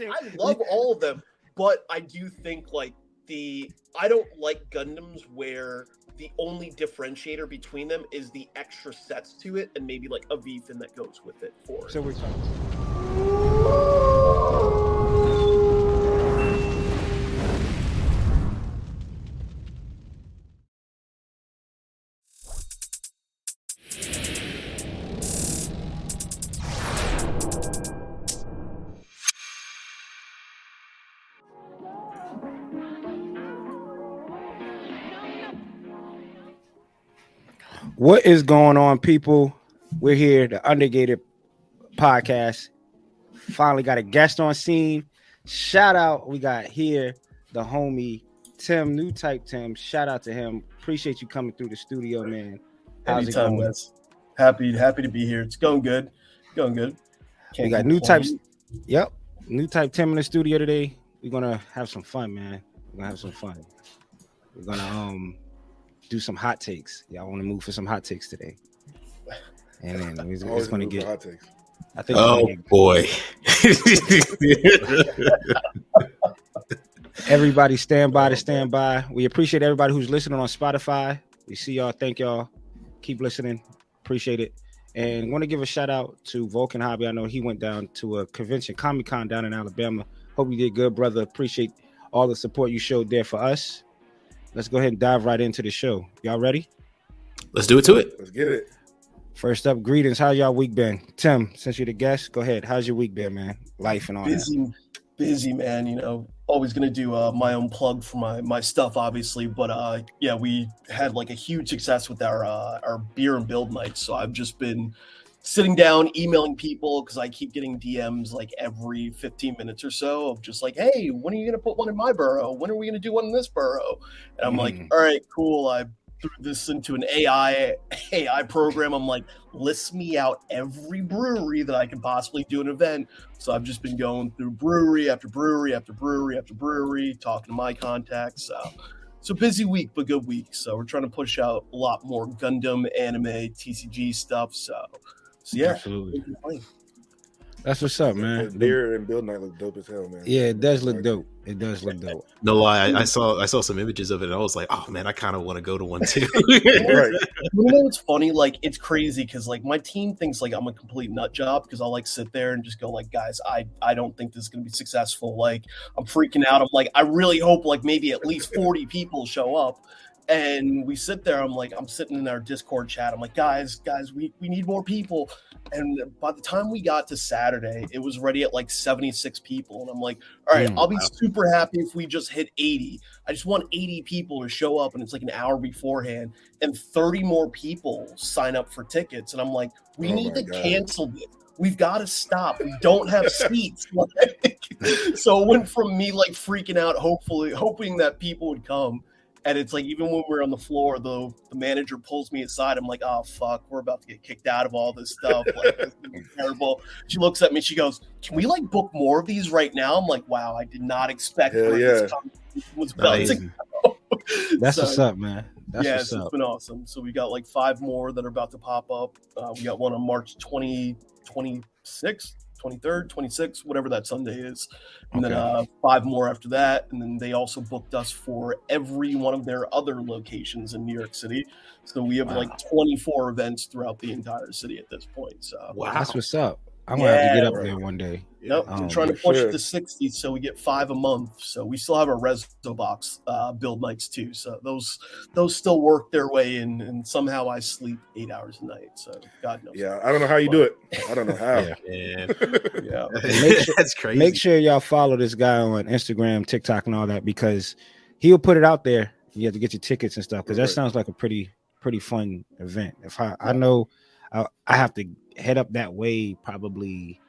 I love all of them, but I do think like the I don't like Gundams where the only differentiator between them is the extra sets to it and maybe like a V fin that goes with it for it. So we're talking. What is going on, people? We're here, the Undergated podcast. Finally got a guest on scene. Shout out, we got here the homie Tim, new type Tim. Shout out to him. Appreciate you coming through the studio, man. How's it going? Wes. Happy, happy to be here. It's going good. Going good. We got new types. Yep, new type Tim in the studio today. We're gonna have some fun, man. We're gonna have some fun. We're gonna um do some hot takes. Y'all want to move for some hot takes today? And then it's, it's Always gonna get. hot takes. I think. Oh it's boy. Everybody stand by to stand by. We appreciate everybody who's listening on Spotify. We see y'all. Thank y'all. Keep listening. Appreciate it. And want to give a shout out to Vulcan Hobby. I know he went down to a convention, Comic Con down in Alabama. Hope you did good, brother. Appreciate all the support you showed there for us. Let's go ahead and dive right into the show. Y'all ready? Let's do it to it. Let's get it. First up, greetings. How y'all week been? Tim, since you're the guest, go ahead. How's your week been, man? Life and all that. busy, busy man. You know, always gonna do uh, my own plug for my my stuff, obviously. But uh, yeah, we had like a huge success with our uh, our beer and build nights. So I've just been sitting down, emailing people because I keep getting DMs like every 15 minutes or so of just like, hey, when are you gonna put one in my borough? When are we gonna do one in this borough? And I'm like, Mhm. all right, cool. I threw this into an AI AI program. I'm like, list me out every brewery that I can possibly do an event. So I've just been going through brewery after brewery after brewery after brewery, talking to my contacts. So it's a busy week, but good week. So we're trying to push out a lot more Gundam, anime, TCG stuff. So, so yeah, Absolutely. That's what's up, man. beer and build night look dope as hell, man. Yeah, it does look dope. It does look dope. No lie, I, I saw I saw some images of it and I was like, oh man, I kind of want to go to one too. Right. You know what's funny? Like it's crazy because like my team thinks like I'm a complete nut job because I'll like sit there and just go like, guys, I I don't think this is gonna be successful. Like I'm freaking out. I'm like, I really hope like maybe at least 40 people show up. And we sit there. I'm like, I'm sitting in our Discord chat. I'm like, guys, guys, we we need more people. And by the time we got to Saturday, it was ready at like 76 people. And I'm like, all right, Mm, I'll be wow. super happy if we just hit 80. I just want 80 people to show up, and it's like an hour beforehand and 30 more people sign up for tickets. And I'm like, we Oh need to God. cancel this. We've got to stop. We don't have seats. Like, so it went from me like freaking out, hopefully hoping that people would come. And it's like even when we're on the floor, though the manager pulls me aside. I'm like, oh fuck, we're about to get kicked out of all this stuff. Like this is terrible. She looks at me, she goes, Can we like book more of these right now? I'm like, wow, I did not expect Hell yeah. this was about to go. That's So- what's up, man. That's yes, what's it's up. been awesome. So we got like five more that are about to pop up. Uh, we got one on March 20, 26th, 23rd, 26th, whatever that Sunday is. And then uh, five more after that. And then they also booked us for every one of their other locations in New York City. So we have Wow. like 24 events throughout the entire city at this point. So wow. That's what's up. I'm gonna have to get up right. there one day. Yep, Oh, we're trying to push sure. it to 60 so we get five a month. So we still have our reso box uh, build nights too. So those those still work their way in, and somehow I sleep eight hours a night. So God knows. Yeah, I don't know how you do it. I don't know how. Yeah. Man. yeah. Make sure- That's crazy. Make sure y'all follow this guy on Instagram, TikTok, and all that because he'll put it out there. You have to get your tickets and stuff because that Right. sounds like a pretty pretty fun event. If I I know I, I have to head up that way probably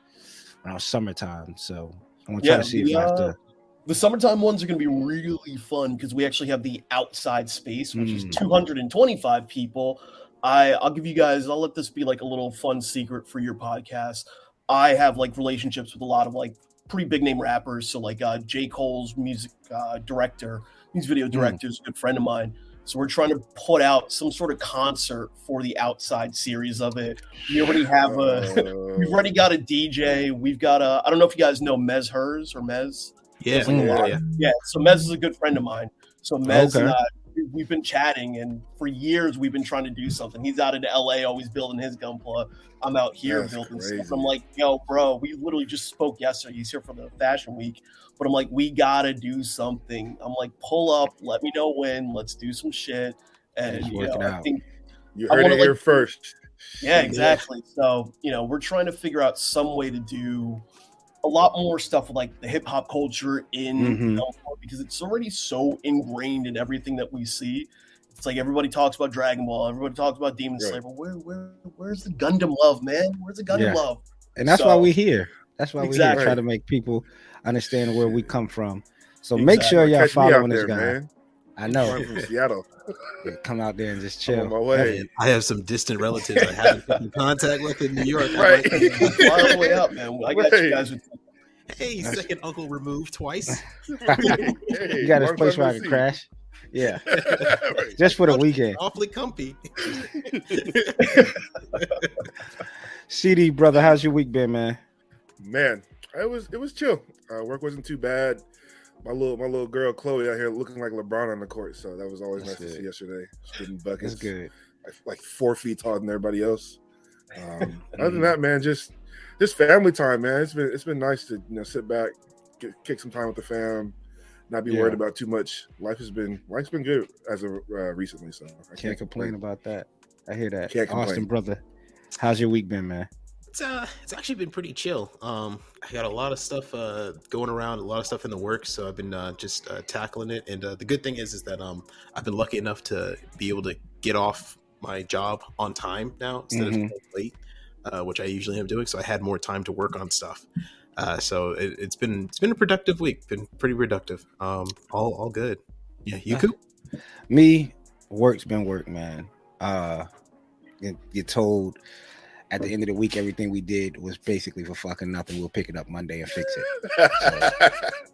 around summertime, so I'm gonna try Yeah, to see if I have uh, to. The summertime ones are going to be really fun because we actually have the outside space, which is Mm. 225 people. I I'll give you guys. I'll let this be like a little fun secret for your podcast. I have like relationships with a lot of like pretty big name rappers. So like uh, J Cole's music uh, director, music video Mm. director is a good friend of mine. So we're trying to put out some sort of concert for the outside series of it. We already have a we've already got a DJ. We've got a I don't know if you guys know Mez Hers or Mez. Yeah, like yeah, yeah. Yeah, so Mez is a good friend of mine. So Mez Okay. and I, we- we've been chatting, and for years we've been trying to do something. He's out in LA, always building his gunpla. I'm out here That's building crazy. stuff. I'm like, yo, bro, we literally just spoke yesterday. He's here for the fashion week, but I'm like, we gotta do something. I'm like, pull up, let me know when. Let's do some shit. And you know, I out. think you heard wanna, it here like- first. yeah, exactly. So, you know, we're trying to figure out some way to do a lot more stuff with like the hip hop culture in Mhm. Belfort because it's already so ingrained in everything that we see. It's like everybody talks about Dragon Ball, everybody talks about Demon Right. Slayer, but where, where, where's the Gundam love, man? Where's the Gundam Yeah. love? And that's So- why we're here. That's why we're Exactly. here, try to make people understand where we come from. So make sure y'all Catch following this there, guy. man. I know. I'm from Seattle. Come out there and just I'm on chill. my way. Man, I have some distant relatives I haven't been in contact with in New York. Right. like, Fly all the way up, man. I got you guys with hey, second uncle removed twice. you got his place where I can see. crash. Yeah, Right. just for the weekend. Awfully comfy. CD brother, how's your week been, man? Man, it was it was chill. Uh, work wasn't too bad. My little my little girl Chloe out here looking like LeBron on the court, so that was always That's nice to see yesterday. Spitting buckets, That's good. Like, like four feet taller than everybody else. Um, other than that, man, just just family time, man. It's been it's been nice to you know sit back, get, kick some time with the fam, not be Yeah. worried about too much. Life has been life's been good as of uh, recently, so I Can't complain about that. I hear that. Can't complain. Austen brother, how's your week been, man? It's uh, it's actually been pretty chill. Um, I got a lot of stuff uh going around, a lot of stuff in the works, so I've been uh, just uh, tackling it. And uh, the good thing is, is that um, I've been lucky enough to be able to get off my job on time now instead Mhm. of late, uh, which I usually am doing. So I had more time to work on stuff. Uh, so it, it's been it's been a productive week. Been pretty productive. Um, all all good. Yeah, you cool? Me, work's been work, man. Uh, get, get told at the end of the week everything we did was basically for fucking nothing. We'll pick it up Monday and fix it.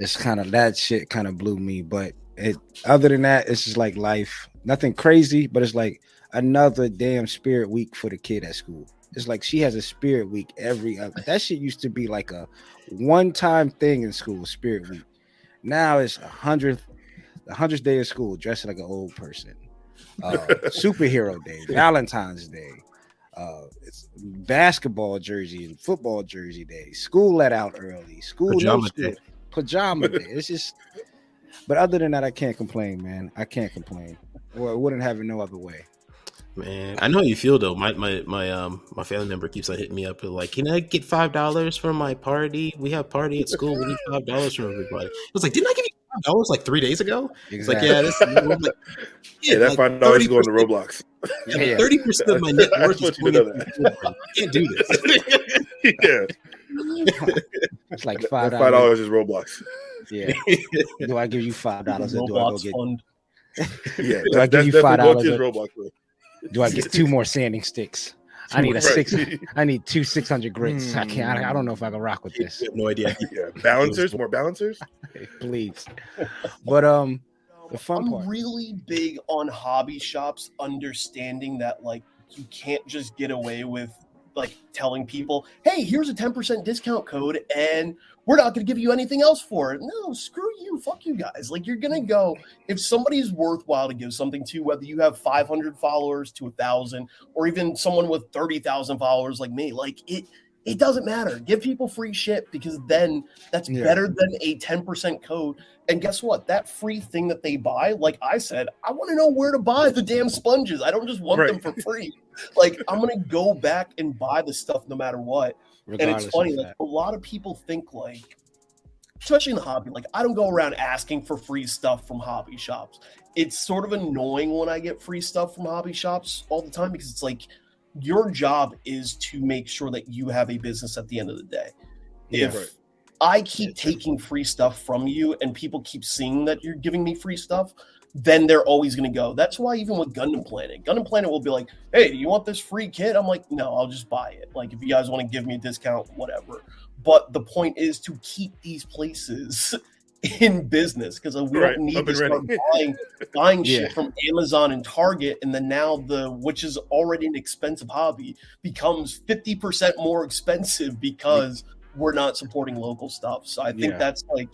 it's kind of that shit kind of blew me but it other than that it's just like life nothing crazy but it's like another damn spirit week for the kid at school it's like she has a spirit week every other that shit used to be like a one-time thing in school spirit week now it's a hundredth the hundredth day of school dressed like an old person uh superhero day valentine's day uh it's basketball jersey and football jersey day school let out early school no Pajama school day. pajama day. It's just, but other than that, I can't complain, man. I can't complain. Well, I wouldn't have it no other way. Man, I know how you feel though. My my my um my family member keeps on hitting me up like, "Can I get five dollars for my party? We have party at school. We need five dollars from everybody." I was like, "Didn't I give you five dollars like three days ago?" It's like, "Yeah, this." Like, yeah, that five dollars is going to Roblox. Yeah. Thirty percent of my net worth is want you going to into. I can't do this. yeah, It's like that five five dollars. dollars is Roblox. Yeah. Do I give you five dollars or do I go get? fund. Yeah, Do I give you $5 Roblox. Bro. Do I get two more sanding sticks? I need a six. I need two six hundred grits. I can't. I, I don't know if I can rock with this. no idea. Yeah, balancers, more balancers. Please. But um, the fun I'm part. really big on hobby shops understanding that like you can't just get away with like telling people, "Hey, here's a 10% discount code and we're not going to give you anything else for it." No, screw you. Fuck you guys. Like you're going to go if somebody's worthwhile to give something to whether you have 500 followers to a 1000 or even someone with 30,000 followers like me, like it it doesn't matter. Give people free shit because then that's Yeah. better than a 10% code. And guess what? That free thing that they buy, like I said, I want to know where to buy the damn sponges. I don't just want them for free. Like I'm gonna go back and buy the stuff no matter what. And it's funny, like that. a lot of people think like, especially in the hobby, like I don't go around asking for free stuff from hobby shops. It's sort of annoying when I get free stuff from hobby shops all the time because it's like your job is to make sure that you have a business at the end of the day. Yeah. if Right. I keep taking free stuff from you and people keep seeing that you're giving me free stuff, then they're always going to go. That's why even with Gundam Planet, Gundam Planet will be like, "Hey, do you want this free kit?" I'm like, "No, I'll just buy it. Like if you guys want to give me a discount, whatever." But the point is to keep these places in business because we Right, don't need up to start buying buying Yeah. shit from Amazon and Target, and then now the which is already an expensive hobby becomes fifty percent more expensive because we're not supporting local stuff. So I think Yeah. that's like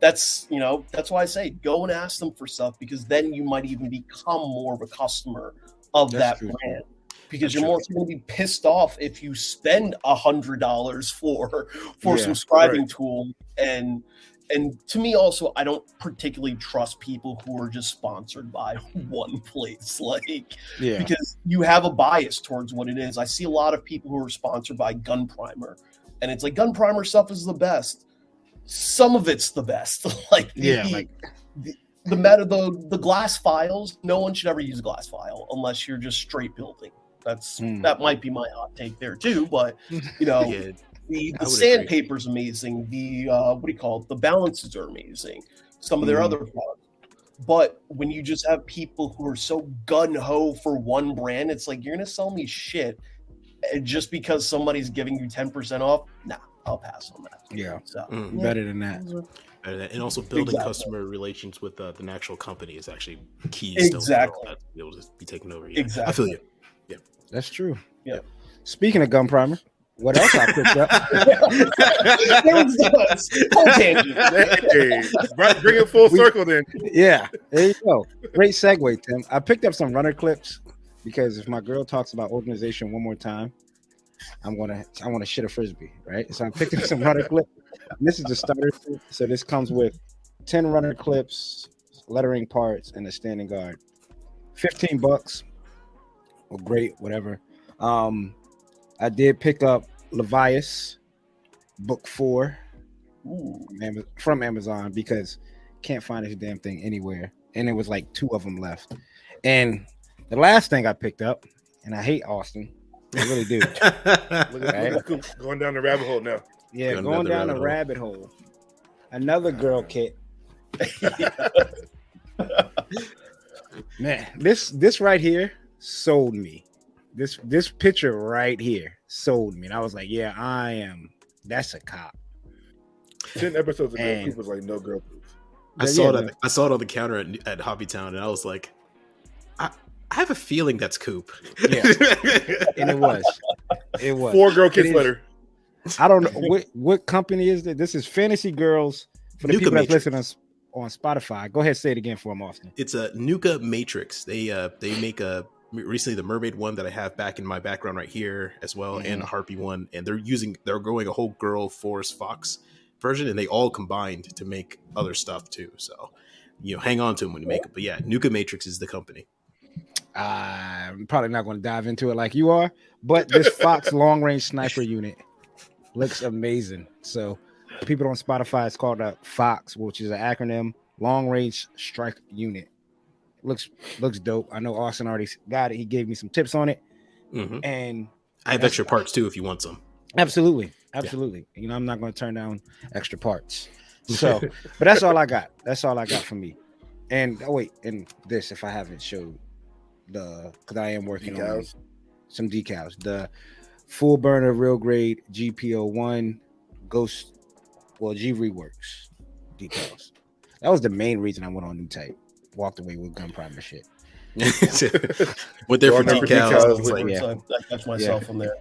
that's you know that's why I say go and ask them for stuff because then you might even become more of a customer of That's that true. brand because That's you're true. more going to be pissed off if you spend a hundred dollars for for Yeah, some scribing tool and and to me also i don't particularly trust people who are just sponsored by one place like Yeah. because you have a bias towards what it is. I see a lot of people who are sponsored by Gunprimer and it's like Gunprimer stuff is the best. Some of it's the best. Like the, Yeah, like- the, the meta the the glass files no one should ever use a glass file unless you're just straight building. That's Hmm. that might be my hot take there too but you know Yeah, the, I the would sandpaper's amazing. The uh, what do you call it? The balances are amazing. Some of their Mhm. other products. But when you just have people who are so gun ho for one brand, it's like you're gonna sell me shit just because somebody's giving you ten percent off. Nah, I'll pass on that. Yeah. So Mm. yeah. Better than that. and and also building Exactly. customer relations with uh, the actual company is actually key. still for all Exactly. that to be able to be taken over. Yeah. I Exactly. feel you. Yeah. That's true. Yeah. Speaking of Gunprimer, what else I picked up? There was the- Hey, bring it full We- circle then. yeah, there you go. Great segue, Tim. I picked up some runner clips because if my girl talks about organization one more time, I'm gonna I want to shit a frisbee, right? So I picked up some runner clips. This is the starter. So this comes with 10 runner clips, lettering parts, and a standing guard. 15 bucks. Well, great, whatever. Um, I did pick up Levias book four Ooh. from Amazon because can't find this damn thing anywhere. And it was like two of them left. And the last thing I picked up, and I hate Austen, I really do. Look at, look Right. going down the rabbit hole now. Yeah, Going going down down the a rabbit hole. Another girl kit. Man, this this right here sold me. This this picture right here sold me. And I was like, yeah, I am. That's a cop. Ten episodes ago, Man. Coop was like, "No girl." please." I Yeah, saw yeah, it. man. At, I saw it on the counter at, at Hobbytown, and I was like, I, I have a feeling that's Coop. Yeah. And it was. It was. Four girl kids is- letter. I don't know what what company is that. This is Fantasy Girls for the Nuka people that Matrix. listen on, on Spotify. Go ahead, and say it again for them, Austen. it's a Nuke Matrix. They uh they make a recently the mermaid one that I have back in my background right here as well, and mm-hmm. a harpy one, and they're using they're growing a whole girl forest fox version, and they all combined to make other stuff too. So you know, hang on to them when you make it. But yeah, Nuke Matrix is the company. I'm probably not going to dive into it like you are, but this Fox long range sniper unit looks amazing. So, people on Spotify, it's called a Fox, which is an acronym, long range strike unit. Looks looks dope. I know Austen already got it. He gave me some tips on it, hmm and I have extra parts too if you want some. absolutely, absolutely. You know, I'm not going to turn down extra parts. So, but that's all I got. That's all I got for me. And oh wait, and this if I haven't showed the because I am working on some decals. The full burner real grade GPO one Ghost well G reworks decals. That was the main reason I went on new type. Walked away with Gunprimer shit. Went there for Well, number decals. decals, like, yeah. So I catch myself in there.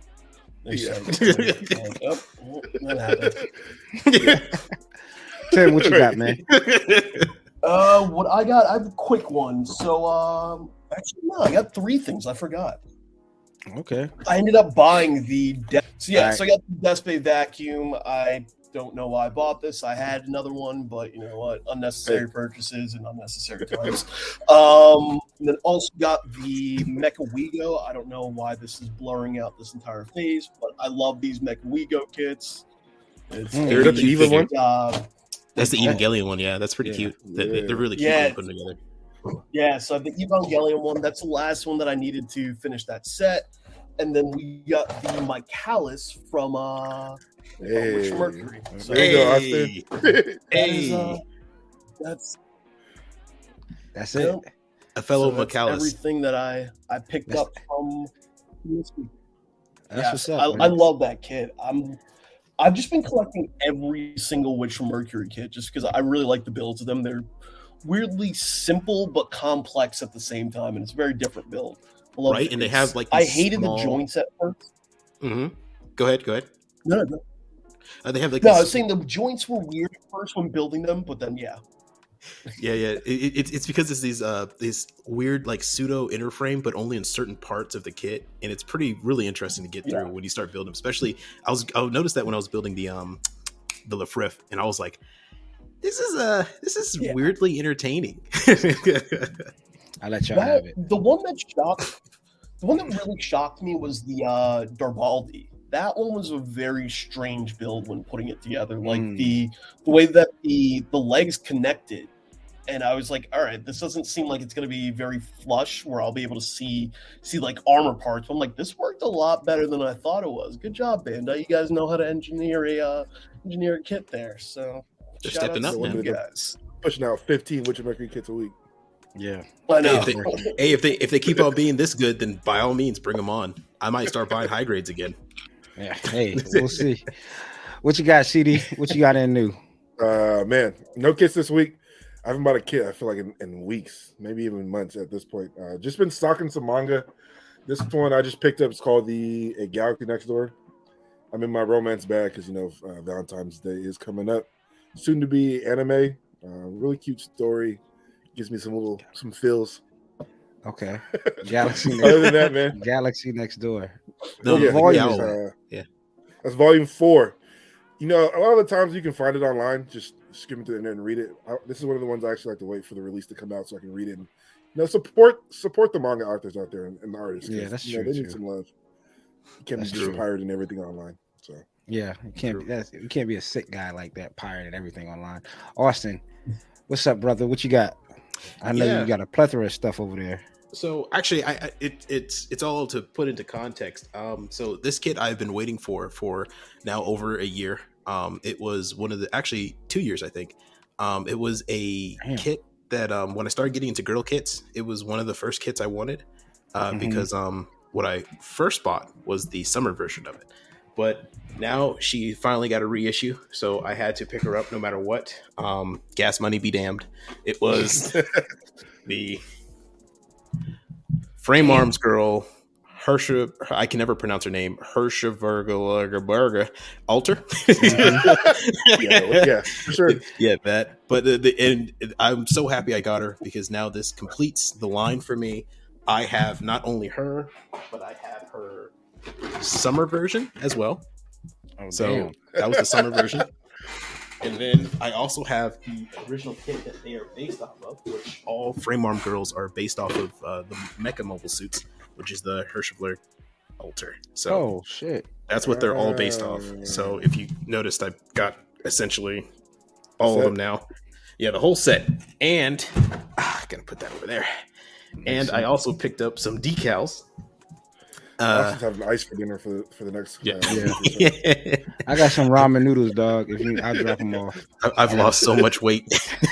They Yeah. like, oh, that happened. Tim, what you got, man? Uh, what I got, I have a quick one. So, um, actually, no, I got three things. I forgot. Okay. I ended up buying the. De- so yeah, Alright. so I got the DSPIAE vacuum. I don't know why I bought this. I had another one, but you know what? Unnecessary purchases and unnecessary times. um, and then also got the Mecha Wego. I don't know why this is blurring out this entire phase, but I love these Mecha Wego kits. It's Mm. Is that the Eva one? Uh, That's the Evangelion one. Yeah, that's pretty Yeah. cute. They, they- Yeah. they're really cute Yeah. when put them together. Yeah, so the Evangelion one, that's the last one that I needed to finish that set. And then we got the Michaelis from uh Hey. from Mercury. So There you go, Austen. that is, uh, that's That's you it. know, A fellow so that's Michaelis. everything that I I picked That's- up from. That's Yeah, what's up. I. I love that kid. I'm I've just been collecting every single Witch from Mercury kit just because I really like the builds of them. They're weirdly simple but complex at the same time, and it's a very different build. I love Right, it. and they It's- have, like, I hated small- the joints at first. mm-hmm. Go ahead, go ahead. No, no, Uh, they have like no, I was saying the joints were weird first when building them, but then yeah, Yeah, yeah. It, it, it's- it's because it's these uh these weird like pseudo interframe, but only in certain parts of the kit, and it's pretty really interesting to get through Yeah. when you start building. them. Especially, I was I noticed that when I was building the um the Lfrith, and I was like, this is uh this is Yeah. weirdly entertaining. I let y'all have it. the one that shocked, the one that really shocked me was the uh Darilbalde. That one was a very strange build when putting it together. Like Mm. the the way that the the legs connected, and I was like, all right, this doesn't seem like it's going to be very flush where I'll be able to see see like armor parts. I'm like, this worked a lot better than I thought it was. Good job, Bandai. You guys know how to engineer a uh, engineer a kit there. So They're stepping up, you man. guys. Pushing out 15 Witcher Mercury kits a week. Yeah. I know. if they- hey, if they if they keep on being this good, then by all means, bring them on. I might start buying high grades again. Yeah. Hey, we'll see. What you got, CD? What you got in new? Uh, man, no kits this week. I haven't bought a kit. I feel like in, in weeks, maybe even months at this point. Uh, just been stocking some manga. This one I just picked up. It's called the A Galaxy Next Door. I'm in my romance bag because you know uh, Valentine's Day is coming up. Soon to be anime. Uh, really cute story. Gives me some little some feels. Okay. Galaxy Other next, than that, man, Galaxy next door. No, Oh, yeah, volume yeah, uh, Yeah. That's volume four. You know, a lot of the times you can find it online. Just skim through the internet and read it. I, this is one of the ones I actually like to wait for the release to come out so I can read it. And, you know, support support the manga authors out there and, and the artists. Yeah, that's you know, true, They need too. some love. You can't That's be just true. pirating everything online. So Yeah, you can't be that's, you can't be a sick guy like that, pirating everything online. Austen, what's up, brother? What you got? I know Yeah. you got a plethora of stuff over there. So actually, I, I it, it's it's all to put into context. Um, so this kit I've been waiting for for now over a year. Um, it was one of the actually two years I think. Um, it was a Damn. kit that um, when I started getting into girl kits, it was one of the first kits I wanted uh, Mhm. because um, what I first bought was the summer version of it. But now she finally got a reissue, so I had to pick her up no matter what. Um, gas money be damned. It was the frame arms girl Hersha. I can never pronounce her name. Hersha Verga Alter. yeah, yeah, sure. yeah, that. But the, the and I'm so happy I got her because now this completes the line for me. I have not only her, but I have her summer version as well. Oh, So damn. that was the summer version. And then I also have the original kit that they are based off of, which all frame arm girls are based off of uh, the Mecha Mobile suits, which is the Hirschfler Alter. So oh shit. that's what they're all based off. So if you noticed, I've got essentially all of them now. Yeah, the whole set. And ah, gonna put that over there. And I also picked up some decals. I Uh, should have ice for dinner for the, for the next. yeah. uh, I got some ramen noodles, dog. If you, I'll drop them off. I- I've lost so much weight.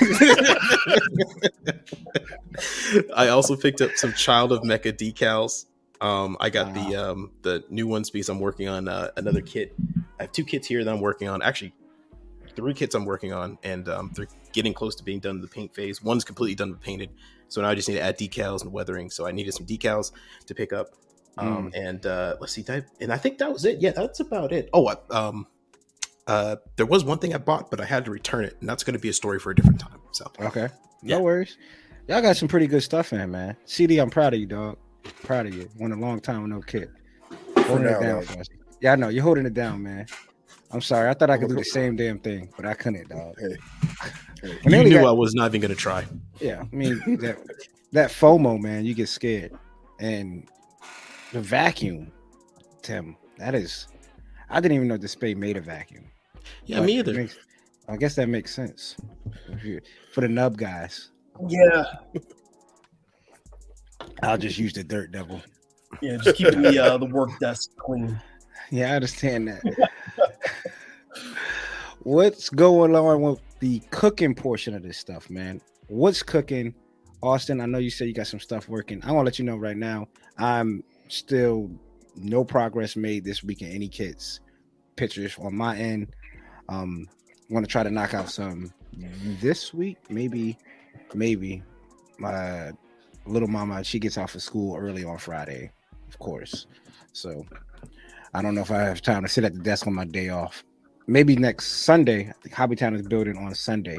I also picked up some Child of Mecha decals. Um, I got the um, the new ones because I'm working on uh, another kit. I have two kits here that I'm working on. Actually, three kits I'm working on, and um, they're getting close to being done in the paint phase. One's completely done with painted, so now I just need to add decals and weathering. So I needed some decals to pick up. Um, and uh, let's see, that, and I think that was it. Yeah, that's about it. Oh, I, um, uh, there was one thing I bought, but I had to return it, and that's going to be a story for a different time. So Okay. Yeah. No worries. Y'all got some pretty good stuff in, man. CD, I'm proud of you, dog. Proud of you. Went a long time with no kid. Holding now, it down for us. Yeah, I know. You're holding it down, man. I'm sorry. I thought I could do the same damn thing, but I couldn't, dog. Hey, hey. You knew got- I was not even going to try. Yeah, I mean that that FOMO, man, you get scared. And the vacuum, Tim, that is I didn't even know DSPIAE made a vacuum. Yeah, But me either. makes- I guess that makes sense. For the nub guys. Yeah, I'll just use the dirt devil. yeah, just keeping the uh, the work desk clean. Yeah, I understand that. What's going on with the cooking portion of this stuff, man? What's cooking? Austen, I know you said you got some stuff working. I want to let you know right now, I'm still no progress made this week in any kits. pictures on my end. Um, want to try to knock out some this week, maybe, maybe. My little mama, she gets off of school early on Friday, of course. So I don't know if I have time to sit at the desk on my day off. Maybe next Sunday. I think Hobbytown is building on Sunday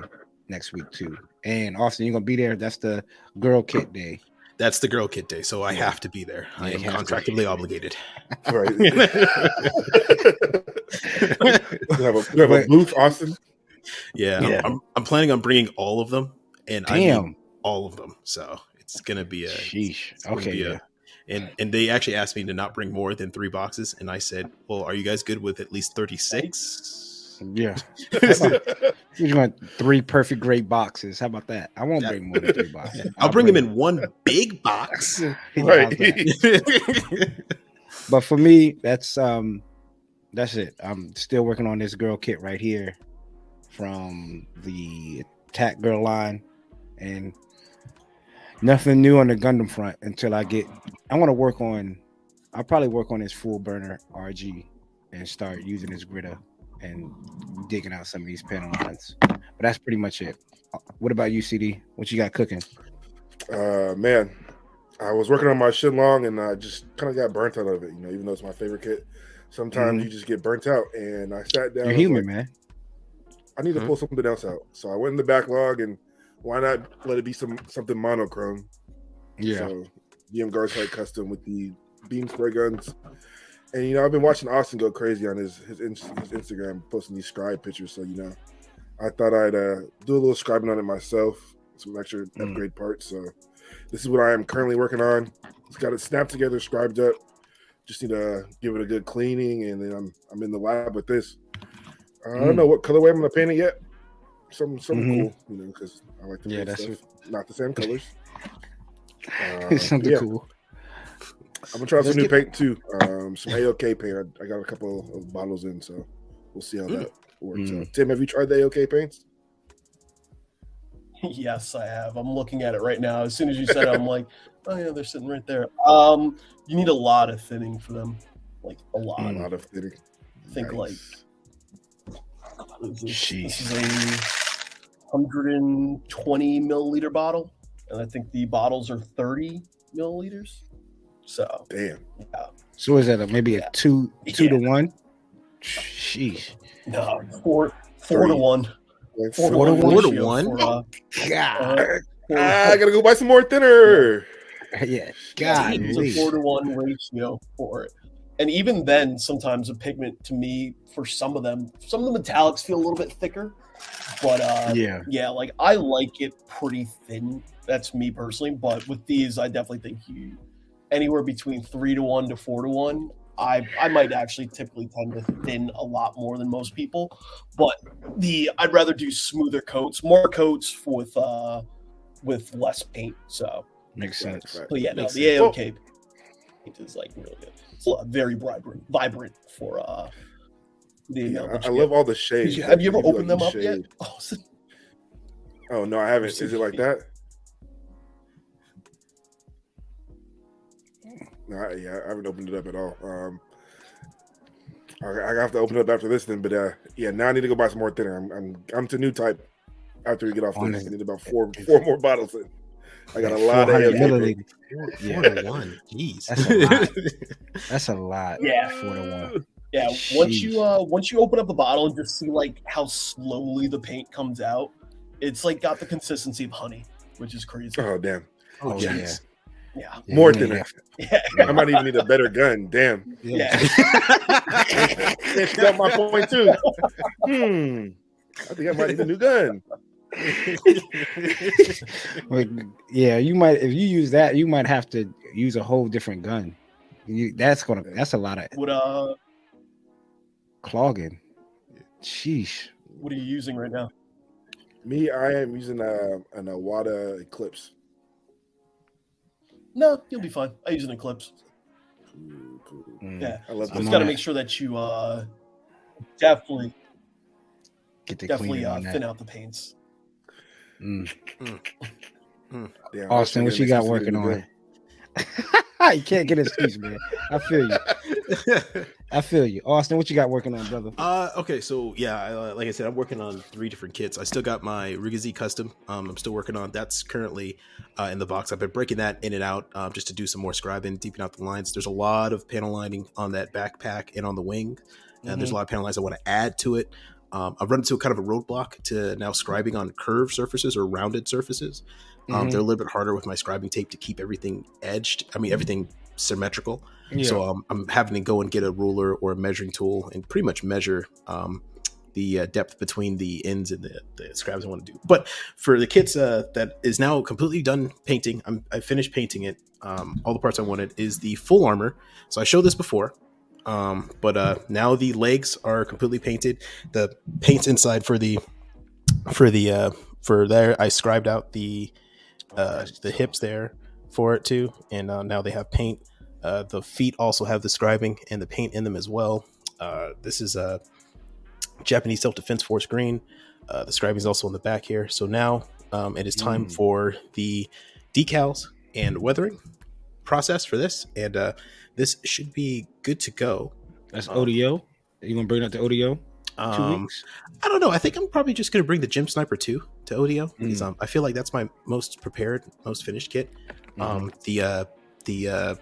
next week too. And Austen, you're gonna be there. That's the girl kit day. That's the girl kit day, so I have to be there. I am you have to. contractually obligated. Right. you have a, you have a booth, Austen. Yeah, Yeah. I'm, I'm, I'm planning on bringing all of them, and I mean all of them. So it's gonna be a Sheesh. Okay. be a- Yeah. and and they actually asked me to not bring more than three boxes, and I said, "Well, are you guys good with at least 36? Yeah. You want three perfect great boxes. How about that? I won't That- bring more than three boxes. I'll bring them in one big box." Yeah, Right. But for me, that's um that's it. I'm still working on this girl kit right here from the Attack Girl line and nothing new on the Gundam front until I get I want to work on I'll probably work on this full burner RG and start using this gritter and digging out some of these panel lines. But that's pretty much it. Uh, What about you, CD? What you got cooking? Uh, man, I was working on my Shenlong and I just kind of got burnt out of it. You know, even though it's my favorite kit, sometimes Mhm. you just get burnt out. And I sat down. You're human, like, man. I need to Mhm. pull something else out. So I went in the backlog and why not let it be some something monochrome? Yeah. So GM Guardside custom with the beam spray guns. And you know, I've been watching Austen go crazy on his his, his Instagram posting these scribe pictures. So you know, I thought I'd uh, do a little scribing on it myself, some extra Mm. upgrade parts. So this is what I am currently working on. It's got it snapped together, scribed up. Just need to give it a good cleaning, and then I'm I'm in the lab with this. I don't Mm. know what colorway I'm gonna paint it yet. Some something Mhm. cool, you know, because I like to Yeah, that's stuff not the same colors. Uh, Something yeah. cool. I'm gonna try some new get- paint too. Um, some AOK paint. I, I got a couple of bottles in, so we'll see how that works Mm. out. Tim, have you tried the AOK paints? yes, I have. I'm looking at it right now. As soon as you said it, I'm like, oh yeah, they're sitting right there. Um, you need a lot of thinning for them, like a lot. A lot of fitting. I think like Nice. what is this? Jeez. this is a 120 milliliter bottle, and I think the bottles are 30 milliliters. So Damn. yeah, So is that a, maybe Yeah. a two two to one? Sheesh. no, four four to one. Like, Four, Four to to one? one. Four to one? for, uh, God. uh, four to Ah, I gotta go buy some more thinner. yeah. God. It's a four to one ratio for it. And even then, sometimes a pigment to me, for some of them, some of the metallics feel a little bit thicker. But uh, Yeah. yeah, like I like it pretty thin. That's me personally. But with these, I definitely think you anywhere between three to one to four to one. I I might actually typically tend to thin a lot more than most people. But the I'd rather do smoother coats, more coats with uh with less paint. So Makes sense. right. but yeah, no, Makes the sense. AOK paint is like really good. It's a lot- very vibrant, vibrant for uh the Yeah, amount I, I love all the shades. You, have you ever opened like, them up each yet? Oh, so- Oh no, I haven't. Is it like that? I, yeah, I haven't opened it up at all. Um, I, I have to open it up after this then. But uh, yeah, now I need to go buy some more thinner. I'm I'm, I'm to new type. After we get off On this, it. I need about four four more bottles in. I got a lot of 400 milliliters. Four, Yeah. four to one. Jeez. That's a lot. That's a lot. Yeah. Four to one. yeah, once Sheesh. you uh once you open up the bottle and just see like how slowly the paint comes out, it's like got the consistency of honey, which is crazy. Oh damn! oh, Oh, yeah. Jeez. Yeah, Yeah, More you need thinner. yeah, I might even need a better gun. Damn! yeah. Can't got my point too? Hmm. I think I might need a new gun. Like, yeah, you might if you use that, you might have to use a whole different gun. You, that's gonna that's a lot of What uh, clogging. Sheesh. what are you using right now? Me, I am using a an Iwata Eclipse. No, you'll be fine. I use an Eclipse. Cool, cool. Mm. Yeah, I love I'm just got to make sure that you uh definitely Get the definitely cleaning uh, thin out the paints. Mm. Damn, Austen, what you got working the new on? you can't get an excuse, man. I feel you. I feel you. Austen, what you got working on, brother? Uh, okay, so yeah, uh, like I said, I'm working on three different kits. I still got my Rezin custom. Um, I'm still working on. That's currently uh, in the box. I've been breaking that in and out um, just to do some more scribing, deepen out the lines. There's a lot of panel lining on that backpack and on the wing. And Mm-hmm. there's a lot of panel lines I want to add to it. Um, I've run into a kind of a roadblock to now scribing on curved surfaces or rounded surfaces. Um, Mhm. They're a little bit harder with my scribing tape to keep everything edged. I mean, everything symmetrical. Yeah. So um, I'm having to go and get a ruler or a measuring tool and pretty much measure um, the uh, depth between the ends and the, the scraps I want to do. But for the kits uh, that is now completely done painting, I'm, I finished painting it. Um, all the parts I wanted is the full armor. So I showed this before. Um, but uh, now the legs are completely painted. The paints inside for the for the uh, for there I scribed out the uh, the hips there for it too, and uh, now they have paint. Uh, the feet also have the scribing and the paint in them as well. Uh, this is a Japanese Self Defense Force green. Uh, the scribing is also on the back here. So now um, it is time Mm. for the decals and weathering process for this, and uh, this should be good to go. That's ODO. You gonna bring that the ODO? Two Um, weeks. I don't know. I think I'm probably just going to bring the GM Sniper 2 to ODO because Mm. um, I feel like that's my most prepared, most finished kit. Mm-hmm. Um, the uh, the uh,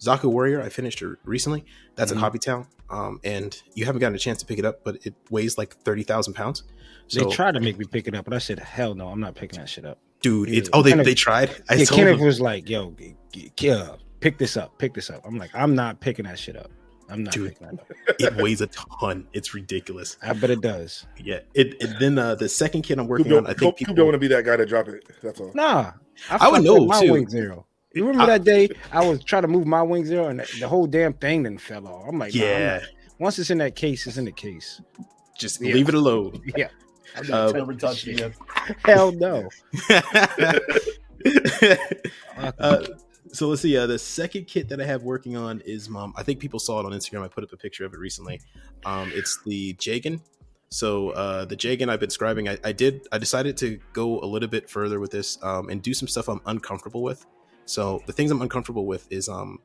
Zaku Warrior I finished recently. That's Mhm. at Hobby Town, um, and you haven't gotten a chance to pick it up, but it weighs like thirty thousand pounds. So, they tried to make me pick it up, but I said, "Hell no, I'm not picking that shit up." dude, it's oh they, Kenneth- they tried. I yeah, Kenneth was like, "Yo, g- g- g- uh, pick this up, pick this up." I'm like, "I'm not picking that shit up. I'm not Dude. that it weighs a ton. It's ridiculous. I bet it does. Yeah. It, it then uh, the second kit I'm working don't, on, I think Coop people don't want to be that guy to drop it. That's all. Nah, I would know, up my too. wing zero. You remember I- that day I was trying to move my wing zero and the whole damn thing then fell off. I'm like, nah, I'm yeah, once it's in that case, it's in the case. just Yeah. leave it alone. Yeah, I'm Uh, not never touching it. hell no. uh, so let's see. Uh, the second kit that I have working on is, um, I think people saw it on Instagram. I put up a picture of it recently. Um, it's the Jegan. So uh, the Jegan I've been scribing. I, I did. I decided to go a little bit further with this um, and do some stuff I'm uncomfortable with. So the things I'm uncomfortable with is um,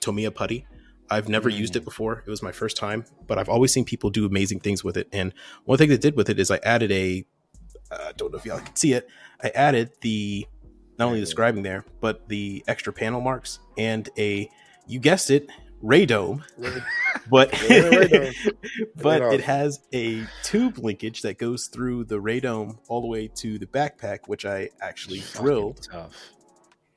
Tamiya putty. I've never used it before. It was my first time, but I've always seen people do amazing things with it. And one thing they did with it is I added a. I don't know if y'all can see it. I added the not only the scribing there, but the extra panel marks and a you guessed it, radome. But but it has a tube linkage that goes through the radome all the way to the backpack, which I actually drilled. Tough.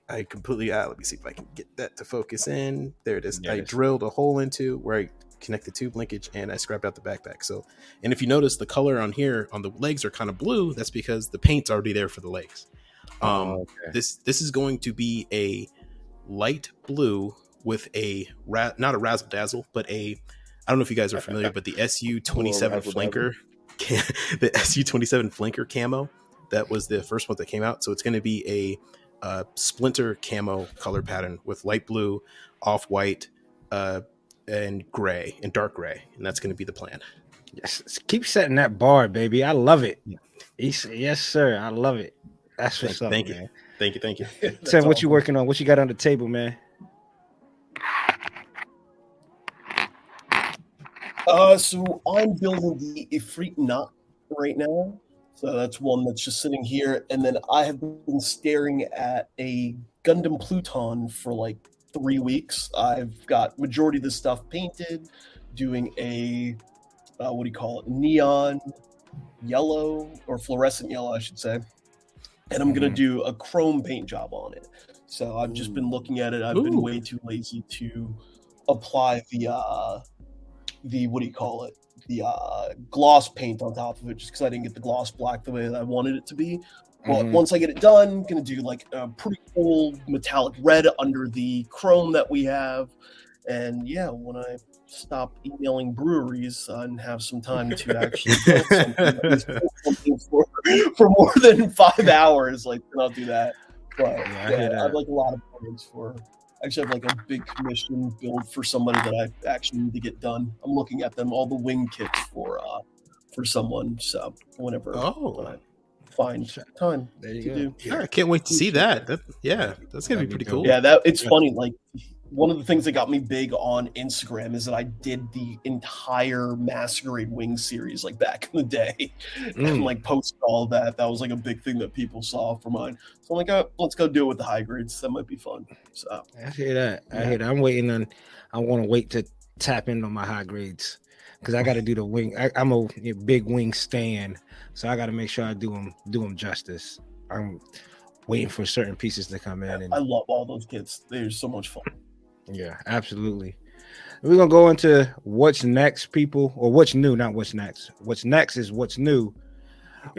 I completely uh, let me see if I can get that to focus in. There it is. There I drilled a hole into where I connect the tube linkage and I scrapped out the backpack. So and if you notice the color on here on the legs are kind of blue, that's because the paint's already there for the legs. Um Oh, okay. this this is going to be a light blue with a ra- not a razzle dazzle, but a I don't know if you guys are familiar, but the SU twenty seven flanker, ca- the SU twenty seven flanker camo, that was the first one that came out. So it's going to be a uh, splinter camo color pattern with light blue, off white, uh, and gray and dark gray, and that's going to be the plan. Yes, keep setting that bar, baby. I love it. Yes, sir. I love it. That's what's up, Thank you. Thank you, thank you. Tim, what you working on? What you got on the table, man? Uh, so I'm building the Ifrit Nacht right now. So that's one that's just sitting here. And then I have been staring at a Gundam Pluton for like three weeks. I've got majority of the stuff painted, doing a uh, what do you call it? Neon yellow or fluorescent yellow, I should say. And I'm gonna Mhm. do a chrome paint job on it. So I've just been looking at it. I've been way too lazy to apply the uh the what do you call it? The uh gloss paint on top of it just because I didn't get the gloss black the way that I wanted it to be. But Mhm. once I get it done, I'm gonna do like a pretty cool metallic red under the chrome that we have. And yeah, when I stop emailing breweries and have some time to actually build something, that is something for, for more than five hours, like then I'll do that. But Yeah, I yeah, hear I, have like a lot of plans for. I actually have like a big commission build for somebody that I actually need to get done. I'm looking at them all the wing kits for uh for someone. So whenever Oh. when I find time There you to go. do. Yeah, I can't wait to see that. that yeah, that's gonna be That'd be pretty dope. cool. Yeah, that it's funny. Like one of the things that got me big on Instagram is that I did the entire Masquerade Wing series like back in the day, and Mm. like posted all that. That was like a big thing that people saw for mine. So I'm like, oh, let's go do it with the high grades. That might be fun. So I hear that. I Yeah. hear that. I'm waiting on. I want to wait to tap in on my high grades because I got to do the wing. I, I'm a big wing stand, so I got to make sure I do them do them justice. I'm waiting for certain pieces to come in, and I love all those kids. They're so much fun. Yeah, absolutely. We're gonna go into what's next, people, or what's new. Not what's next. What's next is what's new.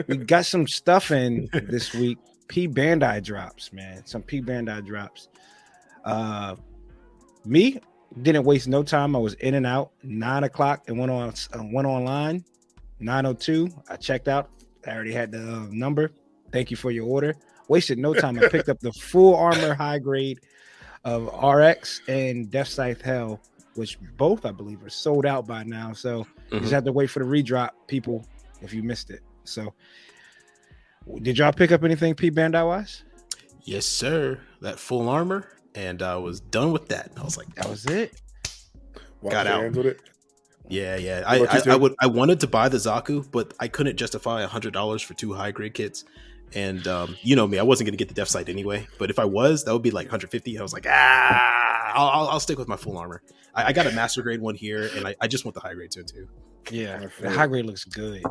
We got some stuff in this week. P Bandai drops, man. Some P Bandai drops. Uh, me didn't waste no time. I was in and out. Nine o'clock and went on uh, went online. Nine o two. I checked out. I already had the uh, number. Thank you for your order. Wasted no time. I picked up the full armor high grade of RX and Death Scythe Hell, which both I believe are sold out by now. So you Mhm. just have to wait for the redrop, people, if you missed it. So did y'all pick up anything P Bandai wise? Yes, sir. That full armor, and I was done with that. I was like, That was it. Wash Got out. hands with it. yeah, yeah. I, What about you, I, I would, I wanted to buy the Zaku, but I couldn't justify a hundred dollars for two high grade kits. And um, you know me, I wasn't gonna get the Death Scythe anyway. But if I was, that would be like 150. I was like, ah, I'll, I'll, I'll stick with my full armor. I, I got a master grade one here, and I, I just want the high grade too, too. Yeah, the high grade looks good.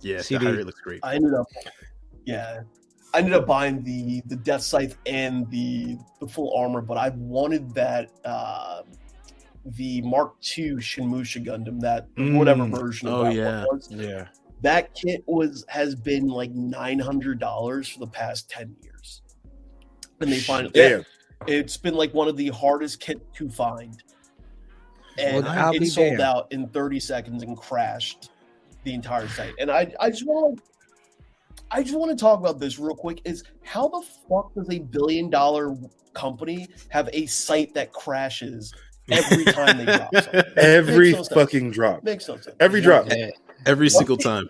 Yeah, CD. the high grade looks great. I ended up, yeah, I ended up buying the the Death Scythe and the the full armor, but I wanted that uh, the Mark II Shin Musha Gundam, that whatever Mm. version of Oh, that yeah. one was. Yeah. That kit was has been like nine hundred dollars for the past ten years, and they finally Damn. it's been like one of the hardest kit to find, and Well, it sold damned. out in thirty seconds and crashed the entire site. And I, I just want, I just want to talk about this real quick. Is how the fuck does a billion dollar company have a site that crashes every time they drop something? Every Makes no sense. fucking drop. Makes no sense. Every drop. Yeah. Every single time.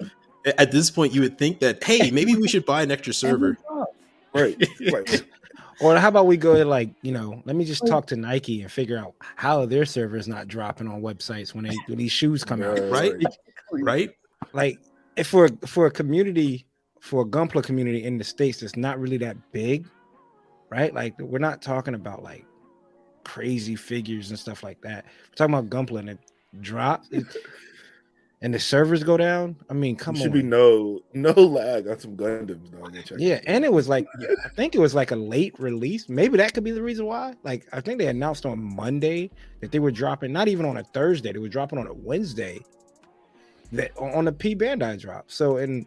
At this point, you would think that, hey, maybe we should buy an extra server. Drop. Right. Or how about we go to like, you know, let me just talk to Nike and figure out how their servers not dropping on websites when they when these shoes come out. Right? Right? Like if for for a community for a Gunpla community in the states that's not really that big, right? Like we're not talking about like crazy figures and stuff like that. We're talking about Gunpla and it drops it, and the servers go down. I mean, come should on. Should be no no lag on some Gundams. Dog. Yeah, and it was like I think it was like a late release. Maybe that could be the reason why. Like I think they announced on Monday that they were dropping, not even on a Thursday, they were dropping on a Wednesday. That on the P Bandai drop. So and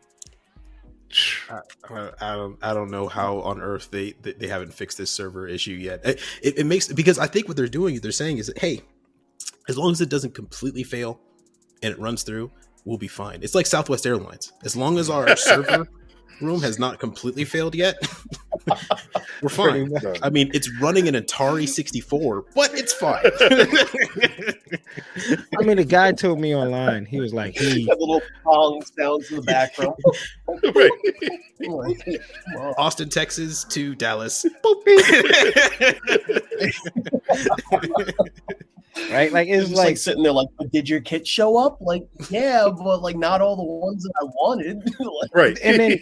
I, I don't I don't know how on earth they they, they haven't fixed this server issue yet. It, it, it makes because I think what they're doing they're saying is that hey, as long as it doesn't completely fail and it runs through, we'll be fine. It's like Southwest Airlines. As long as our server room has not completely failed yet, we're fine. I mean, it's running an Atari 64, but it's fine. I mean the guy told me online, he was like, he That little pong sounds in the background. Right. I'm like, come on. Austin, Texas to Dallas. right? Like It's it's like, like sitting there, like, did your kit show up? Like, yeah, but like not all the ones that I wanted. Like, Right. and then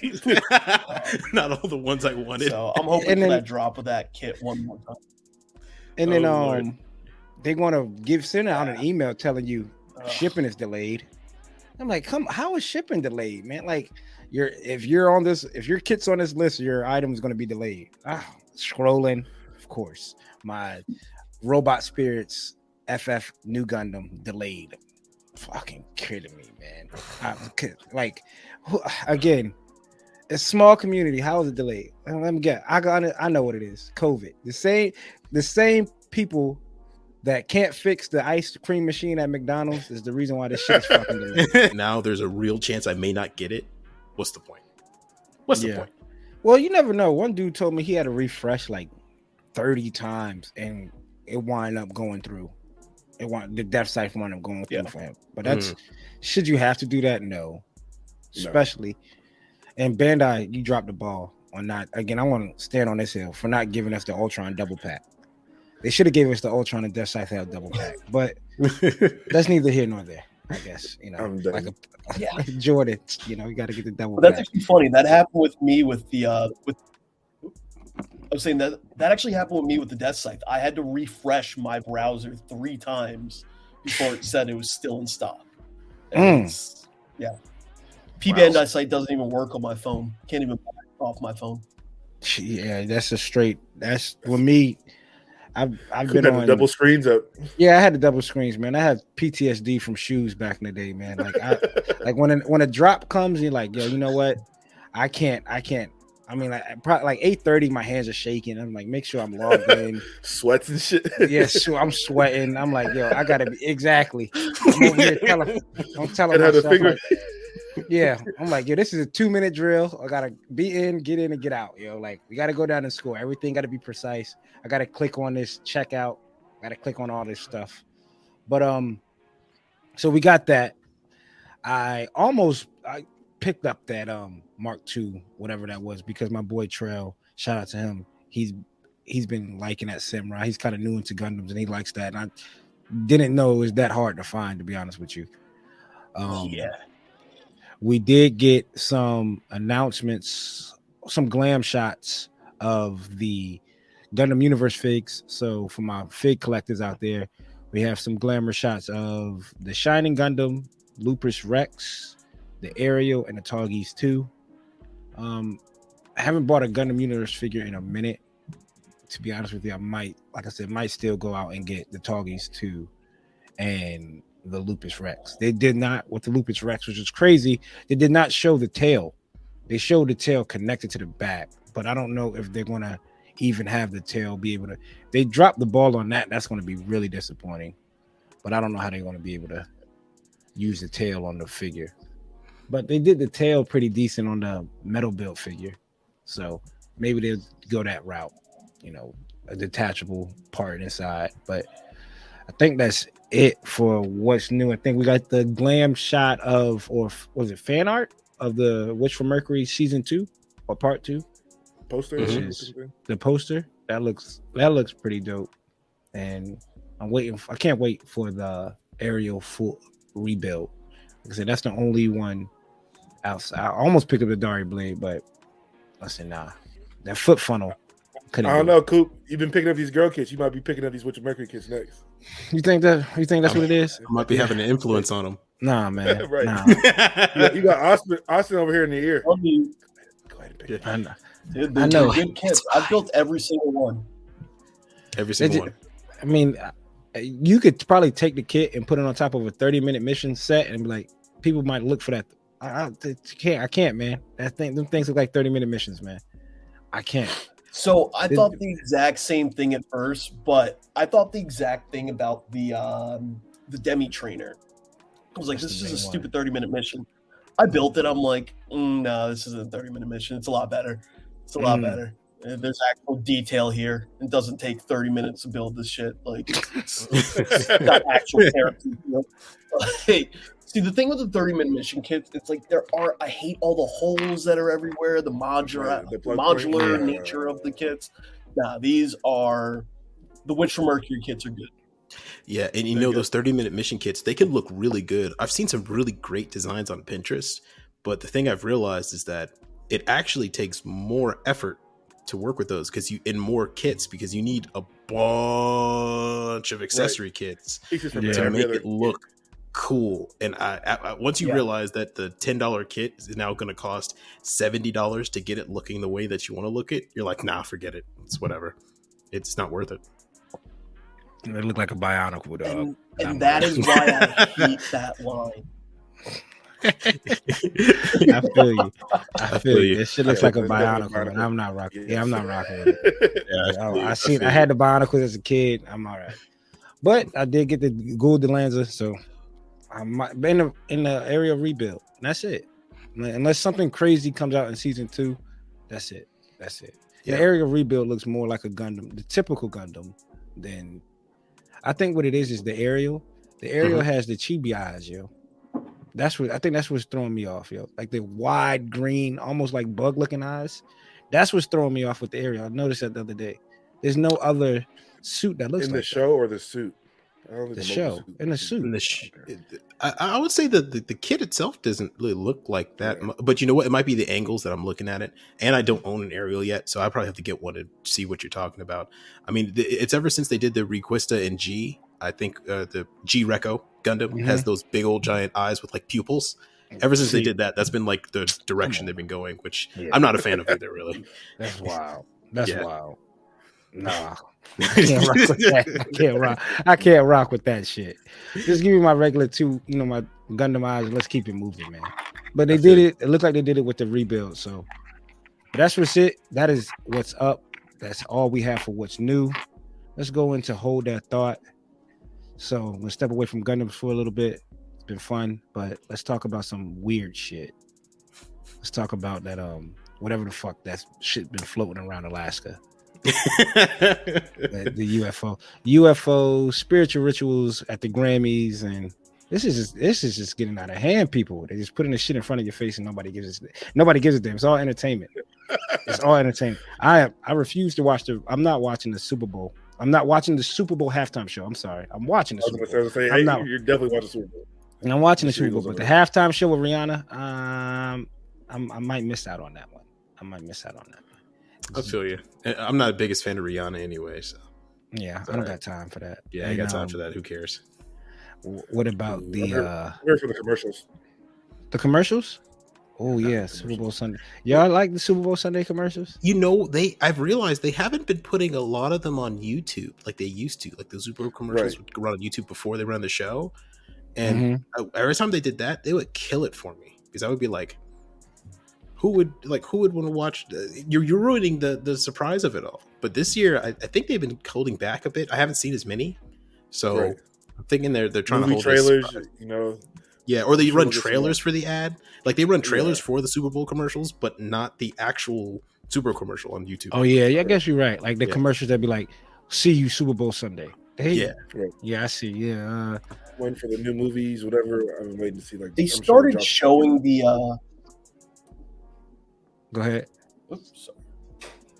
Not all the ones I wanted. So I'm hoping And for then- that drop of that kit one more time. and then Oh, Lord. um they want to give send out an email telling you Ugh. shipping is delayed. I'm like, come, how is shipping delayed, man? Like, you're if you're on this, if your kit's on this list, your item is going to be delayed. Ah, scrolling, of course. My robot spirits FF new Gundam delayed. Fucking kidding me, man. I, like, again, a small community. How is it delayed? Let me get. I got. it- I know what it is. COVID. The same. The same people that can't fix the ice cream machine at McDonald's is the reason why this shit is fucking delayed. now there's a real chance I may not get it. What's the point? What's the Yeah. point? Well, you never know. One dude told me he had to refresh like 30 times and it wound up going through. It want the death cipher wound up going through Yeah. for him. But that's mm-hmm. should you have to do that? No. Especially And Bandai, you dropped the ball on not again. I want to stand on this hill for not giving us the Altron double pack. They should have gave us the Altron and Death Scythe hell double pack, but that's neither here nor there. I guess you know, I'm like a Yeah. like Jordan. You know, you got to get the double But that's pack. actually funny. That happened with me with the uh with I was saying that that actually happened with me with the Death Scythe. I had to refresh my browser three times before it said it was still in stock. Mm. Yeah. P Wow. Bandai site doesn't even work on my phone. Can't even off my phone. Yeah, that's a straight. That's with me. I've I've Could been on double screens up. Yeah, I had the double screens, man. I had PTSD from shoes back in the day, man. Like I like when a, when a drop comes, you're like, yo, you know what? I can't, I can't. I mean, like probably like eight thirty, my hands are shaking. I'm like, make sure I'm logged in. Sweats and shit. yeah, so I'm sweating. I'm like, yo, I gotta be exactly. I'm over here telling, I'm telling And have the myself, finger. like, yeah, I'm like, yo, this is a two minute drill. I gotta be in, get in, and get out. Yo, like we gotta go down and score. Everything gotta be precise. I gotta click on this checkout. Gotta click on all this stuff. But um, so we got that. I almost I picked up that um Mark II, whatever that was, because my boy Trail, shout out to him. He's he's been liking that Samurai. He's kind of new into Gundams and he likes that. And I didn't know it was that hard to find, to be honest with you. Um, yeah. We did get some announcements, some glam shots of the Gundam Universe figs. So for my fig collectors out there, we have some glamour shots of the Shining Gundam, Lupus Rex, the Aerial, and the Tallgeese 2. Um, I haven't bought a Gundam Universe figure in a minute. To be honest with you, I might, like I said, might still go out and get the Tallgeese 2 and the Lupus Rex. They did not with the Lupus Rex, which is crazy. They did not show the tail. They showed the tail connected to the back, but I don't know if they're gonna even have the tail be able to. They dropped the ball on that. That's gonna be really disappointing. But I don't know how they're gonna be able to use the tail on the figure. But they did the tail pretty decent on the metal build figure, so maybe they'll go that route. You know, a detachable part inside, but. I think that's it for what's new. I think we got the glam shot of, or was it fan art of the Witch from Mercury season two or part two? Poster. Which and is- The poster that looks that looks pretty dope, and I'm waiting. For, I can't wait for the aerial full rebuild. Like I said, that's the only one outside. I almost picked up the Darilbalde, but I said nah. That foot funnel. I don't do it. know, Coop. You've been picking up these girl kits. You might be picking up these Witch of Mercury kits next. You think that? You think that's what it is? I might be having an influence on them. Nah, man. Right. Nah. You got, you got Austen, Austen over here in the ear. Tell me, Go ahead and pick Yeah. it. I know. dude, I know. good kits. I've built every single one. Every single did- one. I mean, uh, you could probably take the kit and put it on top of a 30 minute mission set and be like, people might look for that. I, I I can't, I can't, man. That thing, them things look like 30 minute missions, man. I can't. So I thought the exact same thing at first, but I thought the exact thing about the um the demi trainer. I was like, That's this is a one. stupid 30 minute mission. I built it. I'm like, mm, no, this isn't a 30 minute mission. It's a lot better. It's a lot Mm. better. Uh, There's actual detail here. It doesn't take 30 minutes to build this shit. Like, it's, it's got actual characters. you know? Like, see, the thing with the 30 minute mission kits, it's like there are, I hate all the holes that are everywhere, the modular, Right, the plug point, modular yeah. nature of the kits. Nah, these are the Witch from Mercury kits are good. Yeah, and you They're know good. those 30 minute mission kits, they can look really good. I've seen some really great designs on Pinterest, but the thing I've realized is that it actually takes more effort to work with those because you in more kits because you need a bunch of accessory kits Yeah. to make it look cool. And I, I, I- once you Yeah. realize that the ten dollar kit is now going to cost seventy dollars to get it looking the way that you want to look it, you're like, nah, forget it. It's whatever. It's not worth it. They look like a bionicle dog. And, and that is why I hate that line. I feel you. I feel you. This shit looks Yeah, like a it's definitely bionicle, and. I'm not rocking. Yeah, I'm not rocking with it. Yeah, feel. I seen. feel I had the Bionicles as a kid. I'm all right, but I did get the Gould Dilanza, so I might be in the in the Aerial Rebuild. And that's it. Unless something crazy comes out in season two, that's it. That's it. Yeah. The Aerial Rebuild looks more like a Gundam, the typical Gundam. Than I think what it is is the aerial. The aerial Mm-hmm. has the chibi eyes, yo. That's what I think. That's what's throwing me off, yo. Like the wide green, almost like bug looking eyes. That's what's throwing me off with the aerial. I noticed that the other day. There's no other suit that looks in like the show or the suit. I the show mobile suit. in the suit. And the sh- I, I would say that the, the kit itself doesn't really look like that, mu- but you know what? It might be the angles that I'm looking at it, and I don't own an aerial yet, so I probably have to get one to see what you're talking about. I mean, th- it's ever since they did the Reconguista in G. I think uh, the G Reco Gundam has those big old giant eyes with like pupils. Ever since they did that, that's been like the direction they've been going, which Yeah. I'm not a fan of either, really. That's wild. That's Yeah. wild. Nah. I can't rock with that. I can't rock. I can't rock with that shit. Just give me my regular two, you know, my Gundam eyes. and Let's keep it moving, man. But they I did you. it. It looked like they did it with the rebuild. So but that's what's it. That is what's up. That's all we have for what's new. Let's go into hold that thought. So gonna step away from Gundams for a little bit. It's been fun, but let's talk about some weird shit. Let's talk about that um whatever the fuck that shit been floating around Alaska the, the UFO, UFO spiritual rituals at the Grammys, and this is just this is just getting out of hand. People they just putting this shit in front of your face, and nobody gives it. Nobody gives it them. It's all entertainment. It's all entertainment. I I refuse to watch the. I'm not watching the Super Bowl. I'm not watching the Super Bowl halftime show. I'm sorry. I'm watching the Super Bowl. say, say I'm not- you're definitely watching the Super Bowl. And I'm watching the Sure Super Bowl, but the halftime show with Rihanna, um, I'm, I might miss out on that one. I might miss out on that. I feel you. I'm not the biggest fan of Rihanna anyway, so Yeah, I don't alright. got time for that. yeah, I got time um, for that. Who cares? What about the I'm here- uh I'm here for the commercials. the commercials? Oh Yeah, Super. Bowl Sunday. Y'all like the Super Bowl Sunday commercials? You know, they I've realized they haven't been putting a lot of them on YouTube like they used to. Like the Super Bowl commercials Right. would run on YouTube before they run the show. And Mhm. I- every time they did that, they would kill it for me because I would be like, "Who would like? Who would want to watch? The, you're you're ruining the the surprise of it all." But this year, I, I think they've been holding back a bit. I haven't seen as many, so Right. I'm thinking they're they're trying Movie to hold trailers, you know. Yeah, or they run we'll get some trailers for the ad. Like they run trailers Yeah. for the Super Bowl commercials, but not the actual Super commercial on YouTube. Oh yeah, yeah. I guess you're right. Like the Yeah. commercials that be like, "See you Super Bowl Sunday." Hey, Yeah. yeah, I see. Yeah, uh, waiting for the new movies, whatever. I've been waiting to see. Like They I'm started drop- showing the. uh go ahead. oops, sorry.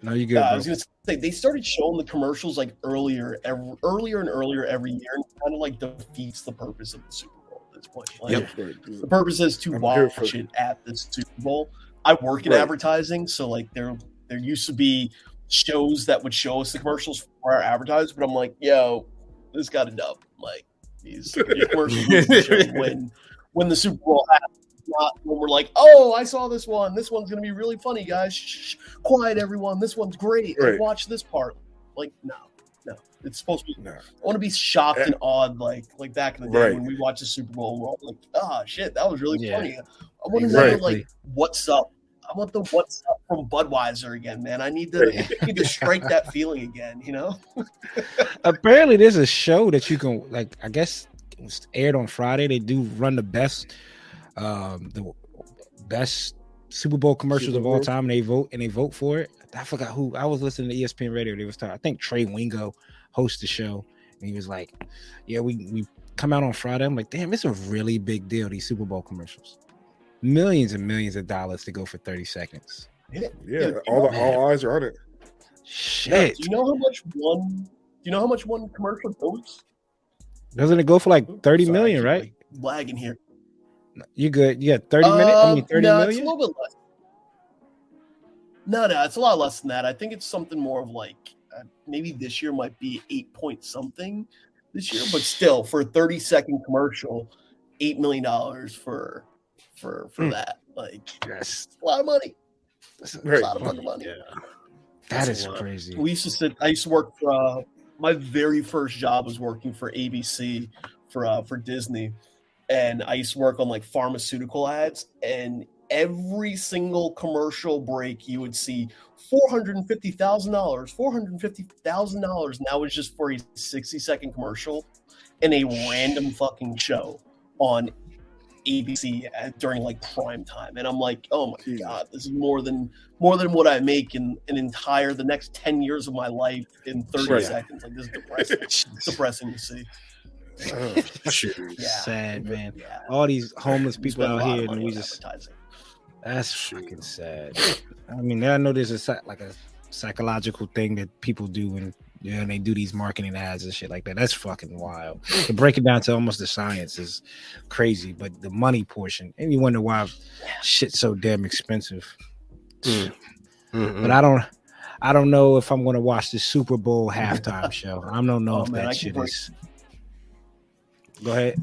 No, you good, Uh, I was gonna say they started showing the commercials like earlier, every, earlier and earlier every year, and kind of like defeats the purpose of the Super Bowl at this point. Like, Yep. The purpose is to I'm watch it at the Super Bowl. I work in Right. advertising, so like there there used to be shows that would show us the commercials for our advertisers, but I'm like, yo, this got enough. Like these, these commercials need to be shown when when the Super Bowl happens. Not when we're like, oh, I saw this one. This one's gonna be really funny, guys. Shh, shh, shh. quiet, everyone. This one's great. Like, Right. watch this part. Like, no, no. It's supposed to be Nah. I want to be shocked Eh. and awed, like like back in the day Right. when we watched the Super Bowl. We're all like, "Ah, shit, that was really Yeah. funny." I want to Exactly. know, like, what's up. I want the what's up from Budweiser again, man. I need to I need to strike that feeling again. You know? Apparently, there's a show that you can like. I guess it was aired on Friday. They do run the best, um, the best Super Bowl commercials Super of all Bowl? time, and they vote and they vote for it. I forgot who. I was listening to ESPN Radio. They was talking. I think Trey Wingo hosts the show, and he was like, "Yeah, we we come out on Friday." I'm like, "Damn, it's a really big deal. These Super Bowl commercials, millions and millions of dollars to go for 30 seconds. Yeah, Yeah, all the man. all eyes are on it. Yeah, Shit, do you know how much one? Do you know how much one commercial goes? doesn't it go for like Oops, 30 sorry, million, right? like, lagging here. You good? You got 30 minutes? I mean, 30 no, million? It's a little bit less. No, no, it's a lot less than that. I think it's something more of like uh, maybe this year might be eight point something this year, but still for a thirty second commercial, eight million dollars for for for Mm. that. Like Yes. a lot of money. It's Right. a lot of fucking money. Yeah. That That's is crazy. We used to sit. I used to work for. Uh, my very first job was working for ABC for uh, for Disney, and I used to work on like pharmaceutical ads. And every single commercial break, you would see four hundred and fifty thousand dollars, four hundred and fifty thousand dollars, and that was just for a sixty second commercial in a random fucking show on ABC uh, during like prime time. And I'm like, oh my god, this is more than more than what I make in an entire the next ten years of my life in thirty Right. seconds. Like this is depressing. Depressing to see. Shoot. Yeah. Sad man. Yeah. All these homeless people out here, and we just advertising. that's fucking sad. I mean, I know there's a like a psychological thing that people do and yeah, and they do these marketing ads and shit like that. That's fucking wild. To break it down to almost the science is crazy, but the money portion, and you wonder why shit's so damn expensive. Mm. But I don't, I don't know if I'm going to watch the Super Bowl halftime show. I don't know Oh, if man, that can shit break- is. Go ahead.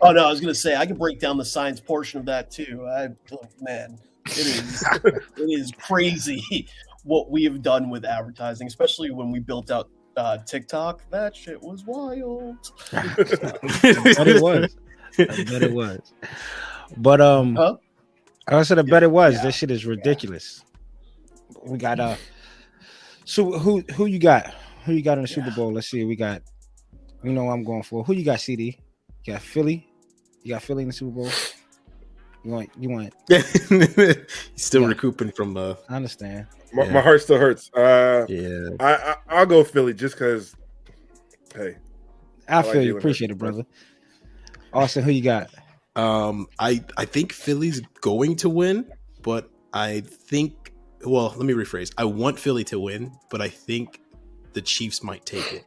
Oh no, I was gonna say I can break down the science portion of that too. I oh, man, it is it is crazy what we have done with advertising, especially when we built out uh, TikTok. That shit was wild. I bet it was. I bet it was. But um, Huh? I said I bet it was. Yeah. This shit is ridiculous. We got uh, so who who you got? Who you got in the Super Bowl? Let's see. We got. You know what I'm going for. Who you got? CD. You got Philly. You got Philly in the Super Bowl. You want? You want? He's still Yeah. recouping from uh I understand. My, Yeah. my heart still hurts. Uh, yeah. I, I I'll go Philly just because. Hey, I like feel you. Jalen Appreciate it, Hurts. brother. Austen, who you got? Um, I I think Philly's going to win, but I think well, let me rephrase. I want Philly to win, but I think the Chiefs might take it.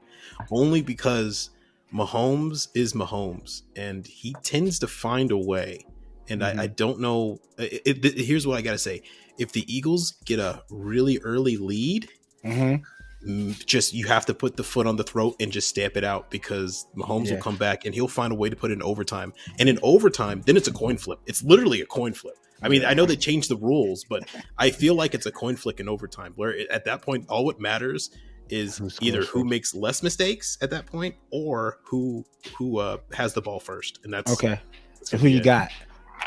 Only because Mahomes is Mahomes and he tends to find a way. And I, I don't know. It, it- here's what I got to say. If the Eagles get a really early lead, Mm-hmm. mm, just you have to put the foot on the throat and just stamp it out because Mahomes Yeah. will come back and he'll find a way to put it in overtime. And in overtime, then it's a coin flip. It's literally a coin flip. I mean, I know they changed the rules, but I feel like it's a coin flip in overtime. Where it, at that point, all what matters is Who either who first. makes less mistakes at that point or who who uh, has the ball first. And that's Okay. that's So who you it. got?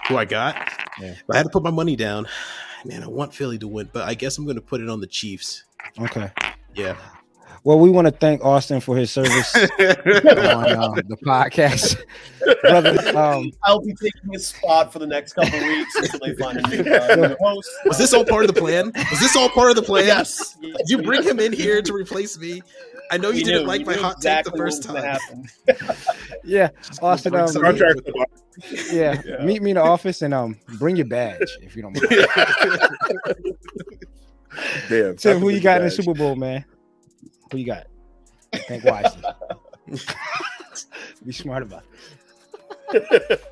Who I got? Yeah. If I had to put my money down, man, I want Philly to win, but I guess I'm going to put it on the Chiefs. Okay. Yeah. Well, we want to thank Austen for his service on uh, the podcast, brother. Um, I'll be taking his spot for the next couple of weeks until they find a new, uh, host. Was this all part of the plan? Was this all part of the plan? Yes. Did you bring him in here to replace me? I know you We didn't knew- like we my hot exactly take the first what was gonna time. yeah, Austen. Bring Um, yeah, Yeah. meet me in the office and um, bring your badge if you don't mind. Damn. Tim, who you got in the. Super Bowl, man? Who you got? Think wisely. Be smart about it.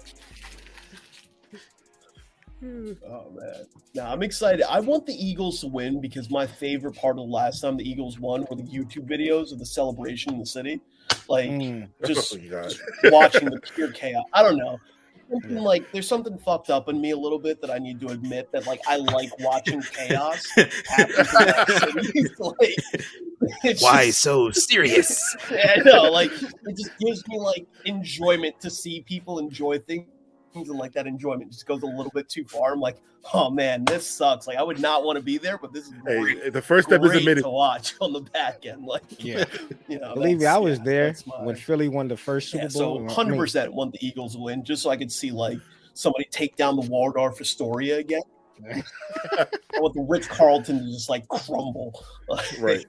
Oh man, no, I'm excited. I want the Eagles to win because my favorite part of the last time the Eagles won were the YouTube videos of the celebration in the city, like Mm, just Oh, just watching the pure chaos. I don't know. Something like there's something fucked up in me a little bit that I need to admit that like I like watching chaos like, Why just- so serious? I know, like it just gives me like enjoyment to see people enjoy things, and like that enjoyment just goes a little bit too far. I'm like, oh man, this sucks. Like I would not want to be there, but this is great, Hey, the first step is great admitted. to watch on the back end. Like, yeah, you know, believe me, I was yeah, there my- when Philly won the first Super yeah, Bowl. so 100 percent want the Eagles win, just so I could see like somebody take down the Waldorf Astoria again. I want the Ritz Carlton to just like crumble. Right.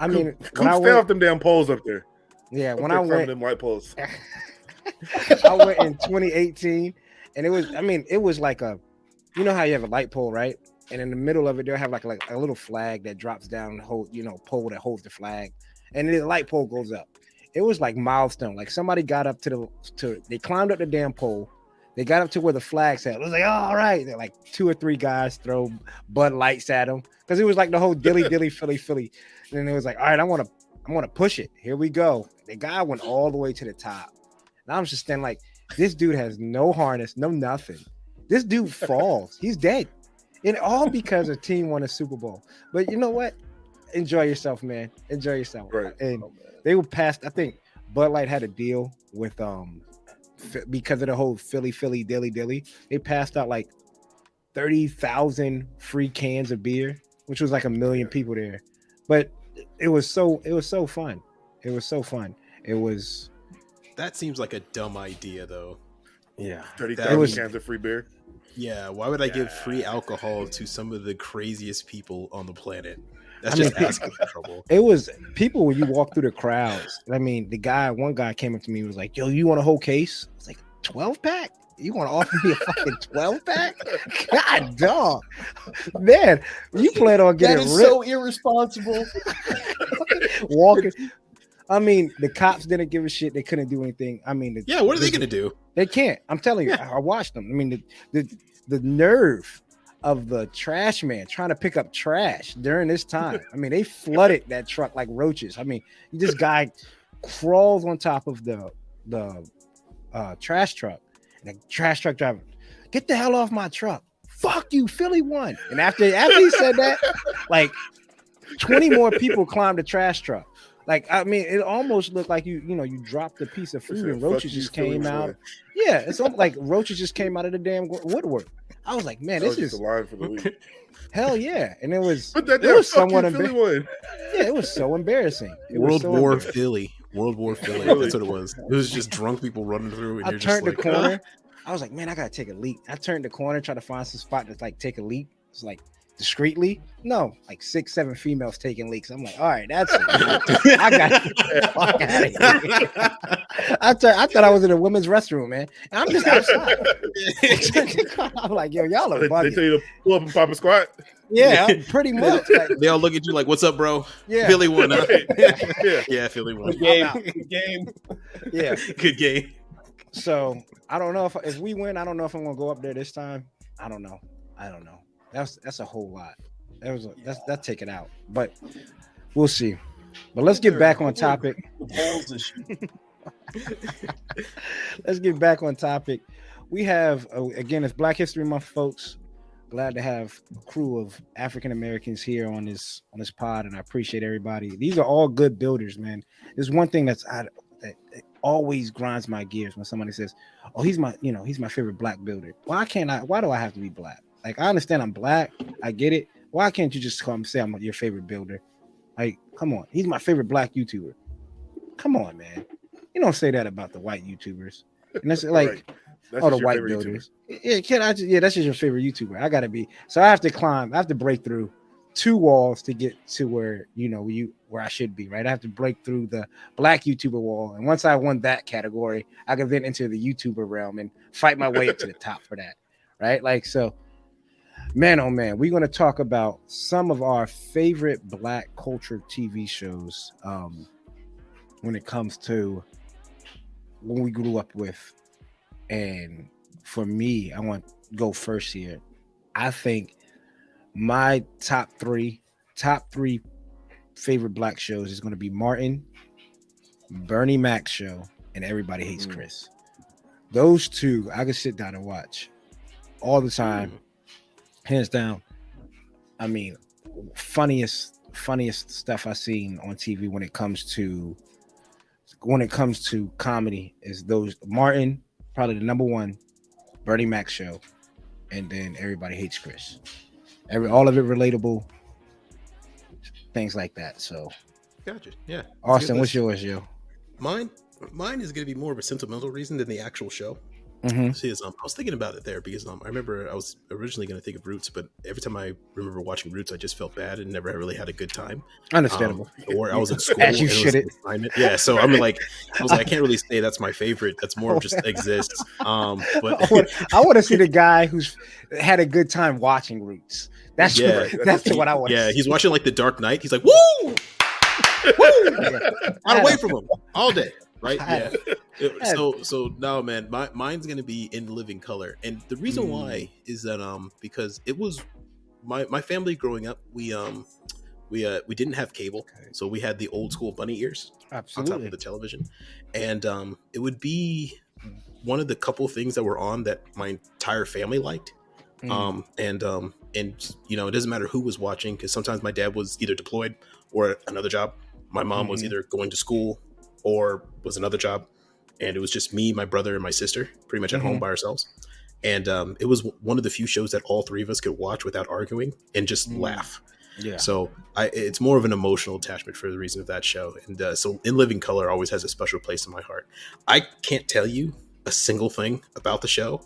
I mean, Come when I stay went, off them damn poles up there. yeah, Up when there I climbing went, them white poles. I went in 2018, and it was. I mean, it was like a, you know how you have a light pole, right? And in the middle of it, they'll have like like a little flag that drops down, hold you know, pole that holds the flag, and then the light pole goes up. It was like milestone. Like somebody got up to the to they climbed up the damn pole. They got up to where the flag said. It was like, all right. They're like two or three guys throw Bud Lights at them because it was like the whole dilly dilly Philly Philly. And then it was like, all right, I want to, I want to push it. Here we go. The guy went all the way to the top. And I'm just standing like, this dude has no harness, no nothing. This dude falls. He's dead. And all because a team won a Super Bowl. But you know what? Enjoy yourself, man. Enjoy yourself. Right. And Oh, they were past. I think Bud Light had a deal with um because of the whole Philly Philly dilly dilly. They passed out like thirty thousand free cans of beer, which was like a million people there. But it was so it was so fun. It was so fun. It was That seems like a dumb idea, though. yeah. Thirty was- cans of free beer. Yeah, why would I give free alcohol to some of the craziest people on the planet? That's I mean, just asking for trouble. It was people when you walk through the crowds. I mean, the guy, one guy came up to me and was like, "Yo, you want a whole case?" I was like, 12 pack? You want to offer me a fucking 12 pack? God, dog, man, you plan on getting is ripped so irresponsible. walking. I mean, the cops didn't give a shit. They couldn't do anything. I mean, the, Yeah, what are they the- gonna do? They can't. I'm telling you, I, I watched them. I mean, the, the the nerve of the trash man trying to pick up trash during this time. I mean, they flooded that truck like roaches. I mean, this guy crawls on top of the the uh, trash truck, and the trash truck driver, get the hell off my truck. Fuck you, Philly won. And after after he said that, like 20 more people climbed the trash truck. Like, I mean, it almost looked like you, you know, you dropped a piece of food and roaches just came boy. out. Yeah, it's almost like roaches just came out of the damn woodwork. I was like, man, That this is a line for the week. hell yeah. And it was Put that it was somewhat you, Philly embar- won. yeah, it was so embarrassing. It was World so War embarrassing. Philly. World War Philly. That's what it was. It was just drunk people running through, and I you're just turned the like, corner. I was like, man, I gotta take a leak. I turned the corner, try to find some spot to like take a leak. It's like discreetly. No, like six, seven females taking leaks. I'm like, all right, that's. I got the fuck out of here. I, tur- I thought I was in a women's restroom, man. And I'm just outside. I'm like, yo, y'all are They, they tell you to pull up and pop a squat. Yeah, pretty much. Like, they all look at you like, "What's up, bro? yeah, Philly won." Huh? yeah. yeah, Philly won. Good game. Good game. yeah. Good game. So I don't know if if we win, I don't know if I'm gonna go up there this time. I don't know. I don't know. That's that's a whole lot. That was a, that's that take it out, but we'll see. But let's get back on topic. The balls issue. Let's get back on topic. We have uh, again, it's Black History Month, folks. Glad to have a crew of African Americans here on this on this pod, and I appreciate everybody. These are all good builders, man. There's one thing that's I, that, that always grinds my gears when somebody says, "Oh, he's my, you know, he's my favorite black builder." Why can't I? Why do I have to be black? Like I understand I'm black, I get it. Why can't you just come say I'm your favorite builder? Like, come on, he's my favorite black YouTuber. Come on, man. You don't say that about the white YouTubers. And that's like Right. That's all the white favorite YouTuber. builders. Yeah, can I just yeah, that's just your favorite YouTuber. I gotta be so I have to climb, I have to break through two walls to get to where you know you where I should be, right? I have to break through the black YouTuber wall. And once I won that category, I can then enter the YouTuber realm and fight my way up to the top for that. Right? Like so, man, oh man, we're gonna talk about some of our favorite black culture TV shows um when it comes to when we grew up with and for me, I want to go first here. I think my top three, top three favorite black shows is going to be Martin, Bernie Mac show, and Everybody Hates Mm. Chris. Those two I could sit down and watch all the time, hands down. I mean, funniest, funniest stuff I've seen on TV when it comes to when it comes to comedy is those Martin, probably the number one, Bernie Mac show, and then Everybody Hates Chris. Every all of it relatable, things like that. So, Gotcha. Yeah. Austen, what's yours, yo? Mine, mine is going to be more of a sentimental reason than the actual show. Mm-hmm. See, um, I was thinking about it there because um, I remember I was originally going to think of Roots, but every time I remember watching Roots, I just felt bad and never really had a good time. Understandable. Um, or I was in school. As you and it was should it. assignment. Yeah. So I'm like, I was like, I can't really say that's my favorite. That's more of just exists. Um, I but want, I want to see the guy who's had a good time watching Roots. That's Yeah, what, that's what I want. yeah, he's watching like The Dark Knight. He's like, woo, woo, not away from him all day. Right? Yeah. It- so so no man, my, mine's gonna be in living color, and the reason Mm. why is that um because it was my my family growing up. We um we uh we didn't have cable, Okay. so we had the old school bunny ears on top of the television, and um it would be one of the couple things that were on that my entire family liked. Mm. Um and um and you know it doesn't matter who was watching because sometimes my dad was either deployed or another job. My mom was Mhm. either going to school or was another job, and it was just me, my brother, and my sister, pretty much at home Mhm. by ourselves. And um, it was one of the few shows that all three of us could watch without arguing and just Mm. laugh. yeah. So I, it's more of an emotional attachment for the reason of that show. And uh, so In Living Color always has a special place in my heart. I can't tell you a single thing about the show,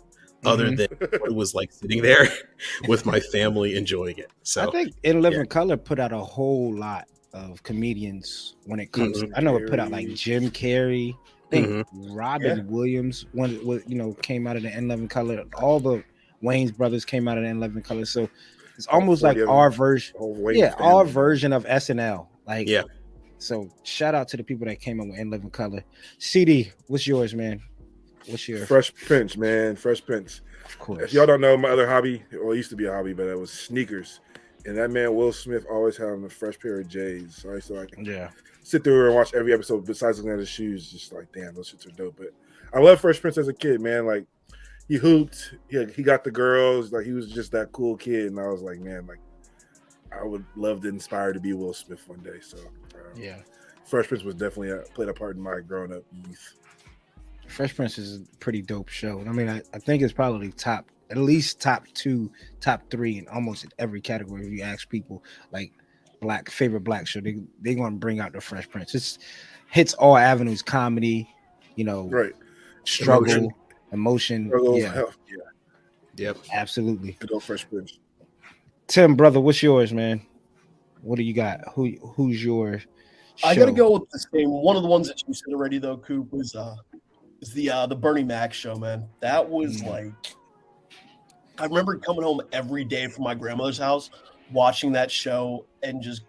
other Mhm. than what it was like sitting there with my family enjoying it. So I think In Living Color put out a whole lot of comedians when it comes. Mhm. I know it put out like Jim Carrey. I think Mhm. Robin Yeah. Williams one you know came out of the In Living Color. All the Wayans brothers came out of the In Living Color. So it's almost like 40 our version. Yeah, our version of SNL. Like Yeah. So shout out to the people that came up with In Living Color. CD, what's yours, man? What's your Fresh Prince, man. Fresh Prince. of course? If y'all don't know, my other hobby, well, it used to be a hobby, but it was sneakers. And that man Will Smith always had on a fresh pair of J's. So I used to like yeah. sit through and watch every episode. Besides looking at his shoes, just like damn, those shits are dope. But I love Fresh Prince as a kid, man. Like he hooped, he, he got the girls. Like he was just that cool kid, and I was like, man, like I would love to inspire to be Will Smith one day. So um, Yeah. Fresh Prince was definitely a, played a part in my growing up youth. Fresh Prince is a pretty dope show. I mean, I, I think it's probably top, at least top two, top three in almost every category. If you ask people like black favorite black show, they they gonna bring out the Fresh Prince. It's hits all avenues, comedy, you know, Right. struggle, Emotion. emotion. Struggles, yeah, health, yeah. Yep. absolutely. Good old Fresh Prince. Tim, brother, what's yours, man? What do you got? Who who's your? I gotta go with the same. One of the ones that you said already, though, Coop, was uh, is the uh, the Bernie Mac show, man. That was Mm. like, I remember coming home every day from my grandmother's house, watching that show, and just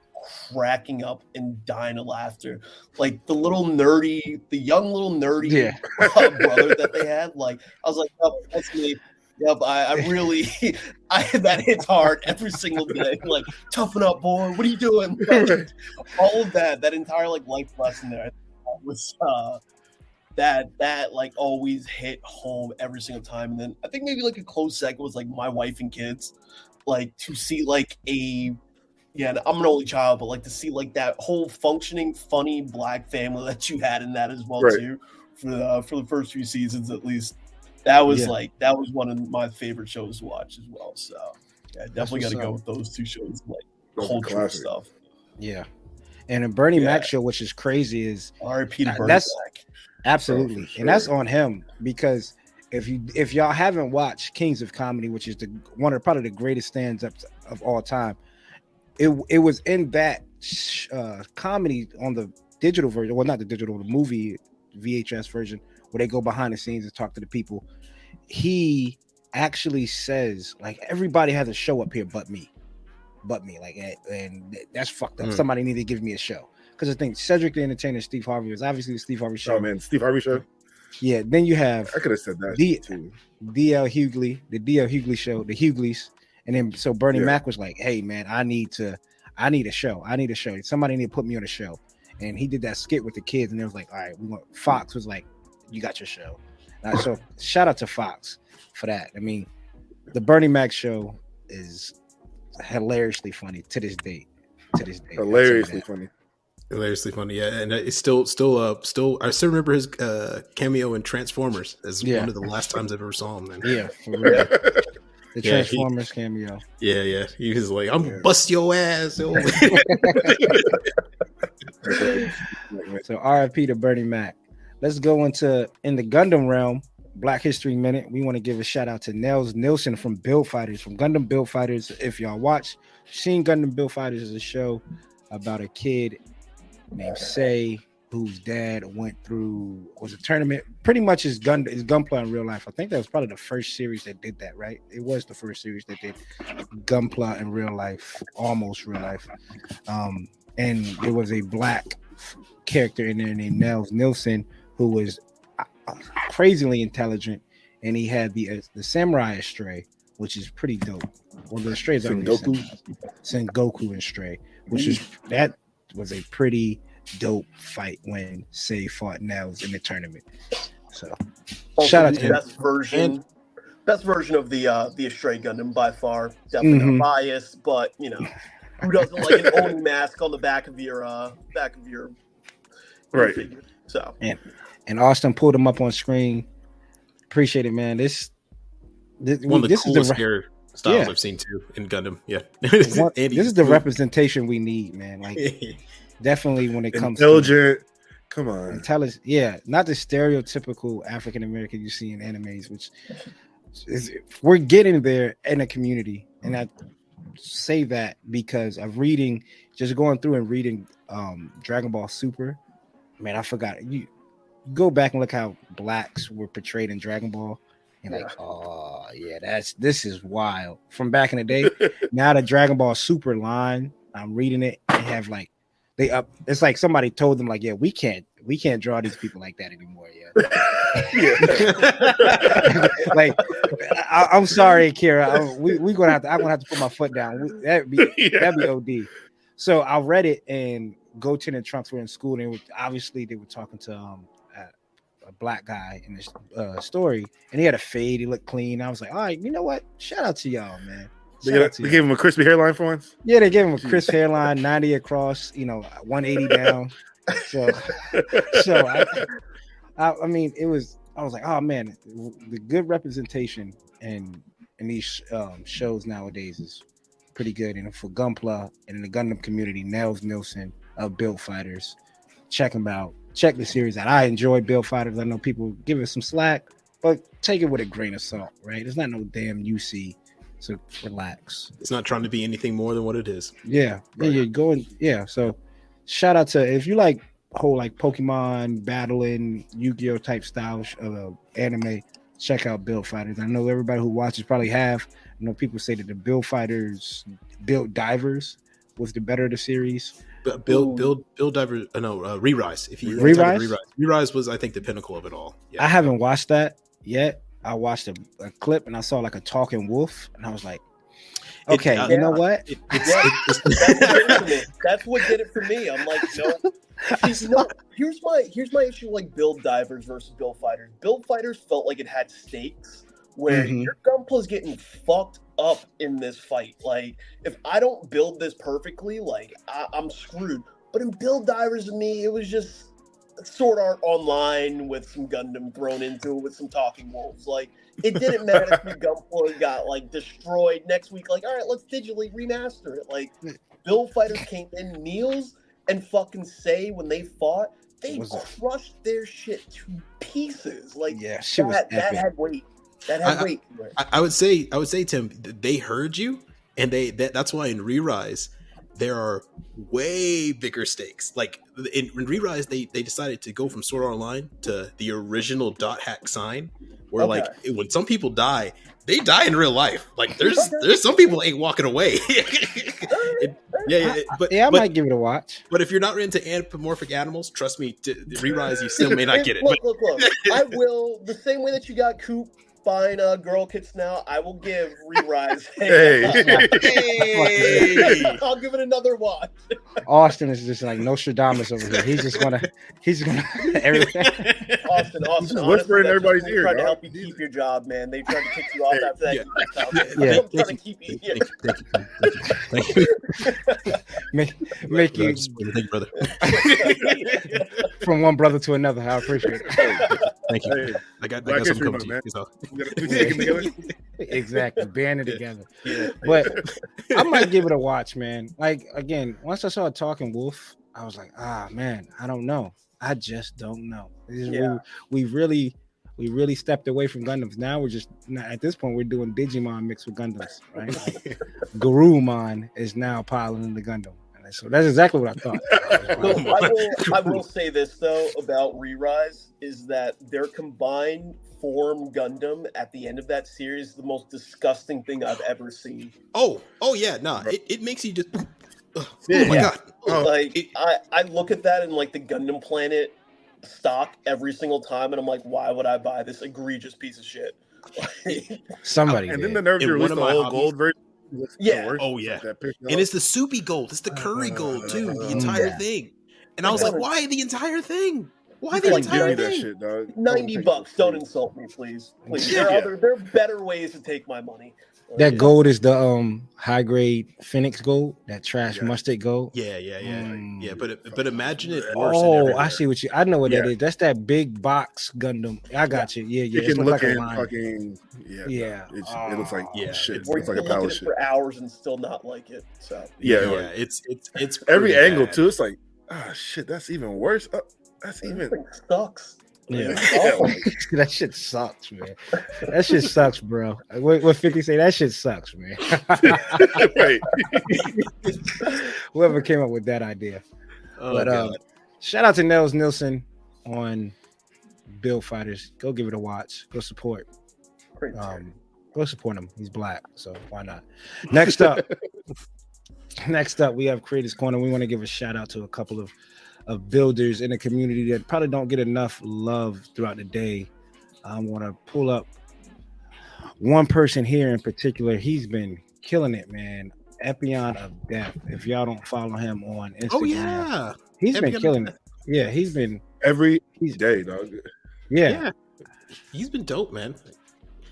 cracking up and dying of laughter. Like the little nerdy, the young little nerdy Yeah. brother that they had. Like I was like, oh, that's me. Yep, I, I really, I that hits hard every single day. Like, toughen up, boy. What are you doing? All of that, that entire like life lesson there was uh that that like always hit home every single time. And then I think maybe like a close second was like my wife and kids, like to see like a yeah, I'm an only child, but like to see like that whole functioning, funny black family that you had in that as well Right. too for the for the first few seasons at least. That was Yeah. like that was one of my favorite shows to watch as well. So yeah, definitely got to go with those two shows, like Those are cultural stuff. Yeah. And the Bernie Mac show, which is crazy, is R.I.P. to Uh, Bernie that's- Mac. Absolutely, for and that's on him because if you if y'all haven't watched Kings of Comedy, which is the one of probably the greatest stands ups of all time, it it was in that sh- uh, comedy on the digital version, well, not the digital, the movie VHS version, where they go behind the scenes and talk to the people. He actually says like everybody has a show up here but me, but me, like and- that's fucked up. Hmm. Somebody need to give me a show. Because I think Cedric the Entertainer, Steve Harvey was obviously the Steve Harvey show. Oh man, Steve Harvey show. Yeah, then you have I could have said that The- too. DL Hughley, the DL Hughley show, the Hughleys, and then so Bernie Yeah. Mac was like, "Hey man, I need to, I need a show. I need a show. Somebody need to put me on a show." And he did that skit with the kids, and it was like, "All right, we want." Fox was like, "You got your show." Uh, so shout out to Fox for that. I mean, the Bernie Mac show is hilariously funny to this day. To this day, I'll tell you Hilariously funny. Hilariously funny, yeah, and it's still, still, uh, still. I still remember his uh, cameo in Transformers as Yeah. one of the last times I've ever saw him. Man. Yeah, for real. the Yeah, he- Transformers cameo. yeah, yeah. He was like, "I'm Yeah. bust your ass." So RIP to Bernie Mac. Let's go into in the Gundam realm. Black History Minute. We want to give a shout out to Nils Nielsen from Build Fighters, from Gundam Build Fighters. If y'all watch, seen Gundam Build Fighters is a show about a kid named Sei whose dad went through was a tournament. Pretty much his gun his gunpla in real life. I think that was probably the first series that did that, right? It was the first series that did gunpla in real life, almost real life. Um, and there was a black character in there named Nils Nielsen who was uh, crazily intelligent, and he had the uh, the samurai Stray, which is pretty dope. Well, the Strays are Sengoku? Sengoku and Stray, which is that was a pretty dope fight when Sei fought Nils in the tournament. So Also, Shout out the to him. best version, best version of the uh the Astray Gundam by far. Definitely Mhm. not biased, but you know, who doesn't like an Oni mask on the back of your uh back of your your Right. figure? So and Austen pulled him up on screen. Appreciate it, man. This this, one of the this is coolest the re- hair styles Yeah. I've seen too in Gundam. Yeah, one- this is the representation we need, man. Like definitely when it comes to Intelligent. Come on. intelligence, yeah, not the stereotypical African American you see in animes, which is- we're getting there in a community, and I say that because of reading, just going through and reading um Dragon Ball Super. Man, I forgot you go back and look how blacks were portrayed in Dragon Ball. And like, oh yeah, that's this is wild. From back in the day, now the Dragon Ball Super line, I'm reading it and have like they up. It's like somebody told them like, yeah, we can't we can't draw these people like that anymore. Yeah, like I, I'm sorry, Kira. I, we we gonna have to. I'm gonna have to put my foot down. We, that'd be yeah. that'd be OD. So I read it, and Goten and Trunks were in school, and they were, obviously they were talking to um a, black guy in this uh, story, and he had a fade. He looked clean. I was like, all right, you know what? Shout out to y'all, man. They, Shout out got- they gave him a crispy hairline for once. Yeah, they gave him a crisp hairline, 90 across, you know, 180 down. So, so I, I, I mean, it was. I was like, oh man, the good representation in in these um, shows nowadays is pretty good. And for Gunpla and in the Gundam community, Nils Nielsen of Build Fighters, check him out. Check the series out. I enjoy Build Fighters. I know people give it some slack, but take it with a grain of salt, right? It's not no damn UC. So relax. It's not trying to be anything more than what it is. Yeah, Right. yeah, you're going. Yeah, so shout out to if you like whole like Pokemon battling Yu-Gi-Oh type style of uh, anime. Check out Build Fighters. I know everybody who watches probably have. I know people say that the Build Fighters, Build Divers, was the better of the series. B- Build, build, build diver. Uh, no, uh, re-rise. If you Re-Rise? re-rise, re-rise was, I think, the pinnacle of it all. Yeah. I haven't watched that yet. I watched a, a clip and I saw like a talking wolf, and I was like, It- okay, uh, you know what? It- it's, it's- That's what, did it for me. That's what did it for me. I'm like, no. See, no, here's my here's my issue. Like build divers versus build fighters. Build fighters felt like it had stakes, where Mhm. your gunpla's getting fucked up in this fight. Like if I don't build this perfectly, like I, I'm screwed. But in build divers, to me, it was just sword art online with some Gundam thrown into it with some talking wolves. Like it didn't matter if your gunpla got like destroyed next week. Like all right, let's digitally remaster it. Like Build Fighters came in, Nils and fucking Sei when they fought, they Was it- crushed their shit to pieces. Like Yeah, shit was that, that epic. had weight. That had I- I- weight. I, I would say, I would say, Tim, th- they heard you, and they that, that's why in re-rise there are way bigger stakes. Like in, in re-rise, they they decided to go from Sword Art Online to the original dot hack sign, where like when some people die, they die in real life. Like there's Okay. there's some people ain't walking away. It- yeah, yeah, it- but Yeah, I but, might give it a watch. but if you're not into anthropomorphic animals, trust me, to, re-rise you still may not get it. Look, look, look. I will the same way that you got Coop buying uh, girl kits now. I will give re-rise. Hey. hey, I'll give it another watch. Austen is just like Nostradamus over here. He's just gonna, he's gonna everything. Austen, Austen, just honestly, whispering in everybody's ear, Trying to help you keep your job, man. They tried to kick you off after that. yeah. Yeah. Yeah. I'm trying to keep you here. Thank you, thank you, thank you, thank you. make, make you Thank you, brother. from one brother to another. I appreciate it. Thank you. Hey, I got, I got something History coming to you. So, we gotta- we sticking together. Exactly, band it together. yeah. But I might give it a watch, man. Like again, once I saw Talking Wolf, I was like, ah, man, I don't know. I just don't know. This is- we- We, really, we really stepped away from Gundams. Now we're just now, at this point we're doing Digimon mixed with Gundams, right? Like, Garurumon is now piloting the Gundam. And so that's exactly what I thought. So I will, I will say this though about Re-Rise is that their combined form Gundam at the end of that series is the most disgusting thing I've ever seen. Oh, oh yeah, nah. It, it makes you just. Ugh. Oh Yeah. Oh my god. Oh, like it- I, I look at that in like the Gundam Planet stock every single time, and I'm like, why would I buy this egregious piece of shit? Somebody and did. then the nerve In to release the of my whole gold version. was Yeah. Oh, yeah. That pissed me And it's the soupy gold. It's the uh, curry uh, gold too. The uh, entire Yeah. thing. And I was like, why the entire thing? Why the Like, Give entire me that thing? shit, dog. Ninety Don't bucks. Don't insult me, please. Please. Yeah. There are other. There are better ways to take my money. That gold is the um high grade Phoenix gold, that trash Yeah. mustard gold. Yeah, yeah, yeah, Mm. yeah. But but imagine it worse. Oh, every I see what you. I know what that Yeah. is. That's that big box Gundam. I got you. Yeah, yeah. It It's can look look like a line. fucking yeah. Yeah. It's, it looks like Yeah, shit. it's- Or It's like a can look pile of shit. for hours and still not like it. So Yeah, yeah, like, it's it's it's every pretty angle too. It's like ah shit. That's even worse. Uh, that's even thing sucks. Yeah. Yeah, that shit sucks, man. That shit sucks, bro. What, what 50 say? That shit sucks, man. right. Whoever came up with that idea. Oh, but uh, shout out to Nils Nielsen on Build Fighters. Go give it a watch. Go support. Great. Um, go support him. He's black, so why not? Next up, next up, we have Creators Corner. We want to give a shout out to a couple of of builders in a community that probably don't get enough love throughout the day. I want to pull up one person here in particular. He's been killing it, man. Epyon of Death. If y'all don't follow him on Instagram, oh yeah, he's been killing it. Yeah, he's been. Every He's day, dog. yeah, yeah. He's been dope, man.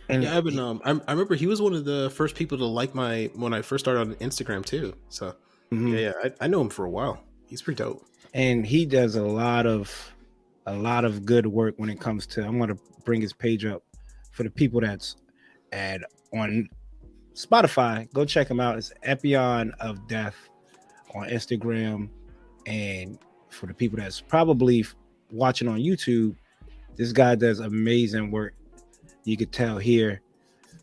and Yeah, I've been. Um, I, I remember he was one of the first people to like my when I first started on Instagram too. So mhm. yeah, yeah, I, I know him for a while. He's pretty dope. And he does a lot of a lot of good work when it comes to i'm to bring his page up for the people that's at on spotify. Go check him out. It's epyon of death on instagram. And for the people that's probably watching on youtube this guy does amazing work. You could tell here.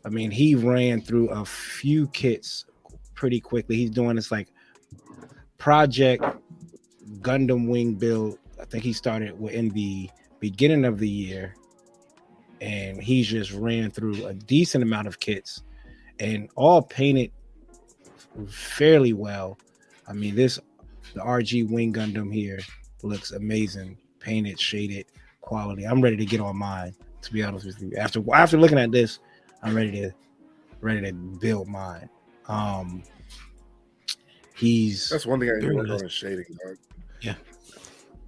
I mean he ran through a few kits pretty quickly. He's doing this like project Gundam wing build. I think he started in the beginning of the year, and he just ran through a decent amount of kits, and all painted fairly well. I mean, this the RG wing Gundam here looks amazing, painted, shaded, quality. I'm ready to get on mine. To be honest with you, after after looking at this, I'm ready to ready to build mine. Um, he's That's one thing I Very work on is shading, dog.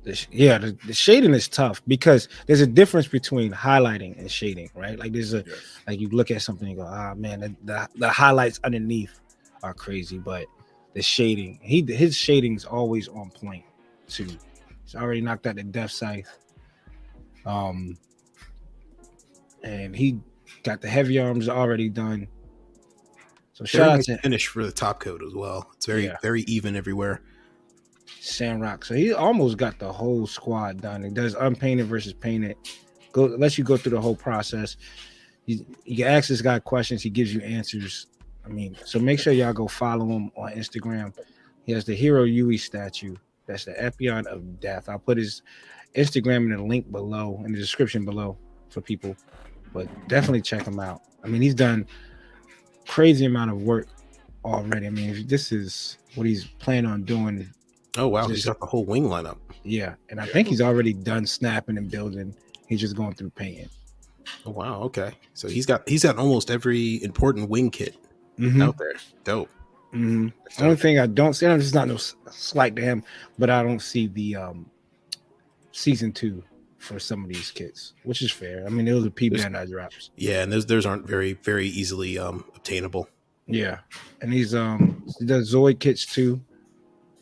The, sh- yeah the, the shading is tough because there's a difference between highlighting and shading right like there's a Yes. like you look at something and go ah man the, the, the highlights underneath are crazy but the shading he his shading's always on point too he's already knocked out the death scythe um and he got the heavy arms already done so shout out to finish for the top coat as well. It's very Yeah. very even everywhere. Sandrock. So he almost got the whole squad done. He does unpainted versus painted. Go lets you go through the whole process. You, you ask this guy questions. He gives you answers. I mean, so make sure y'all go follow him on Instagram. He has the Heero Yuy statue. That's the Epyon of Death. I'll put his Instagram in the link below in the description below for people. But definitely check him out. I mean, he's done crazy amount of work already. I mean, if this is what he's planning on doing Oh wow, Just- he's got the whole wing lineup. yeah, and I think he's already done snapping and building. He's just going through painting. Oh wow, okay. So he's got he's got almost every important wing kit Mhm, out there. Dope. mhm. The only thing I don't see, and it's not no slight to him, but I don't see the um season two for some of these kits, which is fair. I mean, it was a P There's- Bandai drops. Yeah, and those those aren't very very easily um obtainable. Yeah, and he's um he does Zoid kits too.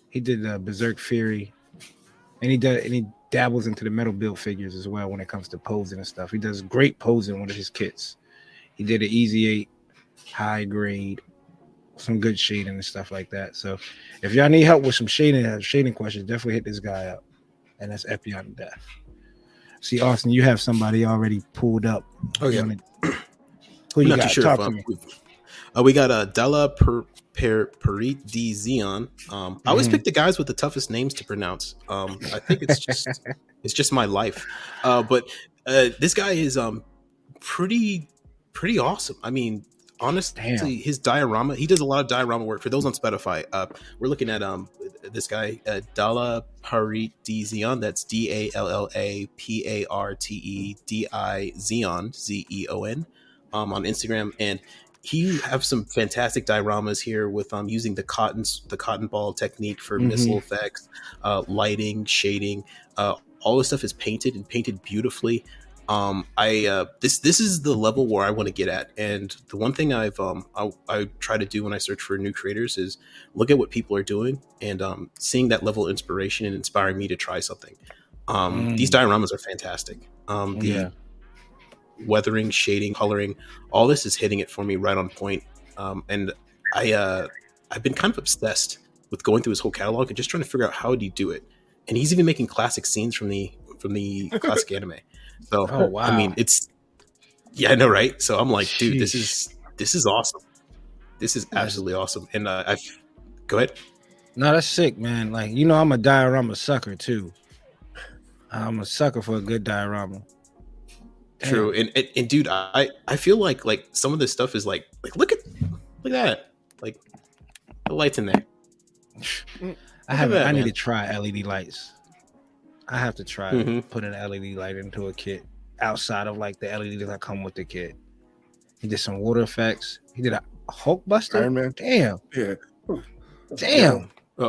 He did uh, Berserk Fury, and he does and he dabbles into the metal build figures as well when it comes to posing and stuff. He does great posing with his kits. He did an Easy Eight, high grade, some good shading and stuff like that. So if y'all need help with some shading, have shading questions, definitely hit this guy up, and that's Epyon Death. See, Austen, you have somebody already pulled up. Oh yeah. Wanna- Who you I'm not got? sure Talk to me. we've- uh, we got uh, Della per, per Perit D Zeon. Um, I always Mhm. pick the guys with the toughest names to pronounce. Um, I think it's just it's just my life. Uh, but uh, this guy is um pretty pretty awesome. I mean, honestly, Damn. his diorama. He does a lot of diorama work. For those on Spotify, uh, we're looking at um this guy uh, Dalla Parit D Zeon. That's D A L L A P A R T E D I Xeon Z E O N um, on Instagram, and he have some fantastic dioramas here with um using the cotton the cotton ball technique for Mhm. missile effects, uh, lighting, shading. Uh, all this stuff is painted and painted beautifully. Um, I uh, this this is the level where I want to get at, and the one thing I've um I, I try to do when I search for new creators is look at what people are doing and um seeing that level of inspiration and inspiring me to try something. Um, Mm. these dioramas are fantastic. Um, the Yeah. Weathering, shading, coloring, all this is hitting it for me right on point. Um, and I uh, I've been kind of obsessed with going through his whole catalog and just trying to figure out how did he do it. And he's even making classic scenes from the from the classic anime. So Oh, wow. I mean, it's yeah, I know, right? So I'm like, dude, this is this is awesome. This is absolutely awesome. And uh, I go ahead. No, that's sick, man. Like you know, I'm a diorama sucker too. I'm a sucker for a good diorama. Damn. True, and, and and dude, I I feel like like some of this stuff is like like look at look at that like the lights in there. I have. that, I need man. to try LED lights. I have to try Mhm. putting an LED light into a kit outside of like the LEDs that come with the kit. He did some water effects. He did a Hulk Buster. Iron Man. Damn, Yeah. damn.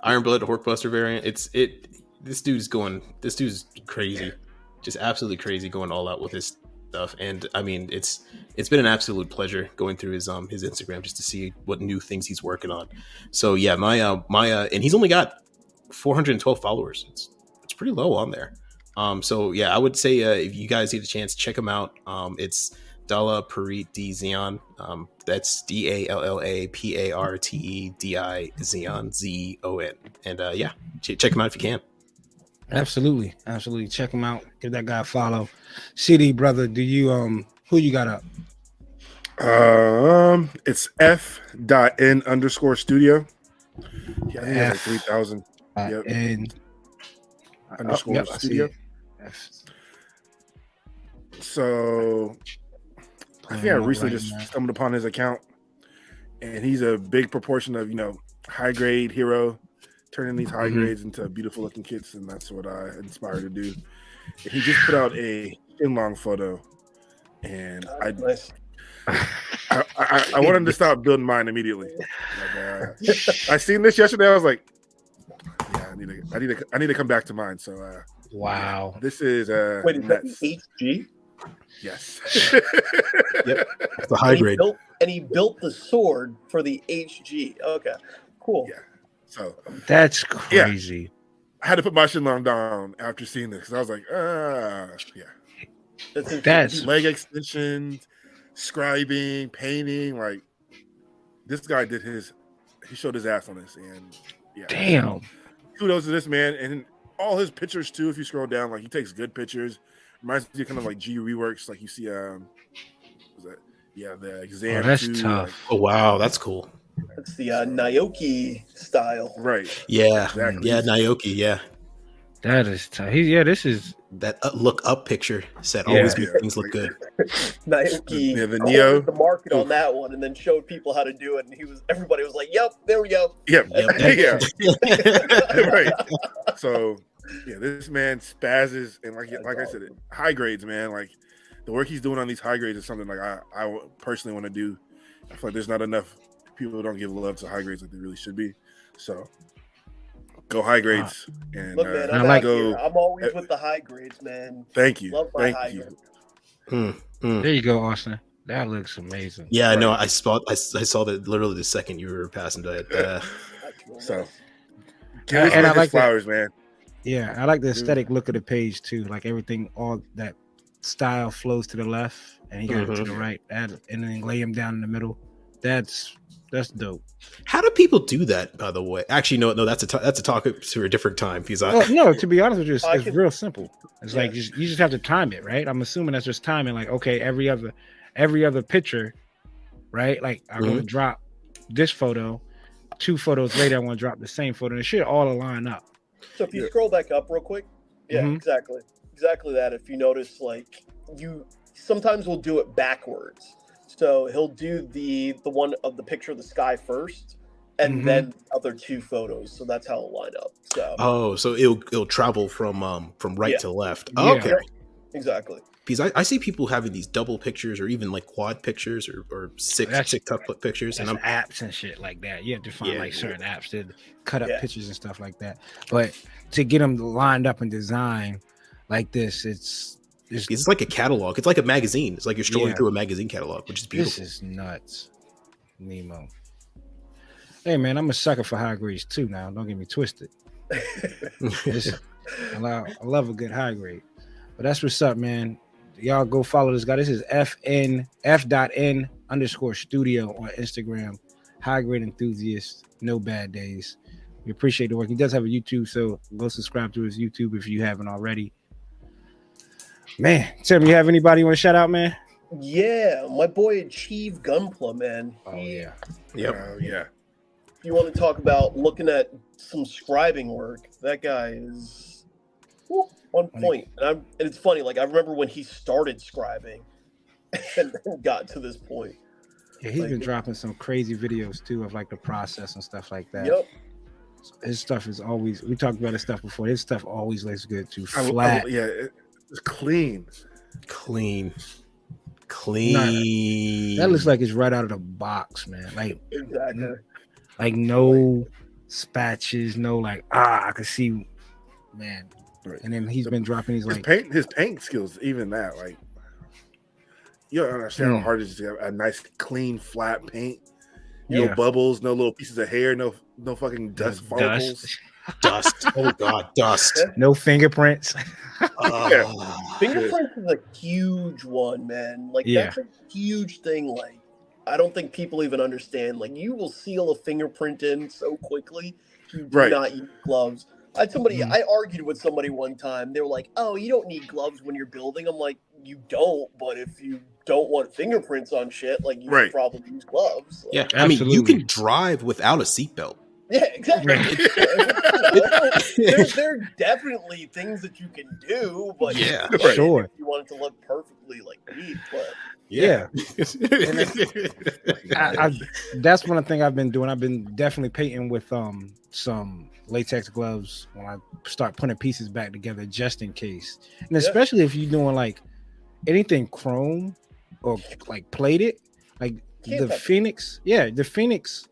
Iron Blood Hulkbuster variant. It's it. This dude's going. This dude's crazy, just absolutely crazy, going all out with his stuff. And I mean, it's it's been an absolute pleasure going through his um his Instagram just to see what new things he's working on. So yeah, my uh my uh, and he's only got 412 followers. It's it's pretty low on there. Um, so yeah, I would say uh, if you guys get a chance, check him out. Um, it's Dalla Parit D Zeon. Um, that's D A L L A P A R T E D I Zeon Z O N. And uh, yeah, ch- check him out if you can. Absolutely, absolutely. Check him out. Give that guy a follow. CD brother, do you um who you got up? Um, it's F dot N underscore studio. Yeah, I think like F. three thousand Uh, Yep. And underscore yep, studio. it. F. So I think I Playing recently right just now. stumbled upon his account, and he's a big proportion of you know high grade hero, turning these high Mhm. grades into beautiful looking kits, and that's what I inspired to do. And he just put out a in long photo, and I Nice. I, I, I want him to stop building mine immediately. Like, uh, I seen this yesterday. I was like, yeah, I need to, I need to, I need to come back to mine. So uh, Wow. this is uh, Wait, is that Nets. the HG? yes. The And he built and he built the sword for the HG. Okay, cool. Yeah. So That's Yeah. crazy. I had to put my Shenlong down after seeing this because I was like, ah, yeah. That's. That's- Leg extensions, scribing, painting. Like this guy did his, he showed his ass on this, and yeah. Damn. kudos to this man and all his pictures too. If you scroll down, like he takes good pictures. Reminds me of kind of like G reworks, like you see. Um, was that yeah, the exam. Oh, that's too, tough. Oh wow, that's cool. That's the uh, Naoki style. right. Yeah, Exactly. yeah, Naoki. Yeah, That is tough. He, yeah, this is that uh, look up picture said Yeah. always make things look good. Naoki Yeah, the cornered Neo. the market on that one, and then showed people how to do it. And he was everybody was like, "Yep, there we go." Yeah. Yep. yeah. right. So yeah, this man spazzes and like like I said, high grades, man. Like the work he's doing on these high grades is something like I I personally want to do. I feel like there's not enough people don't give love to high grades like they really should be. So go high grades and Look, man, uh, I I'm, like- out here. I'm always with the high grades, man. thank you, Love my thank high you. grades. Hmm, hmm. there you go, Austen. That looks amazing. Yeah, I know. I saw. I, I saw that literally the second you were passing by it. Uh, So, nice. Give this And I like that- flowers, man. Yeah, I like the Dude. aesthetic look of the page too. Like everything, all that style flows to the left, and he got it to the right, that, and then lay him down in the middle. That's that's dope. how do people do that? By the way, actually, no, no. That's a t- that's a talk for a different time because I. Well, no, to be honest with you, it's, I it's real simple. It's like you just, you just have to time it, right? I'm assuming that's just timing. Like, okay, every other every other picture, right? Like I'm gonna drop this photo. Two photos later, I want to drop the same photo. And it should all align up. So if you Yeah. scroll back up real quick, yeah, Mhm. exactly, exactly that. If you notice, like you sometimes will do it backwards. So he'll do the the one of the picture of the sky first, and Mhm. then other two photos. So that's how it'll line up. So Oh, so it'll it'll travel from um from right Yeah. to left. Yeah. okay. exactly. Because I, I see people having these double pictures or even like quad pictures or, or six That's- six tuple pictures, and I'm apps and shit like that. You have to find Yeah. like certain apps to cut up Yeah. pictures and stuff like that. But to get them lined up and designed like this, it's it's, it's like a catalog. It's like a magazine. It's like you're strolling Yeah. through a magazine catalog, which is beautiful. this is nuts. Nemo. Hey man, I'm a sucker for high grades too. Now, don't get me twisted. I love, I love a good high grade. But that's what's up, man. Y'all go follow this guy. This is fn f dot n underscore studio on Instagram. High grade enthusiast. No bad days. We appreciate the work. He does have a YouTube, so go subscribe to his YouTube if you haven't already. Man, Tim, you have anybody you want to shout out, man? Yeah, my boy Achieve Gunpla, man. Oh yeah. Yep. Uh, yeah. You want to talk about looking at some scribing work, that guy is whew, on point. And, I'm, and it's funny, like I remember when he started scribing and then got to this point. Yeah, he's Like- been dropping some crazy videos too of like the process and stuff like that. Yep. His stuff is always we talked about his stuff before. His stuff always looks good too. I- I- Flat. yeah, it- it's clean. Clean. Clean. that looks like it's right out of the box, man. Like Exactly. like no spatches, no like ah, I can see, man. Right. And then he's been dropping these His like paint, his paint skills, even that, like you don't understand Mm. how hard it is to have a nice, clean, flat paint. No yeah, bubbles, no little pieces of hair, no no fucking dust Dust. follicles. dust. Oh god, dust. no fingerprints. Ah. Fingerprints is a huge one, man. Like Yeah. that's a huge thing. Like I don't think people even understand. Like you will seal a fingerprint in so quickly. You do Right. not use gloves. I had somebody Mhm. I argued with somebody one time. They were like, "Oh, you don't need gloves when you're building." I'm like, "You don't, but if you don't want fingerprints on shit, like you Right. probably use gloves." Like, Yeah, I mean, you can drive without a seatbelt. Yeah, exactly. there, there are definitely things that you can do, but Yeah. you Sure. if you want it to look perfectly like neat, but Yeah. I, I, that's one thing I've been doing. I've been definitely painting with um some latex gloves when I start putting pieces back together just in case. And especially if you're doing like anything chrome or like plated, like Can't the touch it. Phoenix, yeah, the Phoenix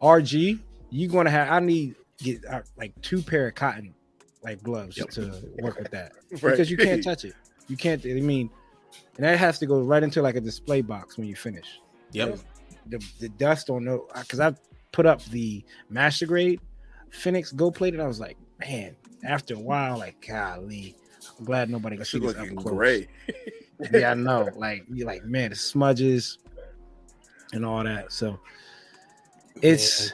RG, you're gonna have I need get uh, like two pair of cotton like gloves Yep. to work with that Right. because you can't touch it. You can't. I mean, and that has to go right into like a display box when you finish. Yep. The the dust on the because I put up the master grade Phoenix Go Plate and I was like, man, after a while, like golly, I'm glad nobody can That see shit this up looking close. gray. Yeah, I know. Like you're like, man, the smudges and all that. So it's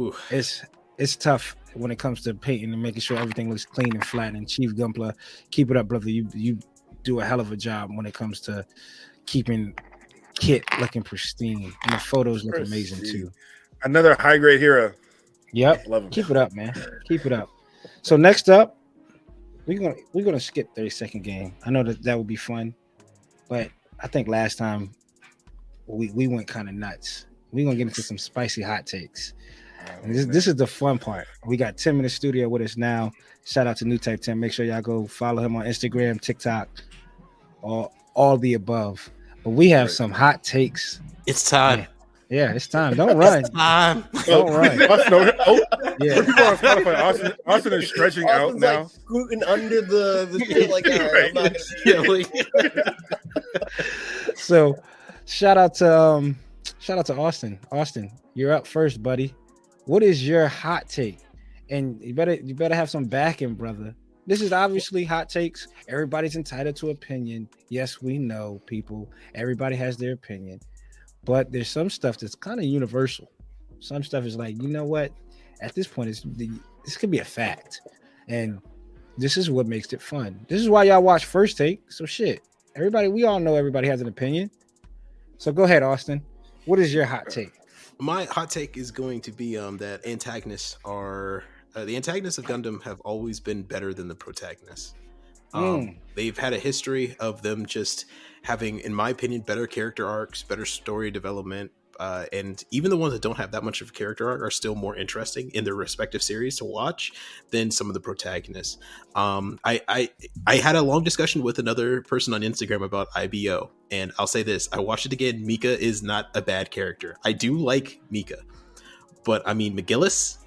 Ooh. it's it's tough when it comes to painting and making sure everything looks clean and flat. And Chief Gunpla, keep it up, brother. You you do a hell of a job when it comes to keeping kit looking pristine. And the photos look amazing too. Another high grade hero. Yep. Love him. Keep it up, man. Keep it up. So next up, we're gonna we're gonna skip 30 second game. I know that that would be fun, but I think last time we we went kind of nuts. We're gonna get into some spicy hot takes. And this, this is the fun part. We got Tim in the studio with us now. Shout out to New Type Tim. Make sure y'all go follow him on Instagram, TikTok, all all the above. But we have some hot takes. It's time. Yeah, it's time. Don't run. Time. Don't run. Austen, oh, Yeah. for people on Spotify, Austen, Austen is stretching out Austen's now. like scooting under the, the shit like, all right, I'm not gonna Yeah, like, So shout out to um shout out to Austen. Austen, you're up first, buddy. What is your hot take? And you better you better have some backing, brother. This is obviously hot takes. Everybody's entitled to opinion. Yes, we know people. Everybody has their opinion. But there's some stuff that's kind of universal. Some stuff is like, you know what? At this point, it's this could be a fact. And this is what makes it fun. This is why y'all watch first take. So shit. Everybody, we all know everybody has an opinion. So go ahead, Austen. What is your hot take? My hot take is going to be um that antagonists are uh, the antagonists of Gundam have always been better than the protagonists. Um, Mm. They've had a history of them just having, in my opinion, better character arcs, better story development, uh, and even the ones that don't have that much of a character arc are still more interesting in their respective series to watch than some of the protagonists. Um, I, I I had a long discussion with another person on Instagram about IBO, and I'll say this: I watched it again. Mika is not a bad character. I do like Mika, but I mean McGillis,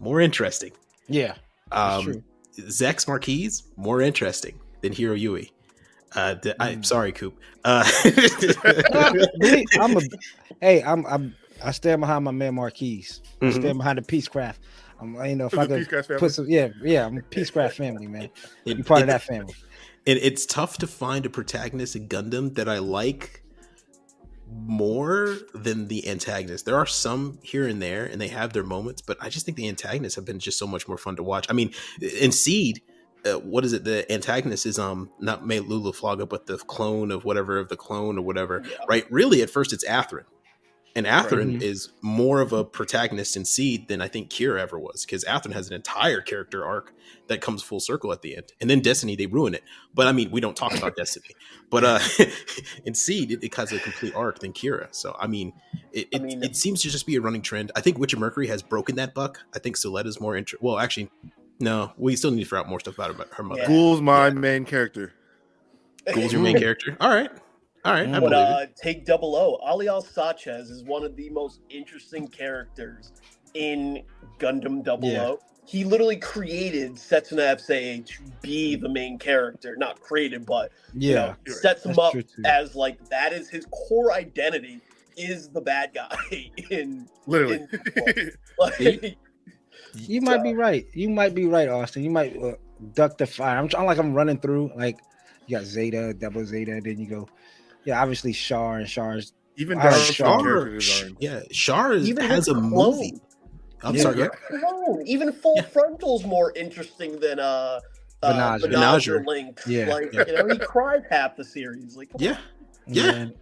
more interesting. Yeah, that's Um, true. Zechs Marquise, more interesting than Heero Yuy. Uh, th- I'm Mm. sorry, Coop. Uh, I'm a hey, I'm I'm I stand behind my man Marquise. I Mhm. stand behind the Peacecraft. I'm you know if For I could Peacecraft family. put some yeah yeah I'm a Peacecraft family man. It- You part of that family. it, it's tough to find a protagonist in Gundam that I like more than the antagonist. There are some here and there, and they have their moments, but I just think the antagonists have been just so much more fun to watch. I mean, in Seed, uh, what is it? The antagonist is um not Mu La Flaga, but the clone of whatever of the clone or whatever. Yeah. Right? Really, at first it's Athrun, and Athrun Mhm. is more of a protagonist in Seed than I think Kira ever was, because Athrun has an entire character arc that comes full circle at the end, and then Destiny they ruin it. But I mean, we don't talk about Destiny, but uh, in Seed it, it has a complete arc than Kira. So I mean, it I it, mean- it seems to just be a running trend. I think Witcher Mercury has broken that buck. I think Suletta's more interesting. Well, actually, no, we still need to figure out more stuff about her, her mother. Yeah. Ghoul's my main character. Ghoul's your main character. All right, all right, I But believe uh, it. take Double O. Ali Al-Saachez is one of the most interesting characters in Gundam Double Yeah. O. He literally created Setsuna FSA to be the main character. Not created, but you Yeah, know, sets him That's up as like that is his core identity is the bad guy in Literally. like you might be right. You might be right, Austen. You might uh, duck the fire. I'm trying like I'm running through like you got Zeta, Double Zeta, then you go, yeah, obviously Char and Char's. Even Wow, down Char- to Char, character design. yeah, Char is, even has a clone. movie. I'm Yeah, sorry. yeah. yeah. clone. Even full Yeah. frontal's more interesting than uh uh, Banagher. Banagher Banagher. Link. Yeah. Like, Yeah. you know, he cried half the series. Like, Yeah. on. Yeah. Man.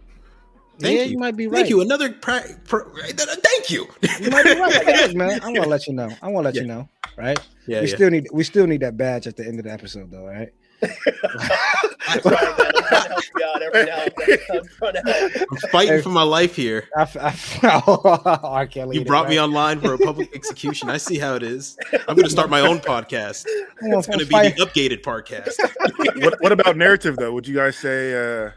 Thank yeah, you. you might be right. Thank you. Another pra- pra- thank you. You might be right. Hey, look, man, I want to let you know. I want to let Yeah. you know, right? Yeah, we yeah. still need we still need that badge at the end of the episode, though, right? I'm trying. I'm trying to help you out every now and then. I'm trying to help. I'm fighting for my life here. I, f- I, f- R. Kelly You did, brought me right? online for a public execution. I see how it is. I'm going to start my own podcast. I'm It's going to be fight- the updated podcast. what what about narrative though? Would you guys say uh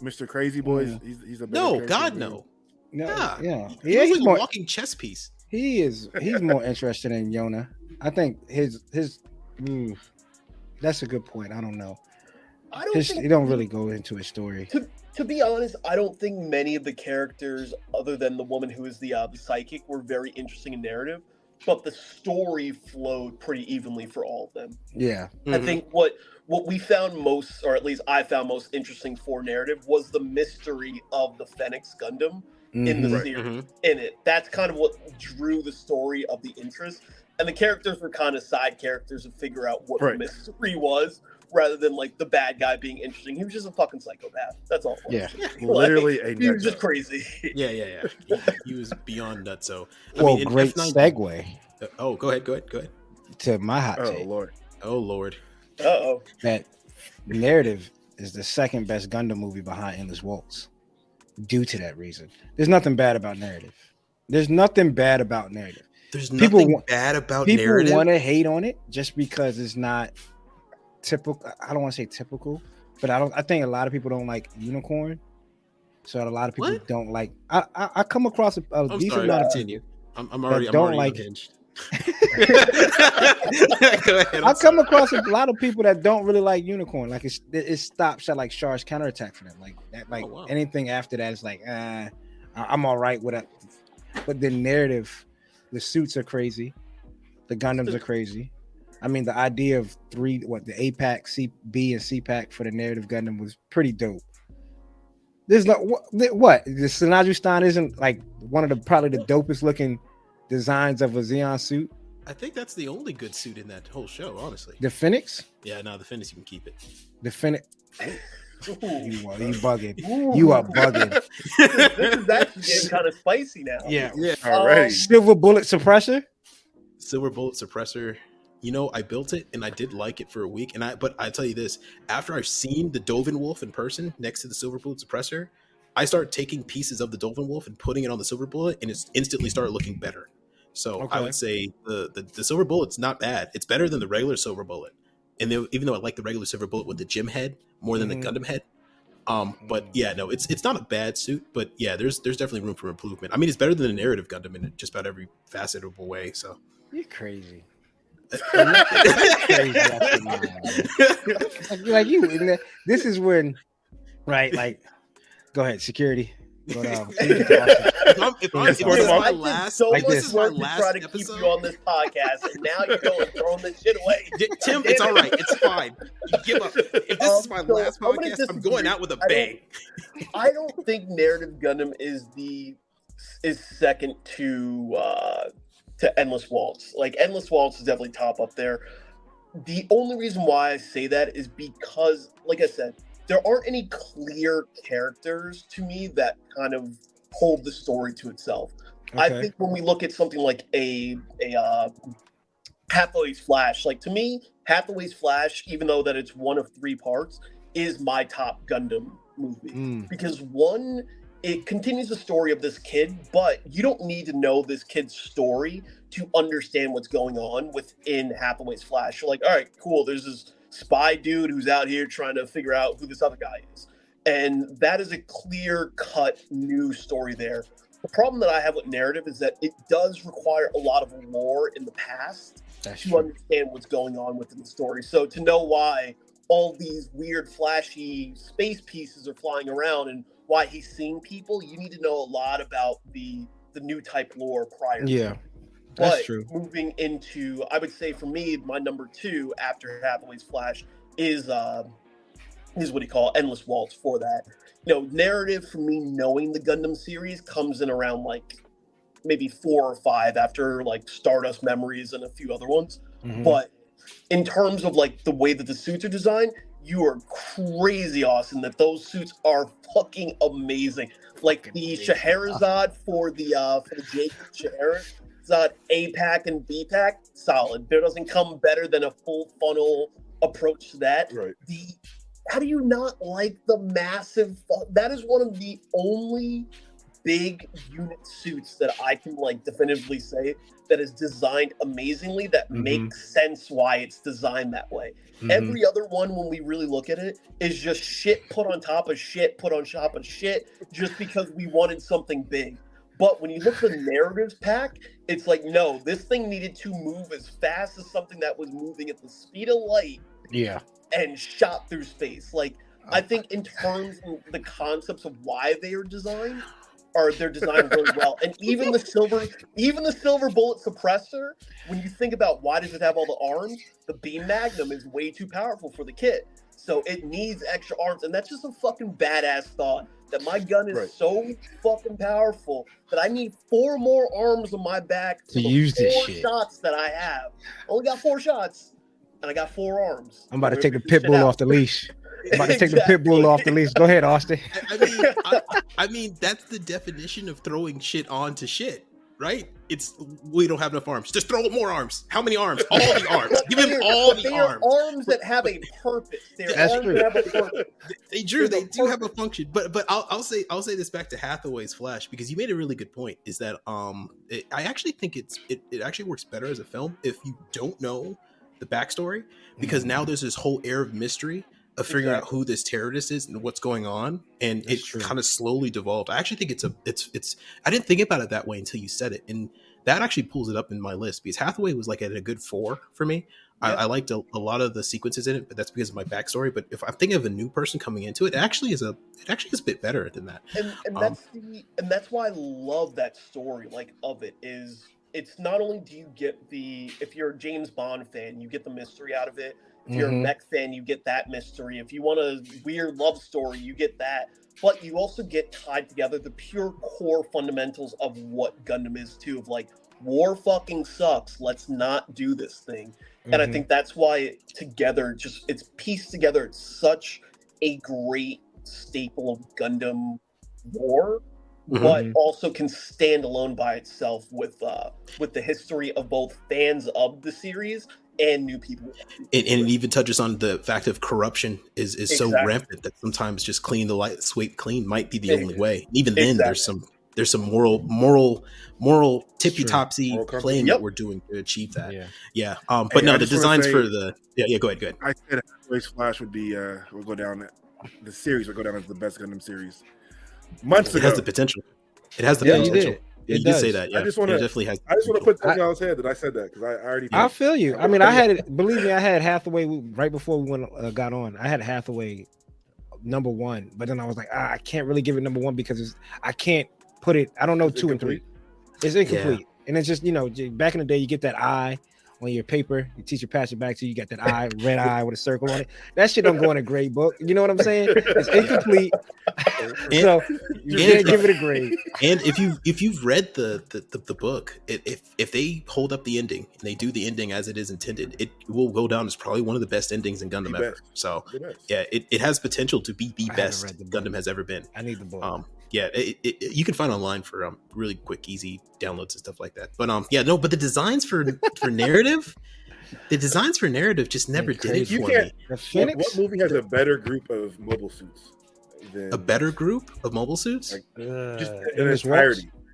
Mr. Crazy Boys? Mm. He's, he's a No, God, than- no. No, Yeah. yeah, He yeah. He's like more. a walking chess piece. He is. He's more interested in Yona. I think his his. mm, that's a good point. I don't know. I don't His, think he don't really go into his story. to be honest, I don't think many of the characters, other than the woman who is the uh, the psychic, were very interesting in narrative. But the story flowed pretty evenly for all of them. Yeah, I Mhm. think what what we found most, or at least I found most interesting for narrative, was the mystery of the Phoenix Gundam in the Mhm. Right. series. Mhm. In it, that's kind of what drew the story of the interest, and the characters were kind of side characters to figure out what Right. the mystery was, rather than like the bad guy being interesting. He was just a fucking psychopath. That's all. it was. yeah. Literally a He was just crazy. Yeah, yeah, yeah. He, he was beyond nutso. I Well, mean, great F9 segue Uh, oh, go ahead, go ahead, go ahead. to my hot Oh take lord. Oh, Lord. Uh oh. that narrative is the second best Gundam movie behind Endless Waltz. Due to that reason, there's nothing bad about narrative. There's nothing bad about narrative. There's People nothing wa- bad about People narrative. want to hate on it just because it's not typical. I don't want to say typical, but I don't. I think a lot of people don't like unicorn. So a lot of people What? don't like. I I, I come across a, a I'm decent sorry, amount of continue. I'm, I'm already, I'm don't already like- unhinged. Ahead. I'm I come across a lot of people that don't really like unicorn. Like it's, it, it stops at like Char's counterattack for them. Like that, like Oh, wow. anything after that is like, uh, I'm all right with it. But the narrative, the suits are crazy, the Gundams are crazy. I mean, the idea of three, what the A pack, C, B, and C pack for the narrative Gundam was pretty dope. There's no what, what the Sinaju Stein isn't like one of the probably the dopest looking designs of a Zeon suit. I think that's the only good suit in that whole show, honestly. The Phoenix, Yeah, no, the Phoenix, you can keep it. the Phoenix. Ooh. You are you bugging. Ooh. You are bugging. this is actually getting kind of spicy now. Yeah. Yeah. Alrighty. Silver bullet suppressor. Silver Bullet Suppressor. You know, I built it and I did like it for a week. And I, but I tell you this: after I've seen the Dovin Wolf in person next to the Silver Bullet Suppressor, I start taking pieces of the Dovin Wolf and putting it on the Silver Bullet, and it's instantly started looking better. So I would say the, the the Silver Bullet's not bad. It's better than the regular Silver Bullet. And they, even though I like the regular Silver Bullet with the GM head more than Mhm. the Gundam head, um, but yeah, no, it's it's not a bad suit. But yeah, there's there's definitely room for improvement. I mean, it's better than the narrative Gundam in just about every facet of a way. So. You're crazy. crazy after mine, man. like, like you, this is when, right? Like, go ahead, security. But, um, if I'm, if, I'm, if this is him off. my I last, so like this. work my to try last to keep you on this podcast, and now you're going throwing this shit away. Di- Tim, it's all right. It's fine. You give up. If this is Um, my so last I'm podcast, I'm going out with a I don't- bang. I don't think narrative Gundam is the is second to uh to Endless Waltz. Like Endless Waltz is definitely top up there. the only reason why I say that is because, like I said, there aren't any clear characters to me that kind of hold the story to itself. I think when we look at something like a a uh, Hathaway's Flash, like to me, Hathaway's Flash, even though that it's one of three parts, is my top Gundam movie Mm, because one, it continues the story of this kid, but you don't need to know this kid's story to understand what's going on within Hathaway's Flash. You're like, all right, cool. There's this spy dude who's out here trying to figure out who this other guy is. And that is a clear cut new story there. The problem that I have with narrative is that it does require a lot of lore in the past that's to true. understand what's going on within the story. So to know why all these weird, flashy space pieces are flying around and why he's seeing people, you need to know a lot about the the new type lore prior. Yeah, that's but true. moving into, I would say for me, my number two after Hathaway's Flash is uh, is what do you call? Endless Waltz for that. You know, narrative for me knowing the Gundam series comes in around like maybe four or five after like Stardust Memories and a few other ones. Mhm. But in terms of like the way that the suits are designed, you are crazy awesome that those suits are fucking amazing. Like the amazing. Scheherazade for the uh for the Jake Scheherazade A pack and B pack, solid. There doesn't come better than a full funnel approach to that Right. the how do you not like the massive that is one of the only big unit suits that i can like definitively say that is designed amazingly that Mhm. makes sense why it's designed that way Mhm. every other one when we really look at it is just shit put on top of shit put on top of shit just because we wanted something big but when you look at the narratives pack it's like no this thing needed to move as fast as something that was moving at the speed of light yeah, and shot through space. Like oh I think in terms of the concepts of why they are designed, are they're designed really well. And even the silver, even the silver bullet suppressor, when you think about why does it have all the arms, the beam magnum is way too powerful for the kit. So it needs extra arms, and that's just a fucking badass thought. That my gun is Right. so fucking powerful that I need four more arms on my back To use this shit. shots that I have. I only got four shots, and I got four arms. I'm about to take the pit bull off the leash. I'm about to take the pit bull off the leash. Go ahead, Austen. I mean, I, I mean that's the definition of throwing shit onto shit, right? It's we don't have enough arms. Just throw more arms. How many arms? All the arms. Give him all but the they are arms. arms that have a purpose. They're That's arms true. that have a purpose. They Drew, they a do have a function, but but I'll, I'll say I'll say this back to Hathaway's Flash because you made a really good point. Is that um it, I actually think it's it, it actually works better as a film if you don't know the backstory because Mm-hmm. now there's this whole air of mystery of figuring out who this terrorist is and what's going on, and That's it kind of slowly devolved. I actually think it's a it's it's I didn't think about it that way until you said it, and that actually pulls it up in my list because Hathaway was like at a good four for me. I, I liked a, a lot of the sequences in it, but that's because of my backstory. But if I'm thinking of a new person coming into it, it actually is a it actually is a bit better than that. and and Um, that's the and that's why I love that story. Like of it is it's not only do you get the if you're a James Bond fan, you get the mystery out of it. If you're a mech fan, you get that mystery. If you want a weird love story, you get that. But you also get tied together the pure core fundamentals of what Gundam is too. Of like war fucking sucks. Let's not do this thing. and I Mhm. think that's why it, together just it's pieced together. It's such a great staple of Gundam lore, but also can stand alone by itself with uh with the history of both fans of the series and new people. And, and it even touches on the fact of corruption is is so rampant that sometimes just clean the light sweep clean might be the Ex- only way. Even then, there's some there's some moral moral moral tippy topsy Moral playing Yep. that we're doing to achieve that. Yeah. yeah. Um. But Hey, no, I the designs say- for the yeah yeah. Go ahead. Go ahead. I said Race Flash would be uh will go down the series would go down as the best Gundam series. Months It ago. has the potential. It has the Yeah, you potential. did. Yeah, It you did say does. that. I just wanna- it definitely has. I just want to put I- something on his head that I said that because I, I already I feel you. I mean, I had it. Believe me, I had Hathaway right before we went uh, got on. I had Hathaway number one, but then I was like, ah, I can't really give it number one because it's, I can't put it. I don't know It's two and three. It's incomplete, and it's just you know back in the day, you get that eye on your paper. Your teacher pass it back to you. You got that eye, red eye with a circle on it. That shit don't go in a grade book. You know what I'm saying? It's incomplete. so you and- can't give it a grade. And if you if you've read the the, the, the book, it, if if they hold up the ending and they do the ending as it is intended, it will go down as probably one of the best endings in Gundam ever. So yeah, it, it has potential to be the I best read the book. Gundam has ever been. I need the book. Um, yeah, it, it, it- you can find online for um really quick, easy downloads and stuff like that. But um, yeah, no, but the designs for for narrative, the designs for narrative just never did it crazy. You for can't- me. What, what movie has a better group of mobile suits? Than, A better group of mobile suits Like, Uh, just in Endless entirety. Waltz?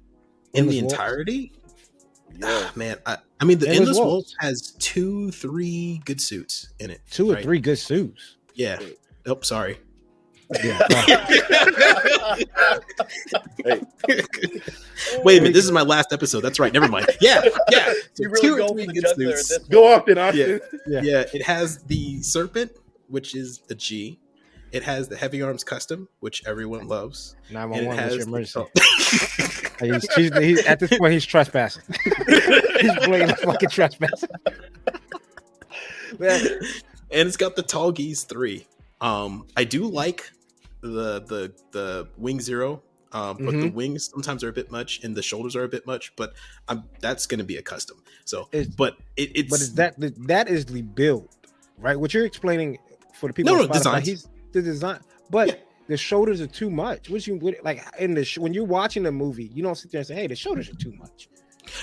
in the Endless Waltz? entirety. Yeah. Ah, man, I, I mean, the Endless Endless Waltz. Waltz has two, three good suits in it. Two or right? three good suits. Yeah. Oh, sorry. Yeah. Hey, Wait a minute. This is my last episode. That's right. Never mind. Yeah. Yeah. So You really two or go three for the good jugular at suits. this go off then, Austen. Yeah. Yeah. It has the Serpent, which is a G. It has the Heavy Arms Custom, which everyone loves. Nine And one it one. What's has your emergency? He's, he's, he's, at this point, he's trespassing. he's blatantly fucking trespassing. Man, and it's got the Tallgeese three. Um, I do like the the the Wing Zero, um, but the Mhm. wings sometimes are a bit much, and the shoulders are a bit much. But I'm that's going to be a custom. So, It's- but it, it's but is that that is the build, right? What you're explaining for the people No, no, Spotify. He's the design, but the shoulders are too much. What you like in the sh- when you're watching the movie, you don't sit there and say, "Hey, the shoulders are too much."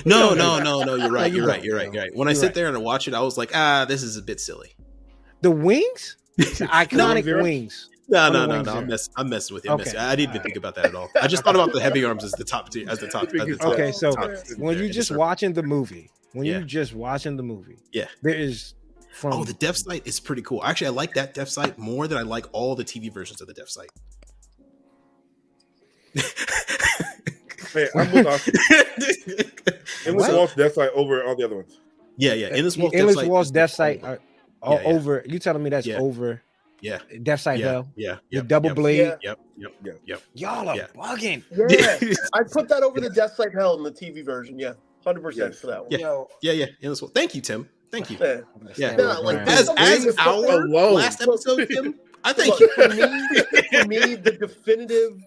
no, no, no, no. You're right. you You're right. You're right. You're right. When I sit there and I watch it, I was like, ah, this is a bit silly. The wings, the iconic Zero? wings. No, On the no, no, no. I'm, Zero. mess, I'm messing with you. I'm Okay. messing- I didn't even think about that at all. I just thought about the heavy arms as the top tier, as the top. As the top Okay, so top- when yeah, you're just circle. watching the movie, when Yeah. you just watching the movie, Yeah. there is from Oh, the Death Scythe is pretty cool. Actually, I like that Death Scythe more than I like all the TV versions of the Death Scythe. Man, I'm with Austin. Endless What? Waltz Death Scythe over all the other ones. yeah, yeah. Endless uh, Waltz, Endless Death Scythe Walls, is Death the- Sight are all Yeah, oh, yeah. over. You telling me that's Yeah. over? Yeah, Death Scythe yeah, Hell, yeah. the yep, double yep, blade. Yeah. Yep, yep. Y'all are Yeah. bugging. Yeah, I put that over the Death Scythe Hell in the TV version. Yeah, hundred percent for that one. Yeah. Yo, Yeah, yeah. Endless Waltz. Thank you, Tim. Thank you. Yeah. yeah, Yeah, like, As Some as our alone. last episode, Tim. I think Look, for me, for me, the definitive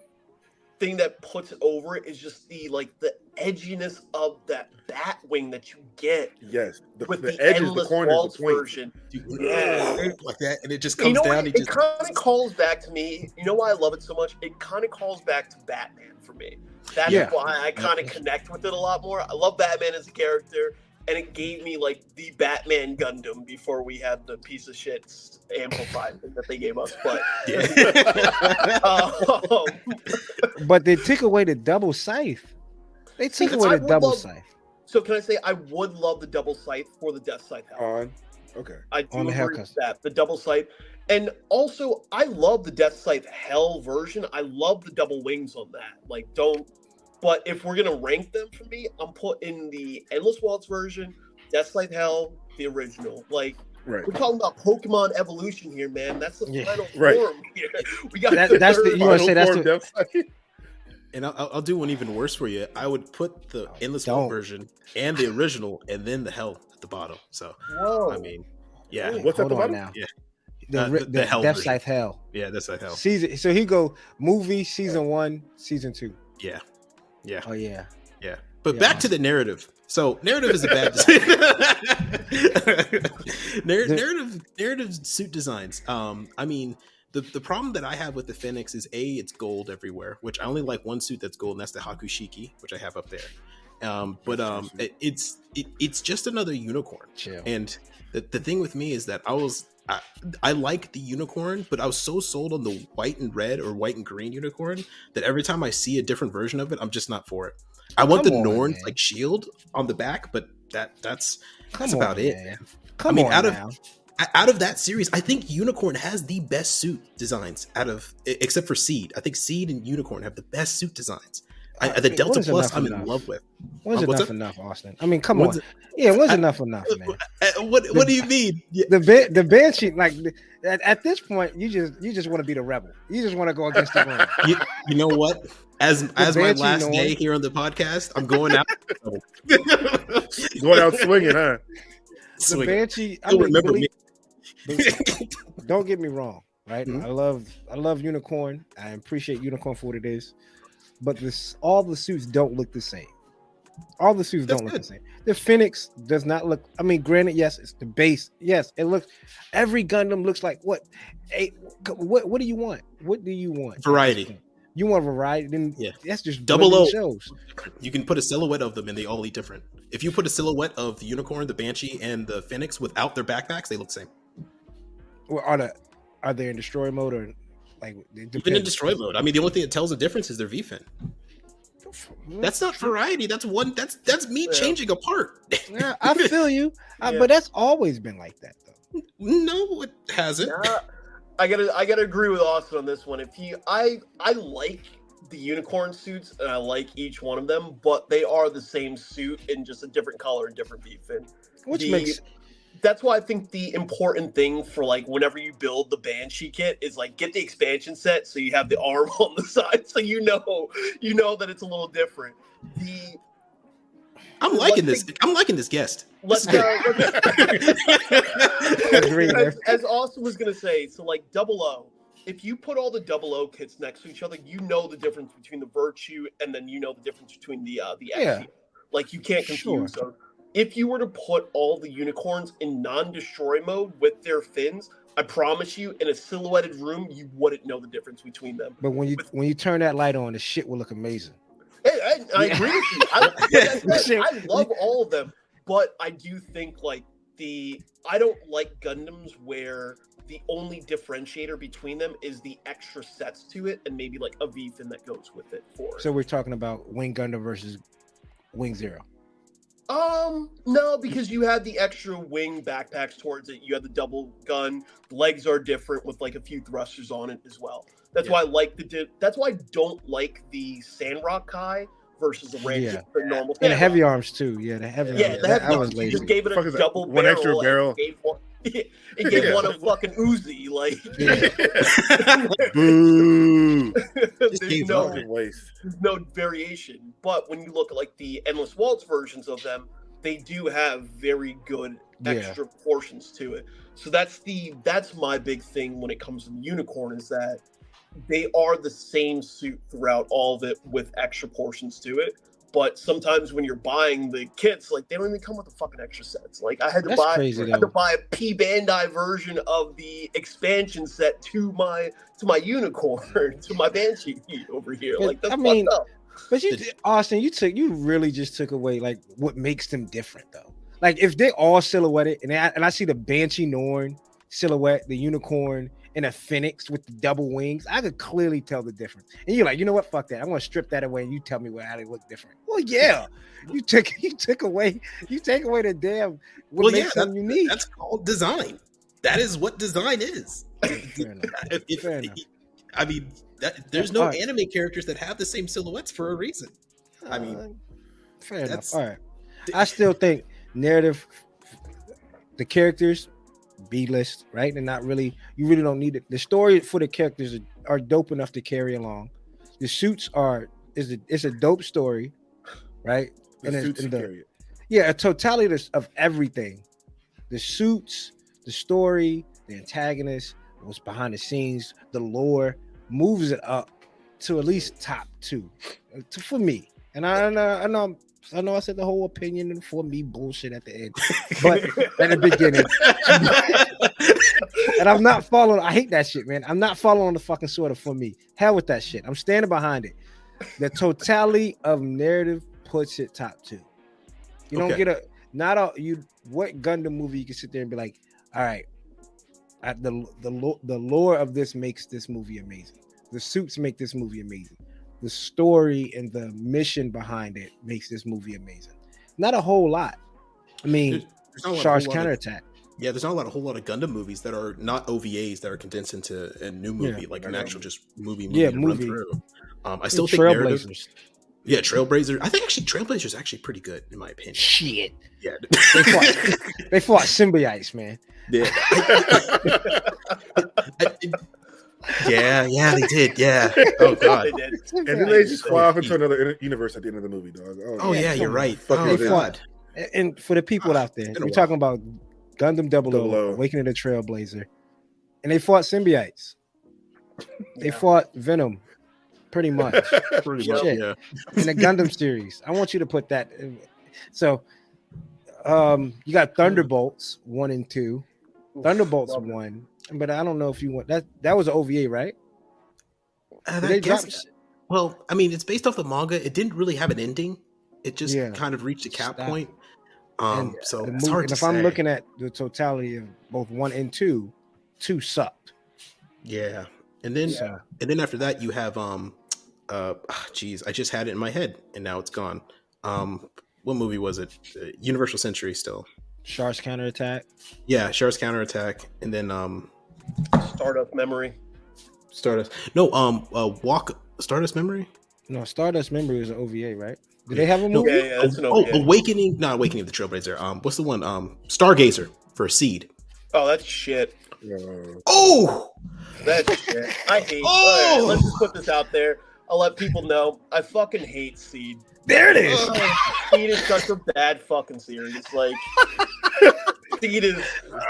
thing that puts it over is just the like the edginess of that bat wing that you get Yes, the, with the, the, edges, the endless corners, waltz the point. version. Yeah, like that, and it just You comes know down. what? He It just kind of calls back to me. You know why I love it so much? It kind of calls back to Batman for me. That's Yeah. why I kind of connect with it a lot more. I love Batman as a character, and it gave me like the Batman Gundam before we had the piece of shit amplified thing that they gave us. But yeah. um, but they took away the double scythe. They took See, away I the double love- scythe. so can I say I would love the double scythe for the Death Scythe Hell. On. Okay. I do on the agree with that. The double scythe. And also, I love the Death Scythe Hell version. I love the double wings on that. Like, don't. But if we're gonna rank them for me, I'm putting the Endless Waltz version, Death Scythe Hell, the original. Like, Right. we're talking about Pokemon evolution here, man. That's the Yeah. final Right. form here. We got That- that's the- you wanna say that's the- Death Scythe? And I'll, I'll do one even worse for you. I would put the endless Don't. Version and the original, and then the hell at the bottom. So Whoa. I mean, yeah, Wait, What's at the on bottom? now. Yeah. The, Uh, the- the, the Hell Death. Scythe Hell yeah, that's like hell. season. So he go movie season one, season two. Yeah, yeah, Oh yeah. yeah. But Yeah. back to the narrative. So narrative is a bad design. Narr- narrative narrative suit designs. Um, I mean. The, the problem that I have with the Phoenix is a it's gold everywhere, which I only like one suit that's gold, and that's the Hyaku Shiki, which I have up there. Um, but um, it, it's it, it's just another unicorn. Chill. And the, the thing with me is that I was I, I like the unicorn, but I was so sold on the white and red or white and green unicorn that every time I see a different version of it, I'm just not for it. I want Come the on, Norn like shield on the back, but that that's Come that's on, about it. man. Come mean, on out of- now. O- Out of that series, I think Unicorn has the best suit designs out of except for Seed. I think Seed and Unicorn have the best suit designs. I, I the mean, Delta Plus, I'm in love with. When's Uh, what's enough up? enough, Austin? I mean, come When's on. Yeah, when's I- enough enough, man? Uh, what What do you mean? The bed, the banshee, like at, at this point, you just you just want to be the rebel. You just want to go against the grain. you, you know what? As as my last Norn. day here on the podcast, I'm going out. Going out swinging, huh? the Swing it. Banshee. I You'll mean, remember believe- me. don't get me wrong, right? Mhm. I love I love Unicorn. I appreciate Unicorn for what it is, but this all the suits don't look the same. All the suits That's don't look the same. The Phoenix does not look. I mean, granted, yes, it's the base. Yes, it looks. Every Gundam looks like what? Hey, what? What do you want? What do you want? Variety. You want variety? Then Yeah. that's just Double double O. shows. You can put a silhouette of them and they all look different. If you put a silhouette of the unicorn, the banshee, and the phoenix without their backpacks, they look the same. Or are the are they in destroy mode or like Even in destroy mode. I mean, the only thing that tells the difference is their V-fin. That's not variety. That's one. That's that's me Yeah. changing a part. Yeah, I feel you, Uh, Yeah. but that's always been like that though. no, it hasn't. Nah, I gotta I gotta agree with Austin on this one. If he, I I like the unicorn suits and I like each one of them, but they are the same suit in just a different color and different V-fin. Which The- makes That's why I think the important thing for like whenever you build the Banshee kit is like get the expansion set so you have the arm on the side so you know you know that it's a little different. The I'm liking this. thing- I'm liking this guest. let's uh, let's- Agree, man. as, as Austin was gonna say, so like double O, if you put all the double O kits next to each other, you know the difference between the virtue and then you know the difference between the uh the Yeah. Like you can't confuse those. If you were to put all the unicorns in non-destroy mode with their fins, I promise you, in a silhouetted room, you wouldn't know the difference between them. but when you when you turn that light on, the shit will look amazing. Hey, I, I agree with you. I, like said, I love all of them, but I do think like the I don't like Gundams where the only differentiator between them is the extra sets to it and maybe like a V fin that goes with it for it. So we're talking about Wing Gundam versus Wing Zero. Um, no, because you have the extra wing backpacks towards it. You have the double gun. The legs are different with like a few thrusters on it as well. That's Yeah. why I like the. Di- that's why I don't like the Sandrock Kai versus the Ranger, Yeah. the normal. And the heavy arms too. Yeah, the heavy Yeah, arms. the That- heavy I was arms. You lazy. just gave it a is that? double One extra and barrel? Gave one, it gave Yeah. one a fucking Uzi. Like, Boo! there's no, up. Fucking waste. there's no variation. But when you look at like the Endless Waltz versions of them, they do have very good Yeah. extra portions to it. So that's the that's my big thing when it comes to the unicorn is that they are the same suit throughout all of it with extra portions to it. But sometimes when you're buying the kits, like they don't even come with the fucking extra sets. Like I had to That's buy crazy, I had to buy a P Bandai version of the expansion set to my to my unicorn, to my banshee over here. Like that's I mean, fucked up. But you, Austin, you took you really just took away like what makes them different though. Like if they all silhouetted and I, and I see the Banshee Norn silhouette, the unicorn, and a phoenix with the double wings, I could clearly tell the difference. And you're like, you know what? Fuck that. I'm gonna strip that away and you tell me what how they look different. Well, yeah. You took you took away you take away the damn what Well, yeah, them unique. That's called design. That is what design is. Fair enough. If- if- Fair enough. I mean, that, there's no Alright. anime characters that have the same silhouettes for a reason. I mean, Uh, fair enough. All right. I still think narrative, the characters, B list, right? And not really, you really don't need it. The story for the characters are, are dope enough to carry along. The suits are is a it's a dope story, right? The And suits and the-. Yeah, a totality of- everything. The suits, the story, the antagonist, what's behind the scenes, the lore moves it up to at least top two uh, to, for me. And I, know, I know, I know, I said the whole opinion and for me bullshit at the end, but at the beginning, and I'm not following. I hate that shit, man. I'm not following the fucking sort of for me. Hell with that shit. I'm standing behind it. The totality of narrative puts it top two. You don't Okay. get a not a you. What Gundam movie you can sit there and be like, all right, I, the the the lore of this makes this movie amazing. The suits make this movie amazing. The story and the mission behind it makes this movie amazing. Not a whole lot. I mean, There's- there's not a Char's lot of- counterattack. Yeah, there's not a lot, a whole lot of Gundam movies that are not OVAs that are condensed into a new movie, Yeah. like an actual just movie. movie Yeah, movie. Run through. Um, I still think narrative. Trailblazers. Yeah, Trailblazer. I think actually Trailblazer is actually pretty good in my opinion. Shit. Yeah, They fought, they fought symbiotes, man. yeah, I- yeah, yeah, they did. Yeah. Oh god. did. And then they just fly off into another universe at the end of the movie, dog. Oh Yeah, yeah, you're right. Fuck Oh they did. god. And for the people out there, we're while. talking about Gundam Double Double O, O. Awakening of the Trailblazer, and they fought symbiotes. They Yeah. fought Venom, pretty much Pretty much, yeah. in the Gundam series. I want you to put that. in- So, um, you got Thunderbolts one and two. Thunderbolts one, but I don't know if you want that. That was an OVA, right? And I guess, well, I mean, it's based off the manga. It didn't really have an ending. It just Yeah. kind of reached a cap Stop. point. Um, And so it's movie- hard if say. I'm looking at the totality of both one and two, two sucked. yeah, and then So and then after that, you have um, uh, geez, I just had it in my head and now it's gone. Um, what movie was it? Uh, Universal Century still. Char's counterattack. Yeah, Char's counterattack, and then um, Stardust memory. Stardust. No, um, uh, Walk Stardust Memory. No, Stardust Memory is an OVA, right? Did they have a movie? Yeah, yeah, that's an oh, Awakening, not Awakening of the Trailblazer. Um, what's the one? Um, Stargazer for Seed. Oh, that's shit. Uh, Oh, That's shit. I hate. Oh! All right, let's just put this out there. I'll let people know. I fucking hate Seed. There it is. Seed is such a bad fucking series. Like Seed is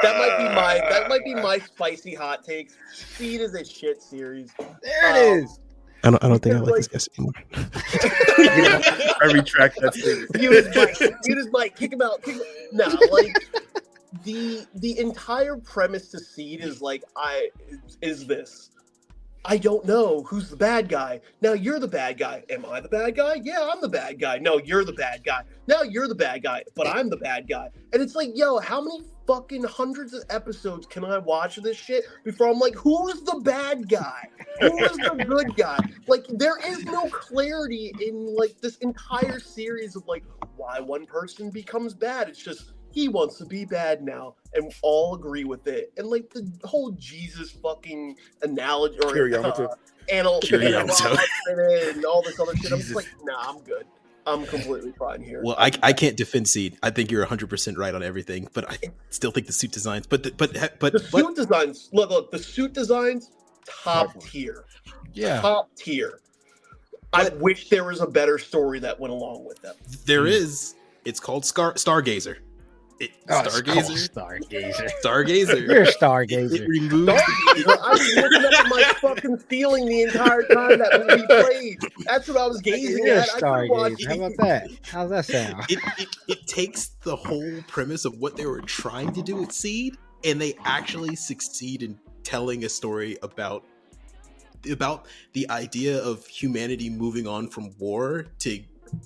that might be my that might be my spicy hot takes. Seed is a shit series. There it Um, is. I don't. I don't think I like this guest anymore. I retract that statement. Mute his mic. Mute his mic. Kick him out. Kick him. No, like the the entire premise to Seed is like I is, is this. I don't know who's the bad guy. Now you're the bad guy. Am I the bad guy? Yeah, I'm the bad guy. No, you're the bad guy. Now you're the bad guy, but I'm the bad guy. And it's like, yo, how many fucking hundreds of episodes can I watch of this shit before I'm like, who's the bad guy? Who is the good guy? Like, there is no clarity in like this entire series of like why one person becomes bad. It's just he wants to be bad now, and all agree with it. And like the whole Jesus fucking analogy or Kira Yamato. uh, anal Kira Yamato. and all this other shit. I'm just like, nah, I'm good. I'm completely fine here. Well, I, I can't defend Seed. I think you're 100 percent right on everything, but I still think the suit designs. But the, but but the but suit designs, look, look, the suit designs, top Top tier, Yeah. top tier. I wish there was a better story that went along with them. there is. It's called Scar Stargazer. It, Oh, it's Stargazer. Stargazer. Stargazer. You're a It, it stargazer. removes. Stargazer, I was looking up at my fucking ceiling the entire time that movie played. That's what I was gazing You're a at. I stargazer. How about that? How's that sound? it, it, it takes the whole premise of what they were trying to do with Seed, and they actually succeed in telling a story about about the idea of humanity moving on from war to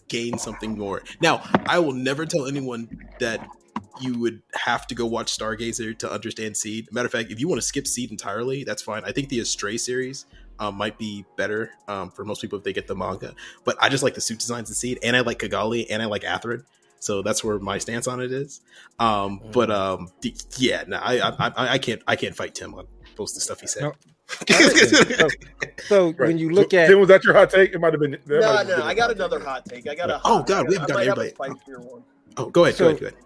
gain something more. Now, I will never tell anyone that you would have to go watch Stargazer to understand Seed. Matter of fact, if you want to skip Seed entirely, that's fine. I think the Astray series um, might be better um, for most people if they get the manga. But I just like the suit designs in Seed, and I like Cagalli, and I like Athrun. So that's where my stance on it is. Um, but um, the- yeah, no, I, I I I can't I can't fight Tim on most of the stuff he said. No. So, so Right. when you look at Tim, was that your hot take? It might have been. that No, have no, been I a got another hot take. I got a. Oh, hot- God, we haven't got have a everybody. spicier one. oh, go ahead, So- go ahead, go ahead.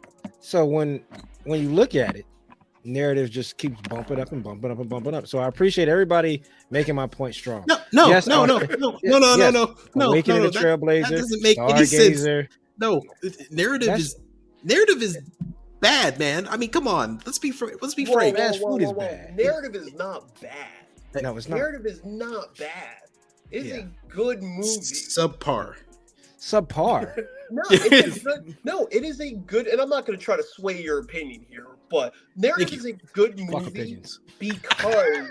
So when when you look at it, narrative just keeps bumping up and bumping up and bumping up. So I appreciate everybody making my point strong. No, no, Yes, no, I- no, no, no, no, no, Yes. no, no, Awakening no. the That, Trailblazer, that doesn't make any sense. No, narrative That's- is narrative is bad, man. I mean, come on, let's be fr- let's be Whoa, frank. fast whoa, whoa, food is whoa, whoa. bad. Narrative is not bad. No, it's not Narrative is not bad. It's Yeah. a good movie. Subpar. Subpar. No, it's a good, no, it is a good, and I'm not going to try to sway your opinion here, but narrative Thank is a good Fuck movie opinions. because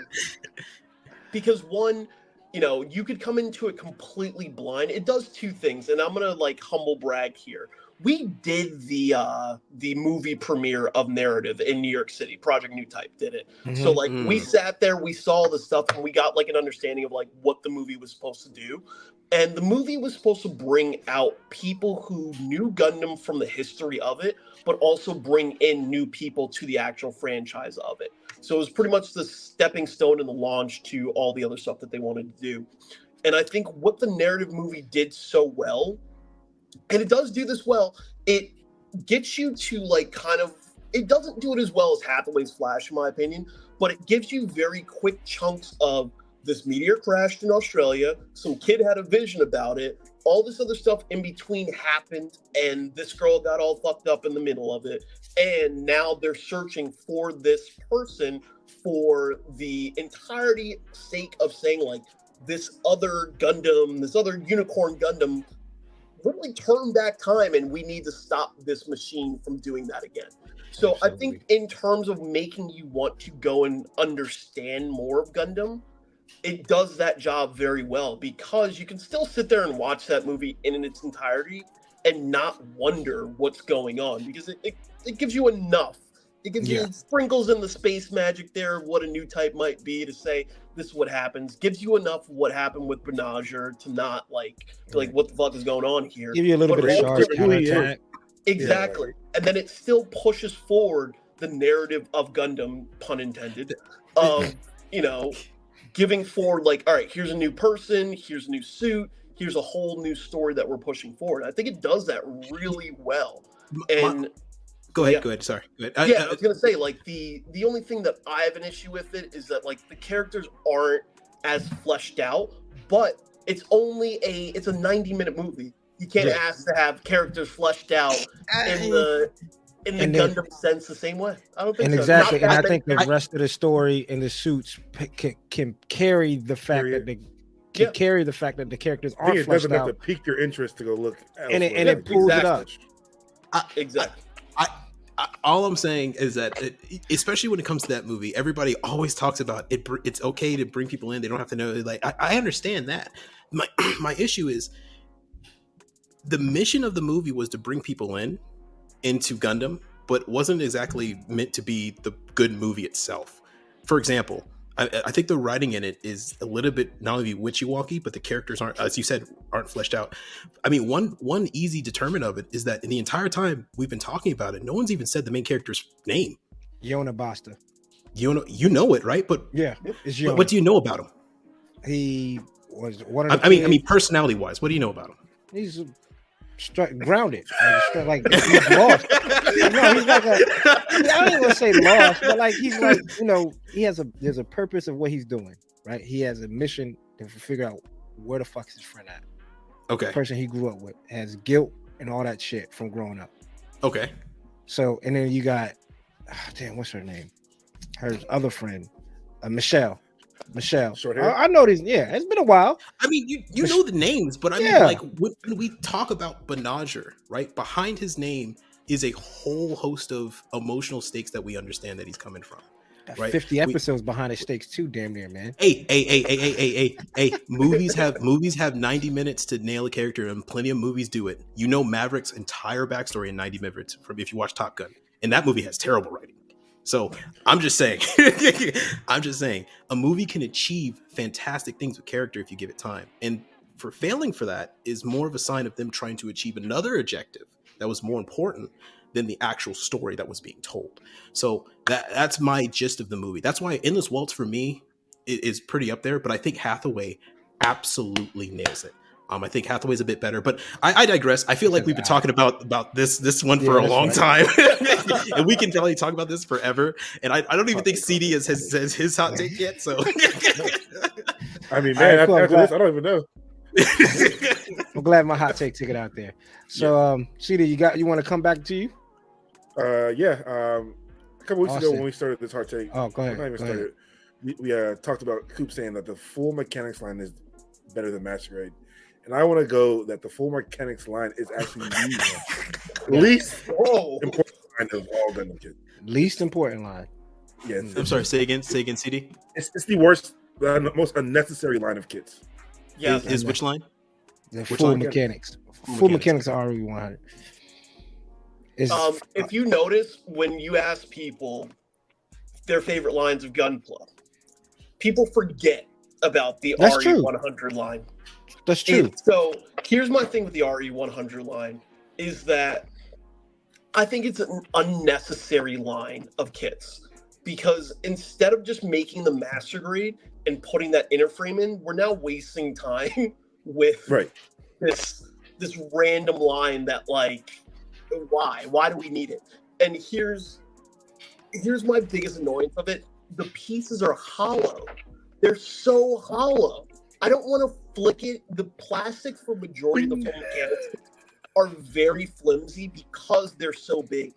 because one, you know, you could come into it completely blind. It does two things, and I'm gonna like humble brag here. We did the uh the movie premiere of Narrative in New York City. Project New Type did it. So Mhm. like we Mm. sat there, we saw the stuff, and we got like an understanding of like what the movie was supposed to do. And the movie was supposed to bring out people who knew Gundam from the history of it, but also bring in new people to the actual franchise of it. So it was pretty much the stepping stone and the launch to all the other stuff that they wanted to do. And I think what the narrative movie did so well, and it does do this well, it gets you to like kind of it doesn't do it as well as Hathaway's Flash, in my opinion, but it gives you very quick chunks of this meteor crashed in Australia. Some kid had a vision about it, all this other stuff in between happened, and this girl got all fucked up in the middle of it, and now they're searching for this person for the entirety sake of saying like this other Gundam, this other unicorn Gundam literally turn back time and we need to stop this machine from doing that again. So I think in terms of making you want to go and understand more of Gundam, it does that job very well because you can still sit there and watch that movie in its entirety and not wonder what's going on because it, it, it gives you enough. It gives Yeah. you sprinkles in the space magic there of what a new type might be to say this is what happens. Gives you enough what happened with Banagher to not like like what the fuck is going on here. Give you a little But bit of counterattack. Exactly. And then it still pushes forward the narrative of Gundam, pun intended, of, you know, giving forward, like, all right, here's a new person, here's a new suit, here's a whole new story that we're pushing forward. I think it does that really well. And go ahead, yeah. go ahead. Sorry. Go ahead. Yeah, I- I was gonna say like the the only thing that I have an issue with it is that like the characters aren't as fleshed out, but it's only a it's a 90 minute movie. You can't Yeah. ask to have characters fleshed out in the in the And then- Gundam sense the same way. I don't think And so. exactly, Not and I think the many- rest of the story and the suits p- can, can carry the fact Carry that it. they can Yeah. carry the fact that the characters aren't it fleshed doesn't have to pique your interest to go look. and it, elsewhere. and it pulls it up. exactly. exactly. I, all I'm saying is that, it, especially when it comes to that movie, everybody always talks about it. It's okay to bring people in; they don't have to know. Like I, I understand that. My my issue is the mission of the movie was to bring people in into Gundam, but wasn't exactly meant to be the good movie itself. For example, I, I think the writing in it is a little bit not only witchy walky, but the characters aren't, as you said, aren't fleshed out. I mean, one one easy determinant of it is that in the entire time we've been talking about it, no one's even said the main character's name. Yona Basta. You know, you know it, right? But Yeah, it's what, Yona. what do you know about him? he was one of I, the I mean, I mean, personality-wise, what do you know about him? he's stri- grounded, like, like he's lost. No, he's like a. I don't even want to say lost, but like he's like you know he has a there's a purpose of what he's doing, right? He has a mission to figure out where the fuck is his friend at. Okay, The person he grew up with has guilt and all that shit from growing up. okay, So and then you got, ah, damn, what's her name? Her other friend, uh, Michelle. Michelle. Short hair? I, I know these. Yeah, it's been a while. I mean, you you know the names, but I mean, like when, when we talk about Banagher, right? Behind his name is a whole host of emotional stakes that we understand that he's coming from. Right. Fifty We- episodes behind his stakes too. Damn near, man. Hey, hey, hey, hey, hey, hey, hey, hey! Movies have movies have ninety minutes to nail a character, and plenty of movies do it. You know Maverick's entire backstory in ninety minutes from if you watch Top Gun, and that movie has terrible writing. So I'm just saying, I'm just saying, a movie can achieve fantastic things with character if you give it time. And for failing for that is more of a sign of them trying to achieve another objective that was more important than the actual story that was being told. So that that's my gist of the movie. That's why Endless Waltz for me i- is pretty up there, but I think Hathaway absolutely nails it. Um, I think Hathaway's a bit better, but I, I digress. I feel like we've been talking about about this this one for a long right. time, and we can probably talk about this forever. And I, I don't even think CD has, has says his hot take yet. So I mean, All right, man, cool, I'm after, after this, I don't even know. I'm glad my hot take took it out there. So, um, CD, you got you want to come back to you? Uh, yeah. Um, a couple weeks ago when we started this hot take, Oh, go ahead. not even Go ahead. started. We, we uh, talked about Coop saying that the full mechanics line is better than Masquerade, and I want to go that the full mechanics line is actually the least important line of all Gundam Kid. Least important line. Yeah, I'm sorry. Say again. Say again. CD it's, it's the worst, the most unnecessary line of kits. Yeah. is, is which line? The Which full line? mechanics. Full, Full mechanics are RE 100. Is Um, if you notice, when you ask people their favorite lines of Gunpla, people forget about the RE100 line. That's true. And so here's my thing with the RE100 line is that I think it's an unnecessary line of kits because instead of just making the master grade and putting that inner frame in, we're now wasting time with Right. this this random line that like why? Why do we need it? And here's here's my biggest annoyance of it. The pieces are hollow. They're so hollow I don't want to flick it. The plastic for majority of the mechanics are very flimsy because they're so big.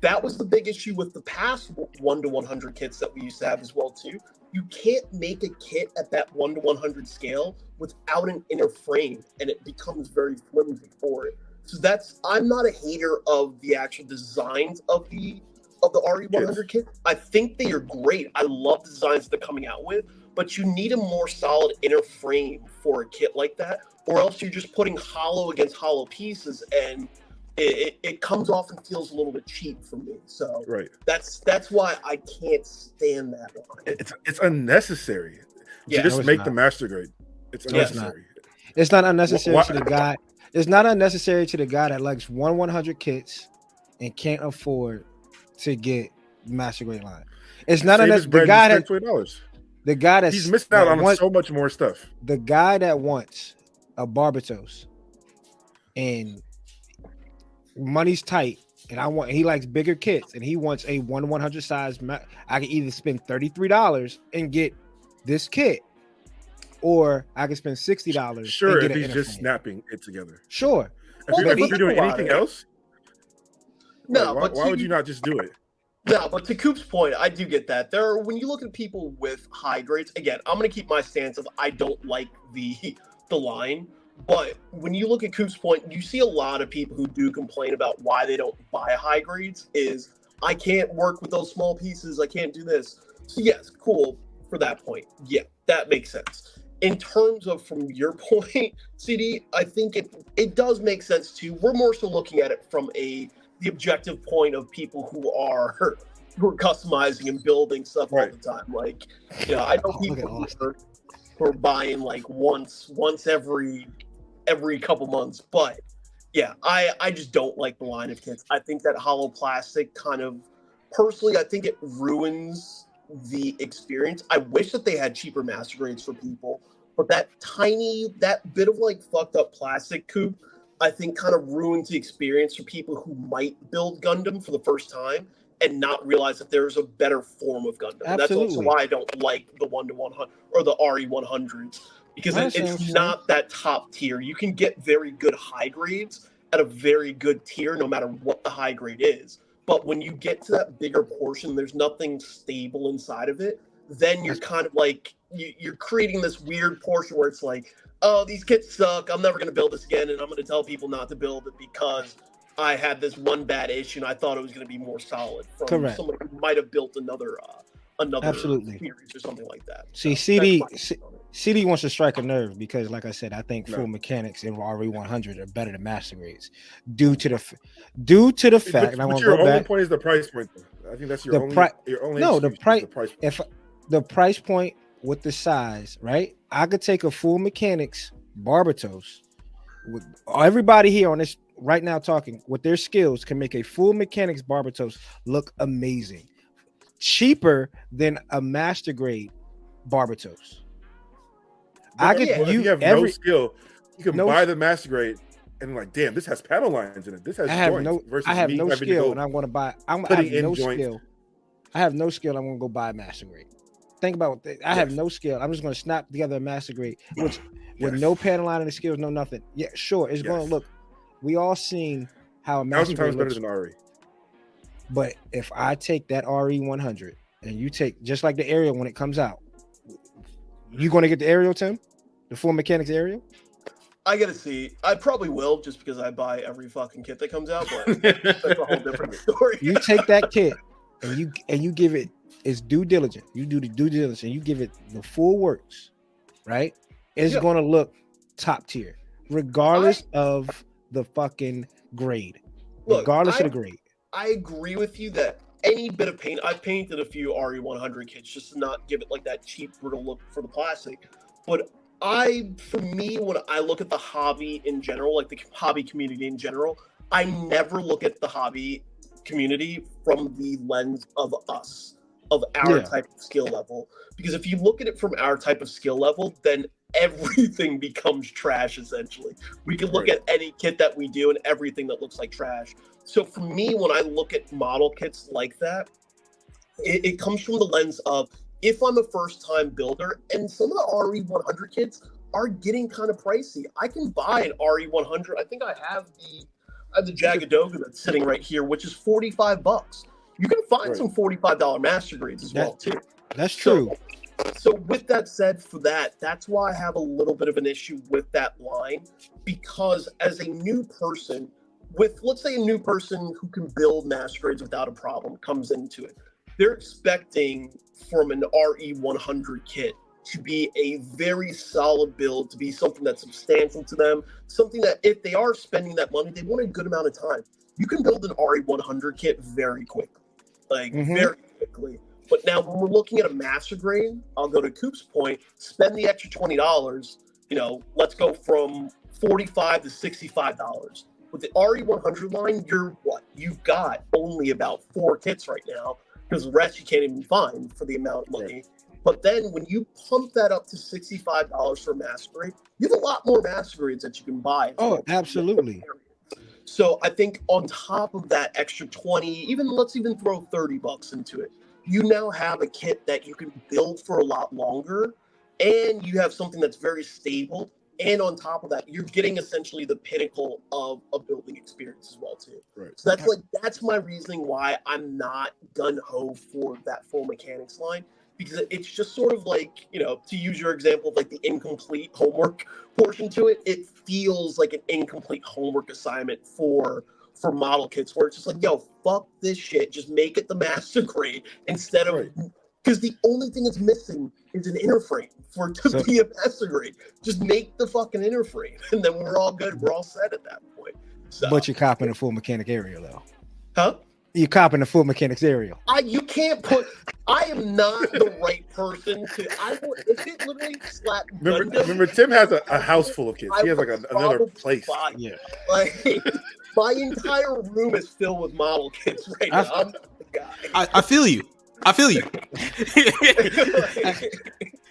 That was the big issue with the past one to one hundred kits that we used to have as well too. You can't make a kit at that one to one hundred scale without an inner frame, and it becomes very flimsy for it. So that's I'm not a hater of the actual designs of the of the RE100 kit. I think they are great. I love the designs they're coming out with, but you need a more solid inner frame for a kit like that, or else you're just putting hollow against hollow pieces, and it, it, it comes off and feels a little bit cheap for me. So Right. that's that's why I can't stand that line. It's it's unnecessary. Yeah, to just no, make not. the master grade. It's No, it's not. unnecessary. It's not unnecessary Why- to the guy. It's not unnecessary to the guy that likes one 100 kits and can't afford to get master grade line. It's not Save his unnecessary. The guy that twenty dollars. The guy that's He's missing out on want- so much more stuff. the guy that wants a Barbatos and money's tight and I want he likes bigger kits and he wants a one 100 size ma- I can either spend $33 and get this kit or I can spend $60 Sure, and if get an he's just snapping it together. Sure. If Well, you're, if you're doing anything else, No, why, but why would you not just do it? No, but to Coop's point, I do get that. There, are, when you look at people with high grades, again, I'm going to keep my stance of I don't like the the line. But when you look at Coop's point, you see a lot of people who do complain about why they don't buy high grades. Is I can't work with those small pieces. I can't do this. So yes, cool for that point. Yeah, that makes sense. In terms of from your point, CD, I think it it does make sense too. We're more so looking at it from a the objective point of people who are who are customizing and building stuff Right. all the time. Like, you know, I know Oh, people who are, who are buying like once once every every couple months. But yeah, I I just don't like the line of kits. I think that hollow plastic kind of personally, I think it ruins the experience. I wish that they had cheaper master grades for people, but that tiny that bit of like fucked up plastic coupe I think kind of ruins the experience for people who might build Gundam for the first time and not realize that there's a better form of Gundam. And that's also why I don't like the one to one hundred or the RE one hundreds because it, it's not that top tier. You can get very good high grades at a very good tier, no matter what the high grade is. But when you get to that bigger portion, there's nothing stable inside of it. Then you're kind of like you, you're creating this weird portion where it's like, oh, these kits suck. I'm never going to build this again, and I'm going to tell people not to build it because I had this one bad issue and I thought it was going to be more solid from Correct. someone who might have built another uh, another Absolutely. series or something like that. See, So CD C- take on it. CD wants to strike a nerve because, like I said, I think No. full mechanics in RE100 are better than master grades due to the f- due to the fact. But, and I but want to your go only back. point is the price point. I think that's your The only. pri- your only No, the excuse pri- the price point. If the price point with the size, right? I could take a full mechanics Barbatos with everybody here on this right now talking with their skills can make a full mechanics Barbatos look amazing, cheaper than a master grade Barbatos. I could yeah, you you have every no skill, you can no buy the master grade and like, damn, this has panel lines in it. This has I have joints no versus I have me no to skill and I'm gonna buy I'm I have no joints. skill. I have no skill. I'm gonna go buy a master grade. Think about it. I have Yes. no skill. I'm just gonna snap together a master grade, which with no panel line and skills, no nothing. Yeah, sure, it's gonna look. We all seen how a master grade times better than Ari. but if I take that RE 100 and you take just like the aerial when it comes out, you gonna get the aerial, Tim? The full mechanics aerial? I gotta see. I probably will just because I buy every fucking kit that comes out, but that's a whole different story. You take that kit and you and you give it its due diligence. You do the due diligence and you give it the full works, right? It's Yeah. gonna look top tier, regardless of the fucking grade. Look, regardless I- of the grade. I agree with you that any bit of paint, I've painted a few RE100 kits just to not give it like that cheap, brutal look for the plastic. But I, for me, when I look at the hobby in general, like the hobby community in general, I never look at the hobby community from the lens of us, of our Yeah. type of skill level. Because if you look at it from our type of skill level, then everything becomes trash essentially. We can look Right. at any kit that we do and everything that looks like trash. So for me, when I look at model kits like that, it, it comes from the lens of if I'm a first time builder, and some of the RE100 kits are getting kind of pricey. I can buy an RE100. I think I have the I have the Jagd Doga that's sitting right here, which is 45 bucks. You can find Right. some $45 master grades as That- well too. That's So- true. So with that said, for that, that's why I have a little bit of an issue with that line because as a new person, with let's say a new person who can build master grades without a problem comes into it, they're expecting from an RE100 kit to be a very solid build, to be something that's substantial to them, something that if they are spending that money, they want a good amount of time. You can build an RE100 kit very quickly, like Mhm. very quickly. But now, when we're looking at a master grade, I'll go to Coop's point. Spend the extra twenty dollars. You know, let's go from forty-five to sixty-five dollars. With the RE100 line, you're what? You've got only about four kits right now because the rest you can't even find for the amount of money. But then when you pump that up to sixty-five dollars for a master grade, you have a lot more master grades that you can buy. Oh, absolutely. So I think on top of that extra 20, even let's even throw 30 bucks into it. You now have a kit that you can build for a lot longer and you have something that's very stable. And on top of that, you're getting essentially the pinnacle of a building experience as well too. Right. So that's like that's my reasoning why I'm not gun ho for that full mechanics line because it's just sort of like you know to use your example of like the incomplete homework portion to it. It feels like an incomplete homework assignment for for model kits where it's just like yo fuck this shit, just make it the master grade instead of. Because the only thing that's missing is an inner frame for it to So- be a master grade. Just make the fucking inner frame, and then we're all good. We're all set at that point. So, But you're copping a full mechanic aerial though. huh? You're copping a full mechanics aerial. I you can't put. I am not the right person to. I would if it literally slapped Remember, Gundam, remember, Tim has a, a house full of kids. I He has like a, another place. buy. Yeah. Like my entire room is filled with model kids right I- now. I'm the guy. I, I feel you. I feel you.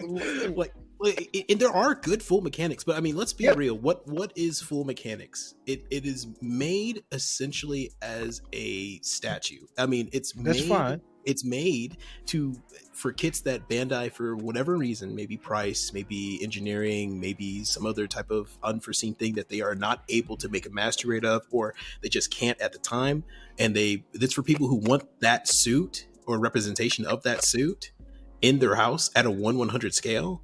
Like, like, like, and there are good full mechanics, but I mean, let's be real. What what is full mechanics? It it is made essentially as a statue. I mean, it's That's made, fine. It's made to for kits that Bandai, for whatever reason, maybe price, maybe engineering, maybe some other type of unforeseen thing that they are not able to make a master grade of, or they just can't at the time. And they it's for people who want that suit or representation of that suit in their house at a 1 100 scale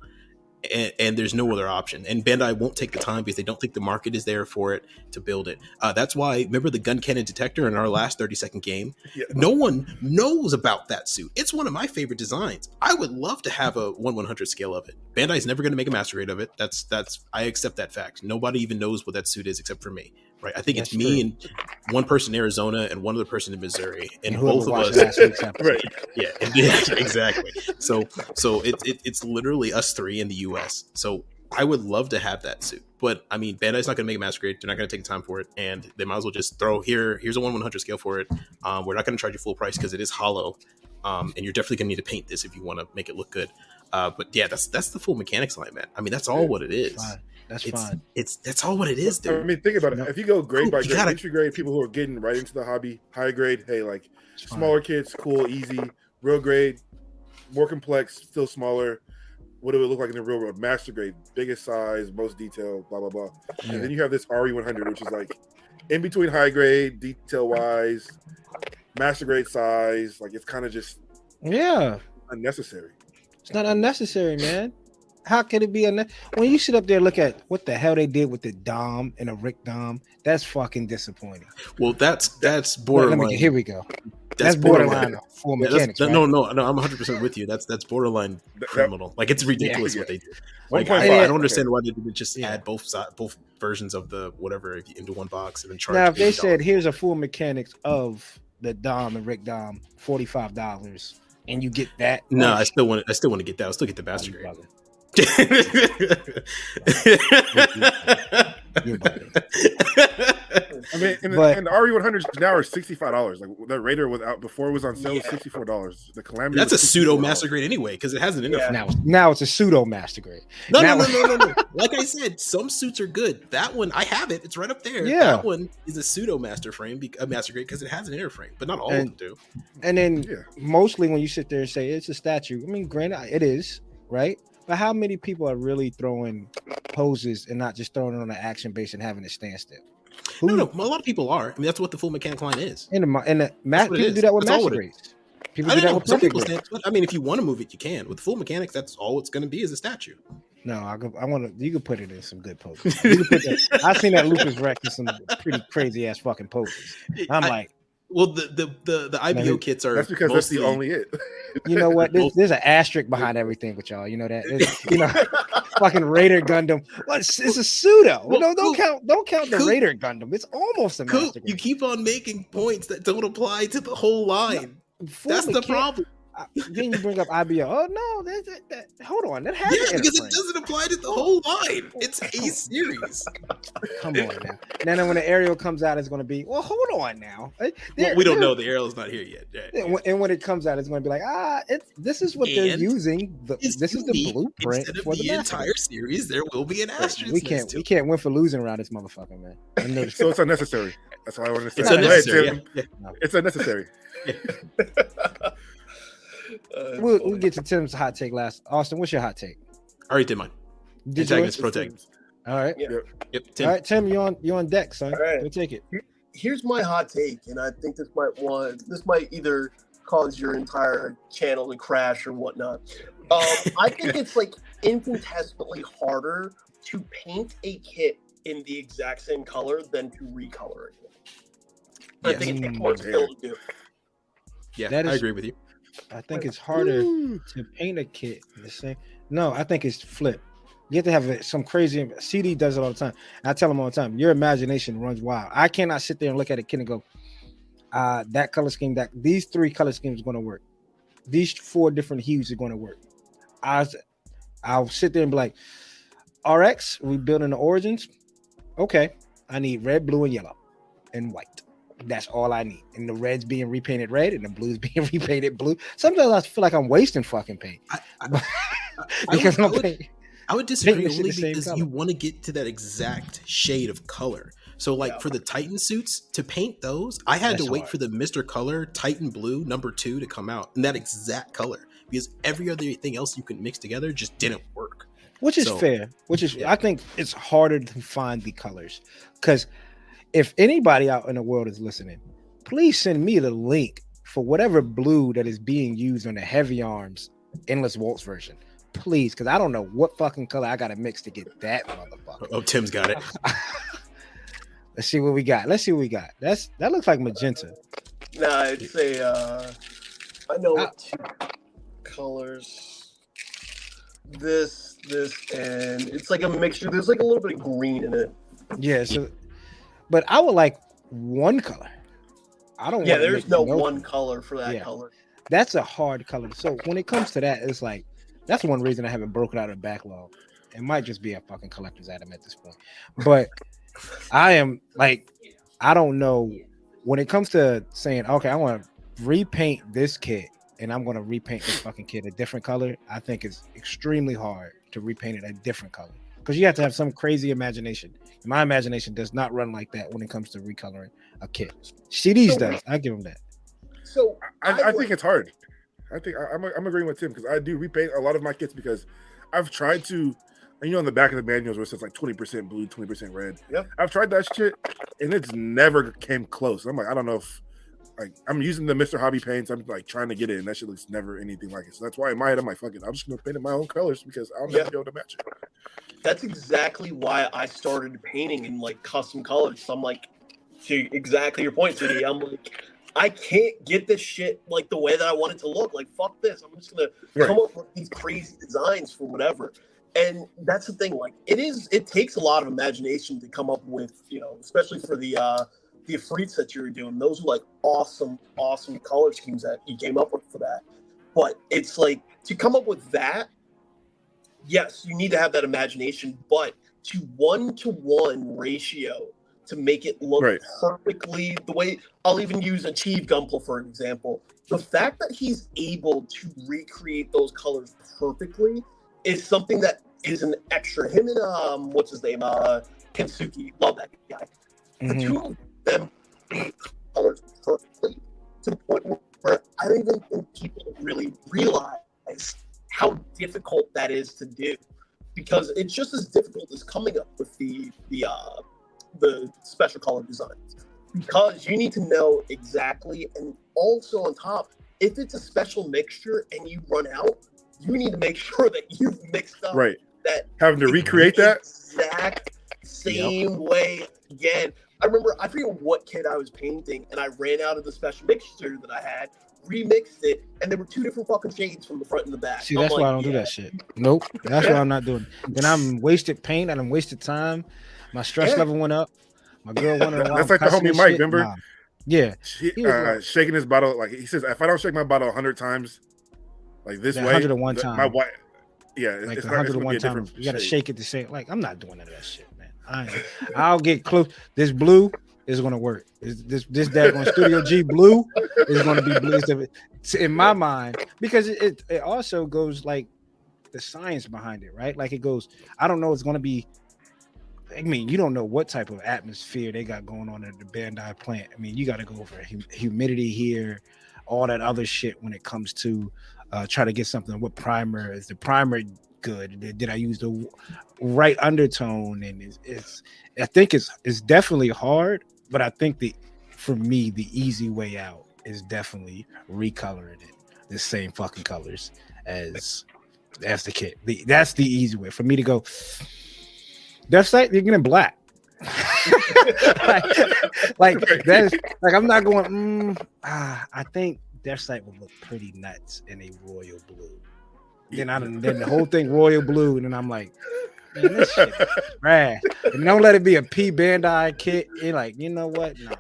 and, and there's no other option. And bandai won't take the time because they don't think the market is there for it to build it. Uh, that's why remember the Guncannon Detector in our last 30 second game? Yeah. no one knows about that suit. It's one of my favorite designs. I would love to have a 1 100 scale of it. Bandai's never going to make a master grade of it. That's that's i accept that fact. Nobody even knows what that suit is except for me right i think it's me true. and one person in arizona and one other person in missouri and, whoever both of us. Right. yeah, yeah, exactly. So, so it, it it's literally us three in the U.S. So I would love to have that suit, but I mean, Bandai's not going to make a master grade. They're not going to take the time for it, and they might as well just throw here. Here's a one one hundred scale for it. Um, we're not going to charge you full price because it is hollow, um, and you're definitely going to need to paint this if you want to make it look good. Uh, but yeah, that's that's the full mechanics line, man. I mean, that's all what it is. Fine. That's It's fine. it's that's all what it is, dude. I mean, think about it. No. If you go grade by You grade, gotta- entry grade, people who are getting right into the hobby, high grade, hey, like It's fine. smaller kids, cool, easy. Real grade, more complex, still smaller. What do it look like in the real world? Master grade, biggest size, most detail, blah blah blah. Yeah. And then you have this RE100, which is like in between high grade, detail wise, master grade size. Like it's kind of just Yeah. unnecessary. It's not unnecessary, man. How could it be unnecessary? When you sit up there and look at what the hell they did with the Dom and a Rick Dom, that's fucking disappointing. Well, that's that's Wait, let borderline. me get, here we go. that's That's, borderline full Yeah, mechanics. that- right? No, no, no. I'm 100 percent with you. That's that's borderline That- that- criminal. Like it's ridiculous Yeah. what they did. Like, I, I don't understand why they didn't just Yeah. add both si- both versions of the whatever into one box and then charge. Now, if they $80. said here's a full mechanics of the Dom and Rick Dom, forty five dollars, and you get that. no, oh, I still want I still want to get that. I'll still get the bastard oh, grade. Bugging. You're bugging. I mean, and, But- and the RE100s now are sixty five dollars. Like the Raider without before it was on sale, Yeah. sixty four dollars. The Calamity. That's a pseudo master grade anyway because it has an interface. Yeah. Now, now it's a pseudo master grade. No, Now- no, no, no, no, no. Like I said, some suits are good. That one, I have it. It's right up there. Yeah. That one is a pseudo master frame, a master grade, because it has an inner frame, but not all And- of them do. And then Yeah. mostly when you sit there and say it's a statue, I mean, granted, it is right, But how many people are really throwing poses and not just throwing it on an action base and having it stand still? No, no, a lot of people are. I mean, that's what the full mechanic line is. And the in the ma- That's what it people do that with That's all master it. People I do that with Some people stand. I mean, if you want to move it, you can. With full mechanics, that's all it's going to be is a statue. No, I, I want to. You can put it in some good poses. You can put that, I've seen that Lupus Rex in some pretty crazy ass fucking poses. I'm I- like, well, the the the, the IBO kits are That's because that's the only it. you know what? There's, there's an asterisk behind everything with y'all. You know that? You know, fucking Raider Gundam. What? It's, it's a pseudo. Well, no, don't Coop- count. Don't count the Coop- Raider Gundam. It's almost a Coop, you keep on making points that don't apply to the whole line. Full That's the problem. I- Then you bring up IBO. Oh no, that, that, that, hold on. That has Yeah, because it doesn't apply to the whole line. It's a series. Come on now. Now, then when the aerial comes out, it's going to be well. Hold on now. Uh, Well, we don't know. The arrow's not here yet. Right. And when- it comes out, it's going to be like, ah, it's this is what they're using. The, It's this is the blueprint Instead of for the, the master entire series, there will be an grade. asterisk. We can't we can't win for losing around this motherfucker, man. I know this- So it's unnecessary. That's all I want to say. It's Go ahead, unnecessary. Yeah. yeah. It's unnecessary. Uh, we'll, we'll get to Tim's hot take last. Austin, what's your hot take? I already did mine. Did you? Antagonist, protagonist. All right, Yep. Tim. all right, Tim, you on you on deck, son. All right. We'll take it. here's my hot take, and I think this might want this might either cause your entire channel to crash or whatnot. Um, I think it's like infinitesimally harder to paint a kit in the exact same color than to recolor it. I think it takes more skill to do. Yeah, That I agree with you. I think it's harder to paint a kit the same. No, I think it's flip. You have to have some crazy. CD does it all the time. I tell them all the time. Your imagination runs wild. I cannot sit there and look at a kid and go, uh, "That color scheme, that these three color schemes are going to work. These four different hues are going to work." I I'll sit there and be like, "RX, we building the origins. Okay, I need red, blue, and yellow, and white. That's all I need. And the red's being repainted red, and the blue's being repainted blue. Sometimes I feel like I'm wasting fucking paint I, I, I because would- I I'm would- paint- I would disagree only because color. you want to get to that exact shade of color. So, like Yeah. for the Titan suits, to paint those, I had That's to wait hard. for the Mr. Color Titan Blue number two to come out in that exact color because every other thing else you could mix together just didn't work. which is So- fair. Which is, Yeah. I think it's harder to find the colors because if anybody out in the world is listening, please send me the link for whatever blue that is being used on the heavy arms endless waltz version. Please, because I don't know what fucking color I got to mix to get that motherfucker. Oh, Tim's got it. Let's see what we got. Let's see what we got. That's that looks like magenta. Nah, it's a. Uh, I know Ah. what two colors. This, this, and it's like a mixture. There's like a little bit of green in it. Yeah. So, but I would like one color. I don't. Yeah, there's no no one color for that Yeah. color. that's a hard color. So when it comes to that, it's like that's one reason I haven't broken out a backlog. It might just be a fucking collector's item at this point. But I am like, I don't know when it comes to saying, okay, I want to repaint this kit and I'm going to repaint this fucking kit a different color. I think it's extremely hard to repaint it a different color because you have to have some crazy imagination. My imagination does not run like that when it comes to recoloring a kit. CDs So- does. I give them that. So I, I I think it's hard. I think I, I'm, I'm agreeing with Tim because I do repaint a lot of my kits because I've tried to, and you know, on the back of the manuals where it says like 20% blue, 20% red. Yeah, I've tried that shit and it's never came close. I'm like, I don't know if like I'm using the Mr. Hobby paints. I'm like trying to get it, and that shit looks never anything like it. So that's why in my head I'm like, fuck it, I'm just gonna paint it my own colors because I'll never Yeah. be able to match it. that's exactly why I started painting in like custom colors. So I'm like, to exactly your point, CD. I'm like, I can't get this shit like the way that I want it to look. Like, fuck this. I'm just gonna Right. come up with these crazy designs for whatever. And that's the thing. Like, it is. It takes a lot of imagination to come up with, you know, especially for the uh the Ifrits that you were doing. Those were like awesome, awesome color schemes that you came up with for that. But it's like to come up with that yes, you need to have that imagination, but to one to one ratio to make it look Right. perfectly the way I'll even use Achieve Gunpla for an example. The fact that he's able to recreate those colors perfectly is something that is an extra. Him and um, what's his name? Uh, Kensuke. Love that guy. The Mhm. two them made colors perfectly to the point where I don't even think people really realize how difficult that is to do because it's just as difficult as coming up with the the uh, the special color designs because you need to know exactly and also on top if it's a special mixture and you run out you need to make sure that you've mixed up Right. that Having to recreate that. exact same way again. I remember I forget what kid I was painting, and I ran out of the special mixture that I had, remixed it, and there were two different fucking shades from the front and the back. See, I'm that's like, why I don't do that shit. Nope. That's why I'm not doing. it. Then I'm wasted paint and I'm wasted time. My stress Yeah. level went up. My girl wondering why That's I'm like the homie Mike, shit. remember? Nah. Yeah, He, He uh, like- shaking his bottle like he says, if I don't shake my bottle hundred times, like this Yeah, way, 101 th- time. my wife, yeah, it's, like it's, not, it's gonna be 101 times. You got to shake it the same. Like I'm not doing none of that shit, man. I I'll get close. This blue is gonna work. This this this daggone Studio G blue is gonna be blue. In my mind because it, it also goes like the science behind it, right? Like it goes. I don't know. It's gonna be. I mean, you don't know what type of atmosphere they got going on at the Bandai plant. I mean, you got to go over hum- humidity here, all that other shit when it comes to uh, try to get something. What primer is the primer good? Did, did I use the right undertone? And it's, it's I think it's it's definitely hard, but I think the for me the easy way out is definitely recoloring it the same fucking colors as as the kit. The, that's the easy way for me to go. Death Scythe, you're getting black. like, like that's like I'm not going. Mm, ah, I think Death Scythe would look pretty nuts in a royal blue. Then I then the whole thing royal blue, and then I'm like, man, this shit trash. And don't let it be a P Bandai kit. You're like, you know what? No.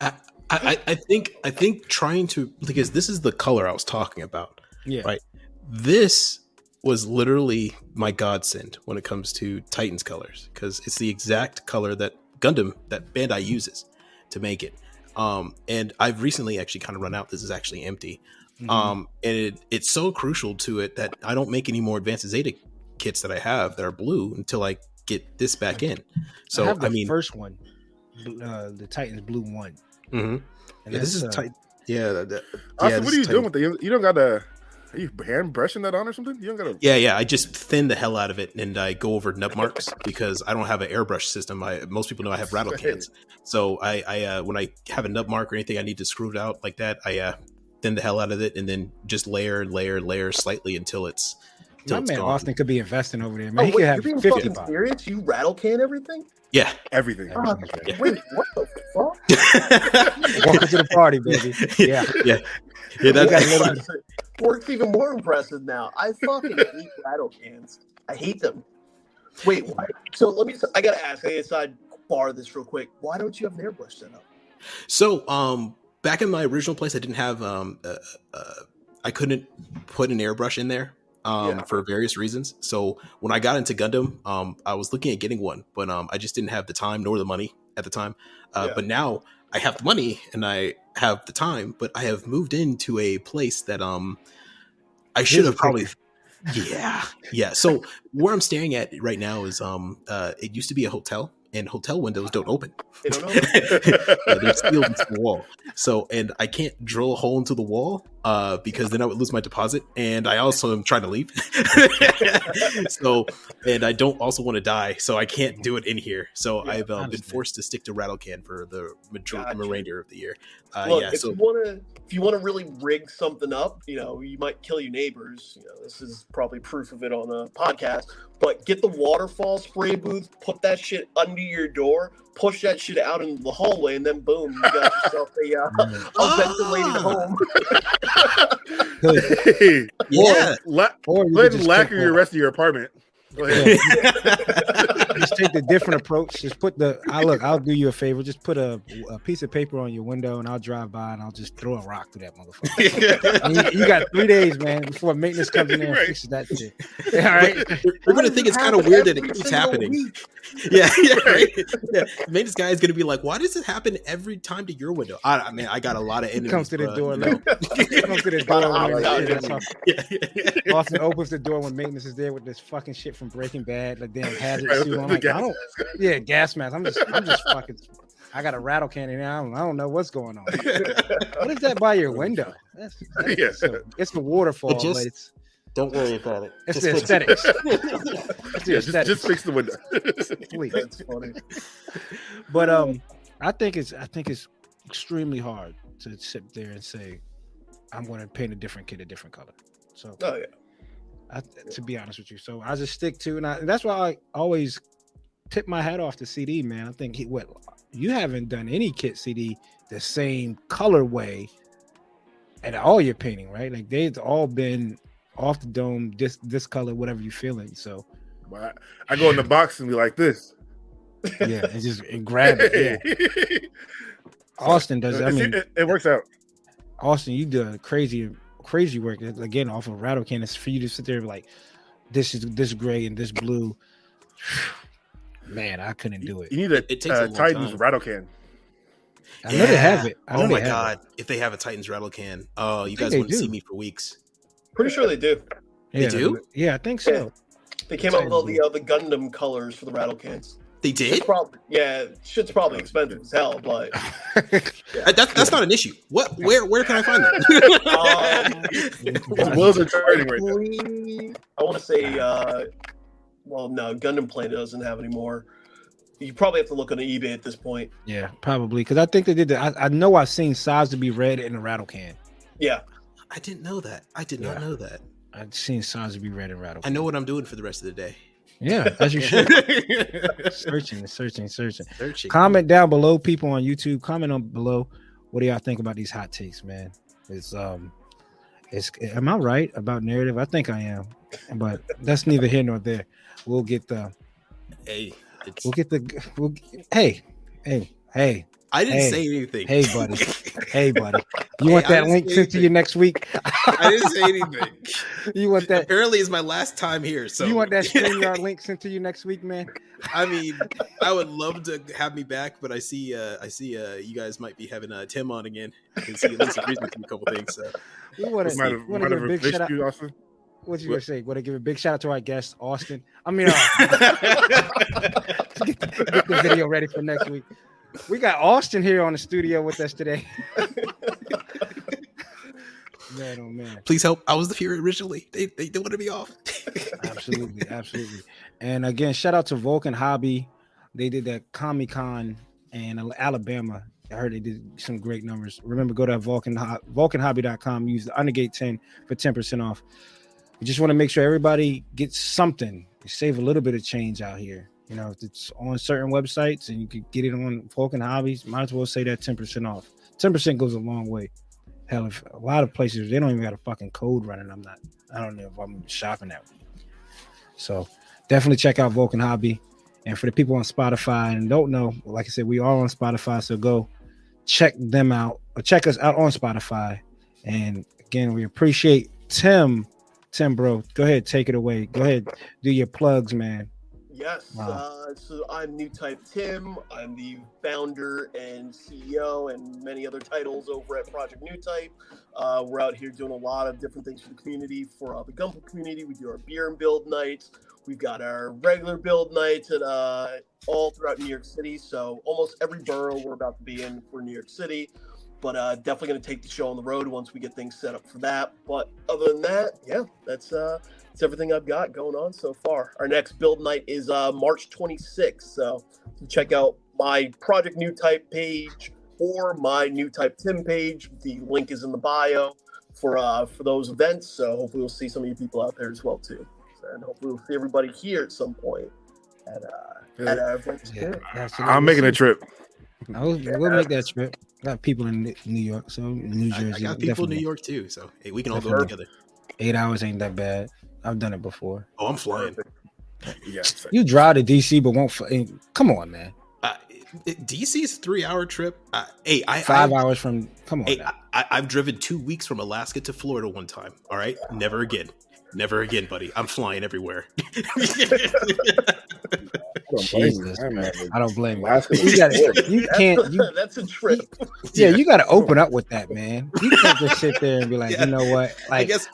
I, I, I think I think trying to because this is the color I was talking about. Yeah. Right. This was literally my godsend when it comes to Titans colors because it's the exact color that Gundam that Bandai uses to make it. Um, and I've recently actually kind of run out. This is actually empty. Mhm. Um, and it, it's so crucial to it that I don't make any more Advanced Zeta kits that I have that are blue until I get this back in. I So have the I, mean, first one, uh, the Titans Blue one. Mm-hmm. And yeah, this is uh, tight. Yeah, that, that- Austen, yeah, what this are you is doing with it? You, you don't got to. Are you hand brushing that on or something? You don't got to. Yeah, yeah. I just thin the hell out of it and I go over nub marks because I don't have an airbrush system. I most people know I have rattle cans. So I, I uh, when I have a nub mark or anything I need to screw it out like that, I uh, thin the hell out of it and then just layer and layer and layer slightly until it's until my it's man gone. Austen could be investing over there, man. Oh, he wait, could you're being fifty fucking bucks. serious? You rattle can everything? Yeah. Everything. Ah, Yeah. Wait, what the fuck? Welcome to the party, baby. Yeah. yeah. Yeah, We got a that's Work's even more impressive now. I fucking hate rattle cans. I hate them. Wait, why? So let me. I gotta ask. I gotta bar this real quick. Why don't you have an airbrush set up? So, um, back in my original place, I didn't have um, uh, uh, I couldn't put an airbrush in there um Yeah. for various reasons. So when I got into Gundam, um, I was looking at getting one, but um, I just didn't have the time nor the money at the time. Uh, Yeah. But now I have the money and I have the time, but I have moved into a place that um, I should have probably. Yeah, yeah. So where I'm staring at right now is um, uh, it used to be a hotel, and hotel windows don't open. They don't know. yeah, they're sealed into the wall. So, and I can't drill a hole into the wall uh, because then I would lose my deposit. And I also am trying to leave. so, and I don't also want to die. So I can't do it in here. So Yeah, I've uh, been forced to stick to rattle can for the major- Gotcha. remainder of the year. Uh, Look, yeah. if So you want to, if you want to really rig something up, you know, you might kill your neighbors. You know, this is probably proof of it on a podcast. But get the waterfall spray booth, put that shit under your door, push that shit out into the hallway, and then boom, you got yourself a, uh, a ventilated Ah. home. hey, yeah. la- Or you ahead could lacquer your the- rest of your apartment. Go ahead. just take the different approach. Just put the. I look. I'll do you a favor. Just put a, a piece of paper on your window, and I'll drive by and I'll just throw a rock through that motherfucker. You, you got three days, man, before maintenance comes in there and Right. fixes that shit. All right. They're, they're gonna think it's kind of weird that it keeps happening. week. Yeah, yeah, right. yeah. Maybe this guy is gonna be like, "Why does it happen every time to your window?" I, I mean, I got a lot of He enemies. comes to the bruh, door. you know? Comes to the door. Maintenance- opens the door when maintenance is there with this fucking shit from Breaking Bad, like damn hazard Right, suit. the I'm like, I don't, yeah, gas mask. I'm just, I'm just fucking. I got a rattle can in there. I don't, I don't know what's going on. What is that by your window? That's, that's Yeah. so- it's the waterfall, It just- but it's Don't worry about it. It's Just the fix it. aesthetics. It's the Yeah, just, aesthetics. just fix the window. Sweet. That's funny. But um, I think it's I think it's extremely hard to sit there and say, I'm going to paint a different kid a different color. So Oh yeah. I, to be honest with you, so I just stick to, and, I, and that's why I always tip my hat off to CD, man. I think he what you haven't done any kit CD the same colorway and all your painting, right? Like they've all been off the dome, this this color, whatever you're feeling. So But I, I go in the box and be like this. yeah, and just and grab it. Yeah. Austen does. I mean, it, it works out. Austen, you do crazy, crazy work again off of rattle can. It's for you to sit there and be like, this is this gray and this blue. Man, I couldn't do it. You need a, It takes a uh, long Titans time. rattle can. I know they have it. I know Oh my they have god! If they have a Titans rattle can, oh, you guys wouldn't see me for weeks. Pretty sure they do. It. They do? Yeah, I think so. They came out with all the uh, the Gundam colors for the rattle cans. They It's did. probably yeah, shit's probably expensive as hell, but Uh, That, that's not an issue. What? Where? Where can I find that? um, Wheels are turning right now. I want to say, uh, well, no, Gundam Planet doesn't have any more. You probably have to look on eBay at this point. yeah, probably because I think they did. that. I, I know I've seen Sazabi red in a rattle can. Yeah, I didn't know that. I did not know that. I've seen Sazabi red in rattle. I know what I'm doing for the rest of the day. Yeah, as you should. searching, searching, searching. Searching. Comment down below, people on YouTube. Comment on below. What do y'all think about these hot takes, man? It's um, it's am I right about narrative? I think I am, but that's neither here nor there. We'll get the Hey, we'll get the we'll hey hey hey I didn't hey, say anything. hey, buddy. hey buddy. You Hey, want that link sent to you next week? I didn't say anything. you want that? Apparently, it's my last time here. So you want that StreamYard link sent to you next week, man? I mean, I would love to have me back, but I see, uh, I see, uh, you guys might be having uh, Tim on again. I can see at least agrees with me a couple things. So We want Might to have, want might to have give a big shout out. you, Austen. What you What? gonna say? Want to give a big shout out to our guest Austen? I mean, uh, get, the, get the video ready for next week. We got Austen here on the studio with us today. man, oh man, please help. I was the Fury originally. They they, they wanted me off. absolutely, absolutely. And again, shout out to Vulcan Hobby. They did that Comic Con in Alabama. I heard they did some great numbers. Remember, go to Vulcan vulcanhobby.com. Use the Undergate 10 for 10% off. We just want to make sure everybody gets something. You save a little bit of change out here. You know, if it's on certain websites and you could get it on Vulcan Hobbies, might as well say that 10% off. 10% goes a long way. Hell, if a lot of places they don't even got a fucking code running. I'm not, I don't know if I'm shopping that. So definitely check out Vulcan Hobby. And for the people on Spotify and don't know, like I said, we are on Spotify. So go check them out or check us out on Spotify. And again, we appreciate Tim. Tim, bro, go ahead, take it away. Go ahead, do your plugs, man. Yes. Wow. Uh, so I'm New Type Tim. I'm the founder and CEO and many other titles over at Project New Type. Uh, we're out here doing a lot of different things for the community. For uh, the Gunpla community, we do our beer and build nights. We've got our regular build nights at uh, all throughout New York City. So almost every borough we're about to be in for New York City. But uh, definitely going to take the show on the road once we get things set up for that. But other than that, yeah, that's uh, that's everything I've got going on so far. Our next build night is uh, March 26th. So check out my Project New Type page or my New Type Tim page. The link is in the bio for uh, for those events. So hopefully we'll see some of you people out there as well too. And hopefully we'll see everybody here at some point at uh, at our events. Yeah, I'm making a trip. I'll- we'll make that trip. Got people in New York, so New I, Jersey. I got people in New. York too, so hey, we can all go together. Eight hours ain't that bad. I've done it before. Oh, I'm flying. Yeah. You drive to DC, but won't. fl- eh, Come on, man. Uh, DC's three hour trip. Uh, hey, I Five I, hours from. Come on. Hey. I, I- I've driven two weeks from Alaska to Florida one time. All right, never again. Never again, buddy. I'm flying everywhere. I don't blame you. Jesus, I'm man. not- I don't blame you. Alaska You got You That's can't. a- You, that's a trip. yeah, you got to open up with that, man. You can't just sit there and be like, Yeah. you know what? I Like, guess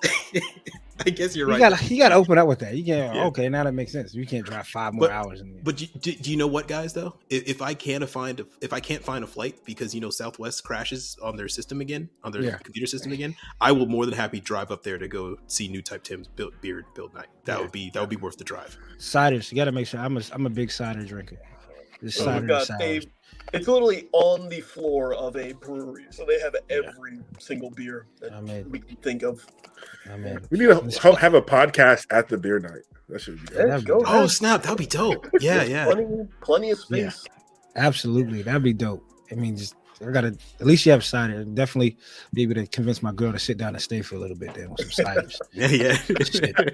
I guess you're You right. gotta you gotta open up with that. You can't. Yeah. Okay, now that makes sense. You can't drive five more But- hours. In But do, do, do you know what, guys? Though, if, if I can't find a, if I can't find a flight because you know Southwest crashes on their system again, on their Yeah. computer system again, I will more than happy drive up there to go see New Type Tim's build, beard build night. That Yeah. would be that would be worth the drive. ciders, you gotta make sure. I'm a I'm a big cider drinker. Just So cider we've and got sours. a, it's literally on the floor of a brewery, so they have every single beer that I mean, we can think of. I mean, We need to ho- have a podcast at the beer night. That should be Yeah, good. go Oh snap! That'd be dope. Yeah, yeah. Plenty, plenty of Yeah. space. absolutely, that'd be dope. I mean, just I gotta at least you have cider. Definitely be able to convince my girl to sit down and stay for a little bit then with some ciders. Yeah, yeah.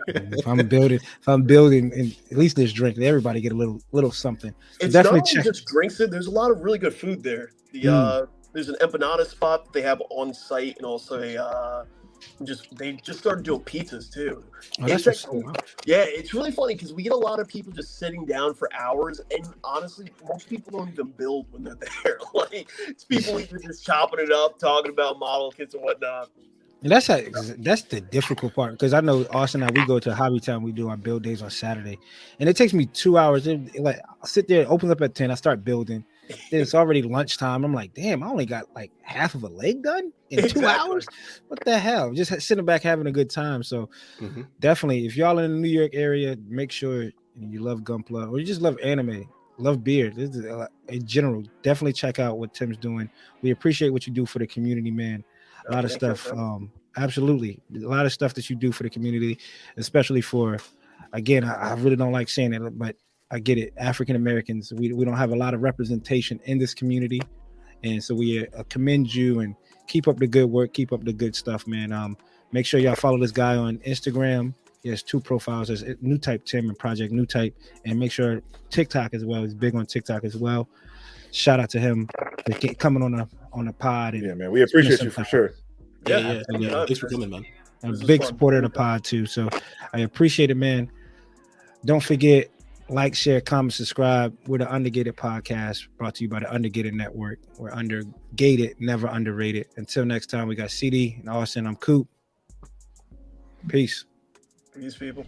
If I'm building, if I'm building, and at least there's drink. Everybody get a little little something. It's definitely not check- just drinks. It there's a lot of really good food there. The Mm. uh, there's an empanada spot that they have on site, and also a uh, just they just started doing pizzas too. Oh, that's Yeah, it's really funny because we get a lot of people just sitting down for hours, and honestly, most people don't even build when they're there. like it's people even just chopping it up, talking about model kits and whatnot. And that's how, that's the difficult part because I know Austen and I we go to Hobby Town. We do our build days on Saturday, and it takes me two hours. It, like I sit there, it opens up at ten. I start building. Then it's already lunchtime. I'm like, damn, I only got like half of a leg done in two Exactly. hours. What the hell? Just sitting back having a good time. So Mhm. definitely, if y'all in the New York area, make sure you love Gunpla or you just love anime, love beer. This is in general. Definitely check out what Tim's doing. We appreciate what you do for the community, man a lot of stuff. Um, absolutely, a lot of stuff that you do for the community, especially for. Again, I, I really don't like saying it, but I get it. African Americans, we we don't have a lot of representation in this community, and so we uh, commend you and keep up the good work, keep up the good stuff, man. Um, make sure y'all follow this guy on Instagram. He has two profiles. There's New Type Tim and Project New Type, and make sure TikTok as well. He's big on TikTok as well. Shout out to him for get- coming on a on a pod and Yeah, man. We appreciate you for sometime. sure. Yeah, Yeah, yeah, yeah. absolutely. Thanks for coming, man. I'm a big supporter of the pod too. So I appreciate it, man. Don't forget, like, share, comment, subscribe. We're the Undergated Podcast brought to you by the Undergated Network. We're undergated, never underrated. Until next time, we got CD and Austen. I'm Coop. Peace. Peace, people.